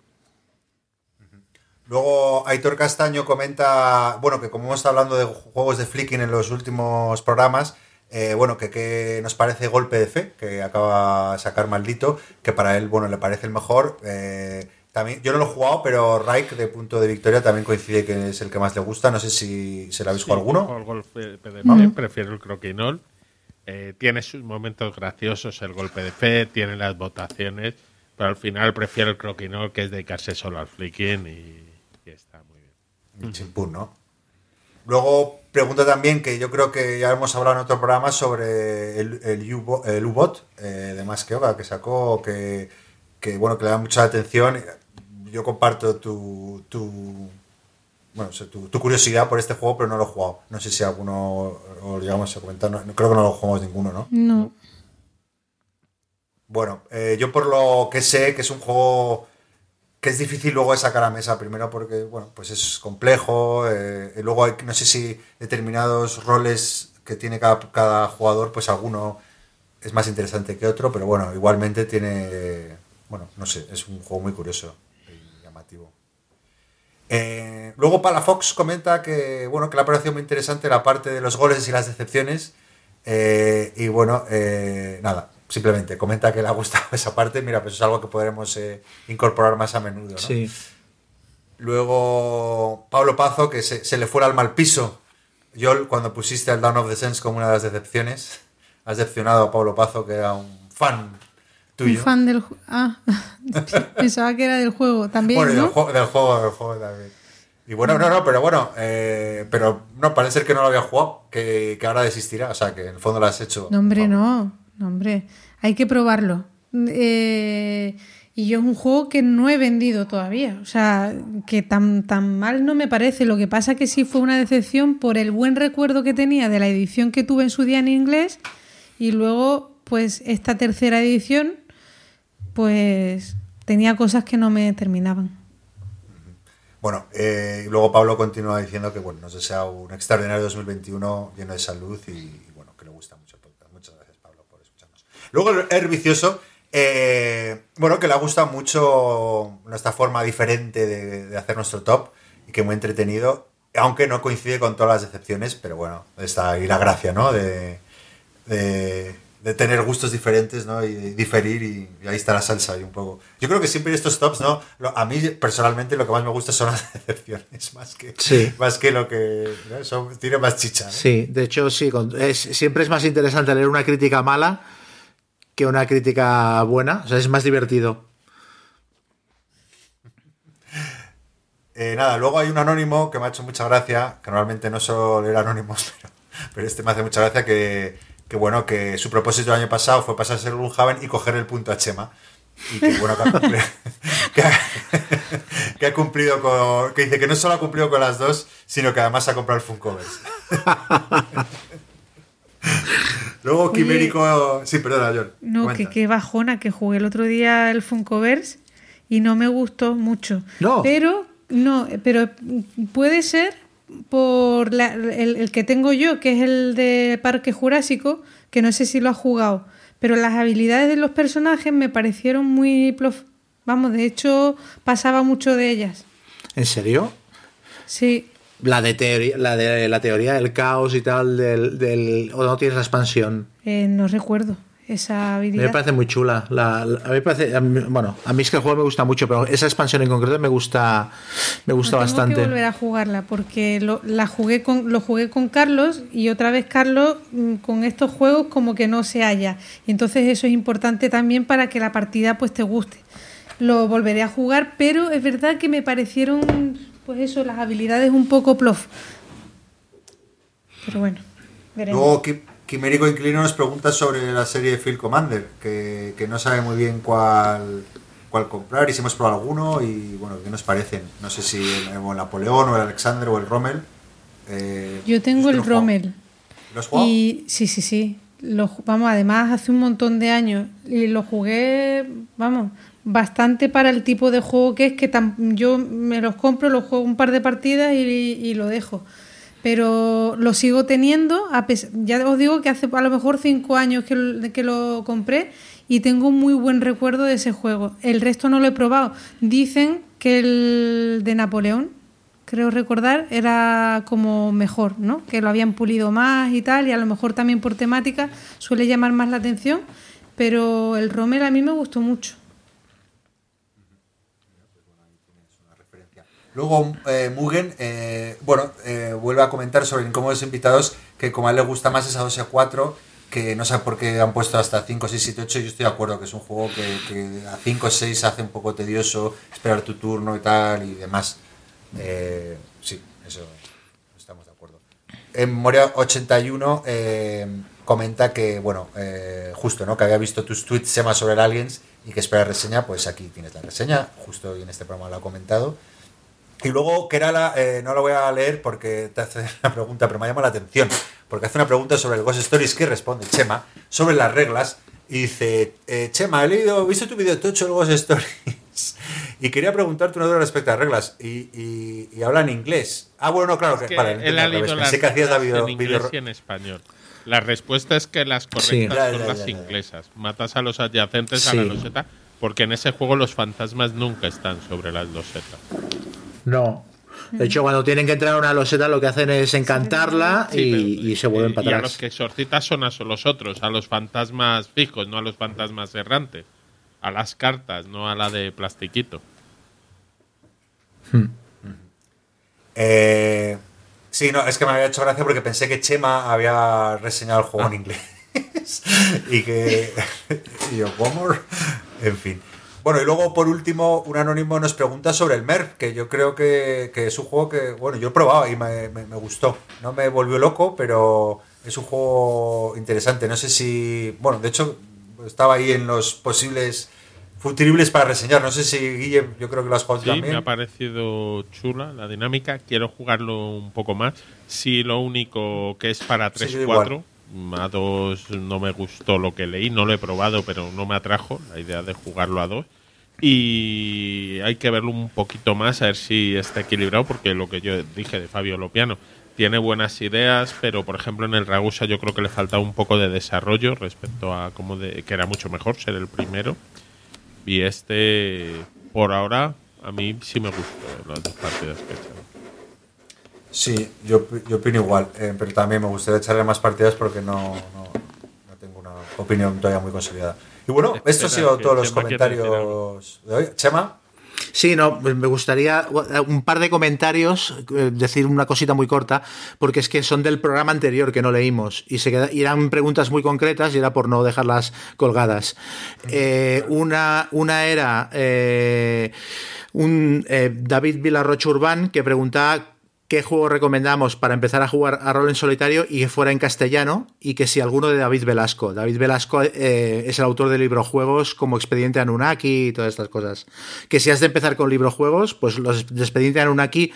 Luego Aitor Castaño comenta, bueno, que como hemos estado hablando de juegos de flicking en los últimos programas, eh, bueno, que, que nos parece golpe de fe, que acaba de sacar maldito, que para él, bueno, le parece el mejor, eh, También, yo no lo he jugado, pero Raik de Punto de Victoria también coincide que es el que más le gusta. No sé si se lo habéis jugado alguno. Al golpe de fe, prefiero el croquinol. Eh, tiene sus momentos graciosos el golpe de fe, tiene las votaciones, pero al final prefiero el croquinol que es dedicarse solo al flicking y, y está muy bien. Chimpún, ¿no? Luego pregunta también, que yo creo que ya hemos hablado en otro programa sobre el, el U-Bo- el U-Bot eh, de Más que Yoga que sacó, que, que, bueno, que le da mucha atención. Yo comparto tu, tu, bueno, o sea, tu, tu curiosidad por este juego, pero no lo he jugado. No sé si alguno o llegamos a comentar. No- creo que no lo jugamos ninguno, ¿no? No. Bueno, eh, yo por lo que sé que es un juego que es difícil luego de sacar a mesa, primero porque, bueno, pues es complejo, eh, y luego hay, no sé si determinados roles que tiene cada, jugador, pues alguno es más interesante que otro, pero bueno, igualmente tiene, bueno, no sé, es un juego muy curioso y llamativo. Eh, luego Palafox comenta que, bueno, que le ha parecido muy interesante la parte de los goles y las decepciones, eh, y bueno, eh, nada, simplemente comenta que le ha gustado esa parte. Mira, pues es algo que podremos eh, incorporar más a menudo. ¿no? Sí. Luego Pablo Pazo, que se, se le fue el alma al piso. Yo, cuando pusiste el Down of the Sense como una de las decepciones, has decepcionado a Pablo Pazo, que era un fan Un tuyo. fan del ju- Ah, pensaba que era del juego también, bueno, del, juego, del juego, del juego también. Y bueno, no, no, pero bueno, eh, pero no, parece ser que no lo había jugado, que, que ahora desistirá, o sea, que en el fondo lo has hecho. No, hombre, no, hombre. Hay que probarlo. Eh, y yo es un juego que no he vendido todavía. O sea, que tan, tan mal no me parece. Lo que pasa que sí fue una decepción por el buen recuerdo que tenía de la edición que tuve en su día en inglés. Y luego, pues, esta tercera edición, pues, tenía cosas que no me terminaban. Bueno, eh, luego Pablo continúa diciendo que bueno, nos desea un extraordinario 2021 lleno de salud y, y, bueno, que le gusta mucho el podcast. Muchas gracias, Pablo, por escucharnos. Luego el Er Vicioso, eh, bueno, que le gusta mucho nuestra forma diferente de, de hacer nuestro top y que muy entretenido, aunque no coincide con todas las decepciones, pero bueno, está ahí la gracia, ¿no? De, de, de tener gustos diferentes, ¿no? Y diferir y, y ahí está la salsa y un poco. Yo creo que siempre estos tops, ¿no? A mí personalmente lo que más me gusta son las decepciones, más que, Sí. más que lo que ¿no? Son- tiene más chicha. ¿no? Sí, de hecho, sí. con- es- siempre es más interesante leer una crítica mala que una crítica buena. O sea, es más divertido. Eh, nada, luego hay un anónimo que me ha hecho mucha gracia, que normalmente no suelo leer anónimos, pero, pero este me hace mucha gracia que, que, bueno, que su propósito el año pasado fue pasarse el Gloomhaven y coger el punto a Chema. Y que bueno, que ha cumplido, que ha- que ha cumplido con. que dice que no solo ha cumplido con las dos, sino que además ha comprado el Funkoverse. Luego Oye. Quimérico. Sí, perdona, John. No, que comenta. qué bajona, que jugué el otro día el Funkoverse y no me gustó mucho. No. Pero, no, pero puede ser por la- el, el que tengo yo, que es el de Parque Jurásico, que no sé si lo has jugado, pero las habilidades de los personajes me parecieron muy... plof- Vamos, de hecho, pasaba mucho de ellas. ¿En serio? Sí, La de, teoría, la de la teoría del caos y tal, del, del- o no tienes la expansión. eh, no recuerdo esa A mí me habilidad. parece muy chula. La, la- a mí me parece, a mí- bueno, a mí es que el juego me gusta mucho, pero esa expansión en concreto me gusta, me gusta No, bastante. Tengo que volver a jugarla porque lo, la jugué con, lo jugué con Carlos y otra vez Carlos mm, con estos juegos como que no se halla. Y entonces eso es importante también para que la partida pues te guste. Lo volveré a jugar, pero es verdad que me parecieron pues eso, las habilidades un poco plof. Pero bueno, veremos. Luego Qui- Quimérico Inclino nos pregunta sobre la serie de Phil Commander, que, que no sabe muy bien cuál, cuál comprar y si hemos probado alguno y bueno, ¿qué nos parecen? No sé si el, el Napoleón o el Alexander o el Rommel. Eh, Yo tengo ¿usted el? Rommel. ¿Lo has jugado? Y sí, sí, sí. Lo, vamos, además hace un montón de años y lo jugué, vamos, bastante para el tipo de juego que es que yo me los compro, los juego un par de partidas y, lo dejo. Pero lo sigo teniendo, a ya os digo que hace a lo mejor cinco años que, lo- que lo compré y tengo un muy buen recuerdo de ese juego. El resto no lo he probado. Dicen que el de Napoleón, creo recordar, era como mejor, ¿no? Que lo habían pulido más y tal, y a lo mejor también por temática suele llamar más la atención, pero el Rommel a mí me gustó mucho. Luego eh, Mugen, eh, bueno, eh, vuelve a comentar sobre incómodos invitados que como a él le gusta más es a 2 y a 4, que no sé por qué han puesto hasta 5, 6, 7, 8. Yo estoy de acuerdo que es un juego que, que a 5 o 6 hace un poco tedioso esperar tu turno y tal y demás. Eh, sí, eso estamos de acuerdo. En Moria 81 eh, comenta que, bueno, justo, ¿no? Que había visto tus tweets, Sema, sobre el Aliens y que espera reseña, pues aquí tienes la reseña, justo hoy en este programa lo ha comentado. Y luego, Kerala, eh, no lo voy a leer porque te hace una pregunta, pero me llama la atención, porque hace una pregunta sobre el Ghost Stories que responde Chema, sobre las reglas, y dice, eh, Chema, he leído, visto tu video tocho el Ghost Stories, y quería preguntarte una duda respecto a las reglas, y, y- y habla en inglés. Ah, bueno, no, claro, que, que vale, él ha leído las que hacías la video, en inglés y en español. La respuesta es que las correctas Ya, son ya, las ya, ya. inglesas. Matas a los adyacentes a la loseta, porque en ese juego los fantasmas nunca están sobre las losetas. No. De hecho, cuando tienen que entrar a una loseta, lo que hacen es encantarla Sí, y, pero- y se vuelven para y a atrás. los que exorcitas son a los otros, a los fantasmas fijos, no a los fantasmas errantes. A las cartas, no a la de plastiquito. Eh, sí, no, es que me había hecho gracia porque pensé que Chema había reseñado el juego en inglés. y que. y yo, more. En fin. Bueno, y luego por último, un anónimo nos pregunta sobre el MERP, que yo creo que, que es un juego que, bueno, yo he probado y me, me- me gustó. No me volvió loco, pero es un juego interesante. No sé si. Bueno, de hecho, estaba ahí en los posibles futuribles para reseñar. No sé si Guille, yo creo que lo has jugado Sí, también. me ha parecido chula la dinámica. Quiero jugarlo un poco más. Si lo único que es para Sí, 3-4, a 2 no me gustó lo que leí. No lo he probado, pero no me atrajo la idea de jugarlo a 2. Y hay que verlo un poquito más, a ver si está equilibrado, porque lo que yo dije de Fabio Lopiano tiene buenas ideas, pero por ejemplo en el Ragusa yo creo que le faltaba un poco de desarrollo respecto a cómo de, que era mucho mejor ser el primero. Y este, por ahora, a mí sí me gustó las dos partidas que he echado. Sí, yo, yo opino igual, eh, pero también me gustaría echarle más partidas porque no, no, no tengo una opinión todavía muy consolidada. Y bueno, Espera, esto ha sido todos los Chema comentarios de hoy. Chema, Sí, no, me gustaría un par de comentarios, eh, decir una cosita muy corta, porque es que son del programa anterior que no leímos y se queda- y eran preguntas muy concretas y era por no dejarlas colgadas. Eh, una, una era eh, un eh, David Villarrocho Urbán que preguntaba qué juego recomendamos para empezar a jugar a rol en solitario y que fuera en castellano y que si alguno de David Velasco. David Velasco eh, es el autor de librojuegos como Expediente Anunnaki y todas estas cosas. Que si has de empezar con librojuegos, pues los de Expediente Anunnaki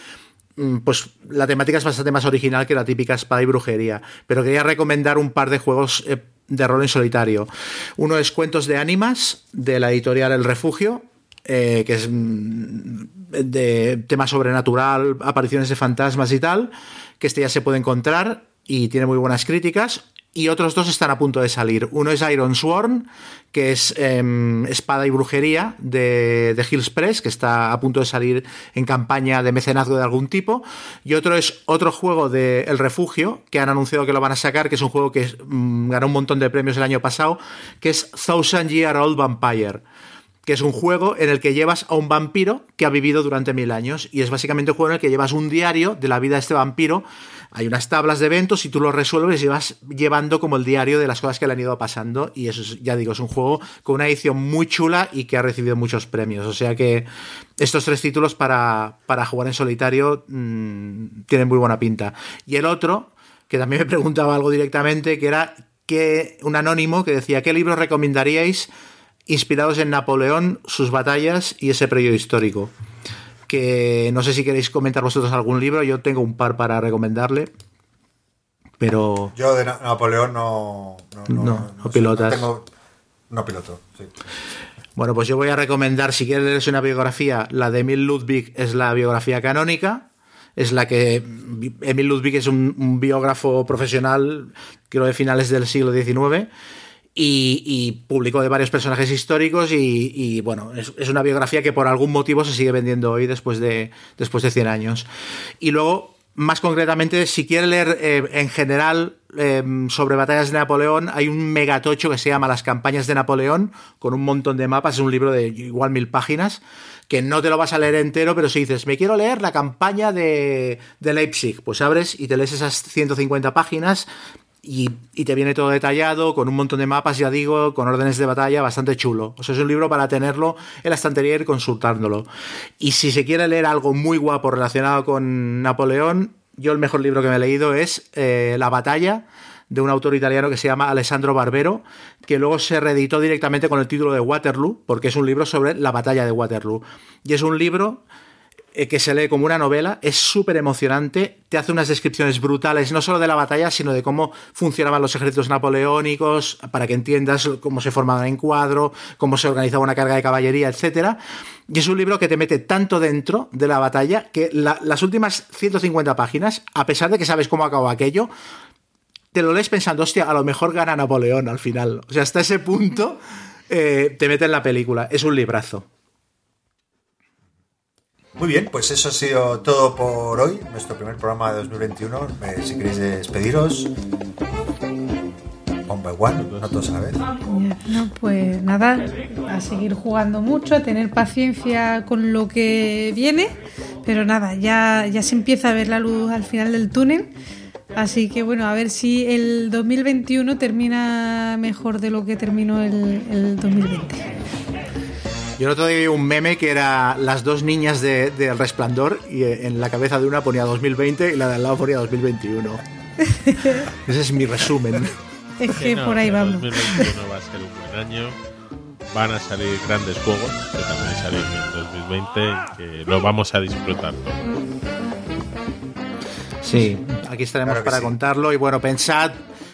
mm, pues la temática es bastante más original que la típica espada y brujería. Pero quería recomendar un par de juegos eh, de rol en solitario. Uno es Cuentos de Ánimas, de la editorial El Refugio, eh, que es mm, de tema sobrenatural, apariciones de fantasmas y tal, que este ya se puede encontrar y tiene muy buenas críticas. Y otros dos están a punto de salir. Uno es Iron Sworn, que es em, espada y brujería de, de Hills Press, que está a punto de salir en campaña de mecenazgo de algún tipo. Y otro es otro juego de El Refugio, que han anunciado que lo van a sacar, que es un juego que mm, ganó un montón de premios el año pasado, que es Thousand Year Old Vampire que es un juego en el que llevas a un vampiro que ha vivido durante mil años y es básicamente un juego en el que llevas un diario de la vida de este vampiro. Hay unas tablas de eventos y tú los resuelves y vas llevando como el diario de las cosas que le han ido pasando y eso es, ya digo, es un juego con una edición muy chula y que ha recibido muchos premios. O sea que estos tres títulos para, para jugar en solitario mmm, tienen muy buena pinta. Y el otro, que también me preguntaba algo directamente, que era que un anónimo que decía, ¿qué libros recomendaríais? Inspirados en Napoleón, sus batallas y ese periodo histórico. Que no sé si queréis comentar vosotros algún libro, yo tengo un par para recomendarle, pero... yo de Na- Napoleón no... No, No, no pilotas. tengo- no piloto, sí. Bueno, pues yo voy a recomendar, si quieres leerse una biografía, la de Emil Ludwig es la biografía canónica, es la que Emil Ludwig es un, un biógrafo profesional, creo de finales del siglo XIX, y, publicó de varios personajes históricos y, bueno, es, una biografía que por algún motivo se sigue vendiendo hoy después de, después de 100 años. Y luego, más concretamente, si quiere leer eh, en general eh, sobre batallas de Napoleón, hay un megatocho que se llama Las campañas de Napoleón, con un montón de mapas, es un libro de igual mil páginas, que no te lo vas a leer entero, pero si dices, me quiero leer la campaña de, de Leipzig, pues abres y te lees esas 150 páginas y, te viene todo detallado, con un montón de mapas, ya digo, con órdenes de batalla, bastante chulo. O sea, es un libro para tenerlo en la estantería y ir consultándolo. Y si se quiere leer algo muy guapo relacionado con Napoleón, yo el mejor libro que me he leído es eh, La batalla de un autor italiano que se llama Alessandro Barbero, que luego se reeditó directamente con el título de Waterloo, porque es un libro sobre la batalla de Waterloo. Y es un libro eh, que se lee como una novela, es súper emocionante, te hace unas descripciones brutales, no solo de la batalla, sino de cómo funcionaban los ejércitos napoleónicos, para que entiendas cómo se formaban en cuadro, cómo se organizaba una carga de caballería, etc. Y es un libro que te mete tanto dentro de la batalla que la- las últimas 150 páginas, a pesar de que sabes cómo acabó aquello, te lo lees pensando, hostia, a lo mejor gana Napoleón al final. O sea, hasta ese punto eh, te mete en la película. Es un librazo. Muy bien, pues eso ha sido todo por hoy, nuestro primer programa de 2021. Eh, si queréis despediros, one by one, no todos a la vez. No, pues nada, a seguir jugando mucho, a tener paciencia con lo que viene, pero nada, ya, ya se empieza a ver la luz al final del túnel. Así que bueno, a ver si el 2021 termina mejor de lo que terminó el, el 2020. Yo el otro día vi un meme que era las dos niñas de, de El Resplandor y eh, en la cabeza de una ponía 2020 y la de al lado ponía 2021. Ese es mi resumen. Es Sí, que no, por ahí que vamos. 2021 va a ser un buen año. Van a salir grandes juegos que también salen en 2020 que lo vamos a disfrutar. Sí, aquí estaremos Claro que para sí. contarlo y bueno, pensad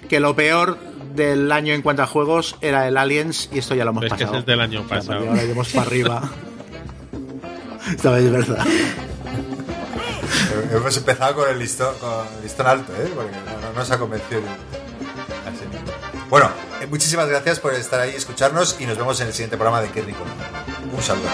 que lo peor del año en cuanto a juegos era el Aliens y esto ya lo hemos es que pasado. ese es del año pasado. Ahora iremos para arriba. Esta vez es verdad. Hemos empezado con el listón, con el listón alto, ¿eh? Porque no, no nos ha convencido. Así. Bueno, eh, muchísimas gracias por estar ahí y escucharnos y nos vemos en el siguiente programa de Qué Rico. Un saludo.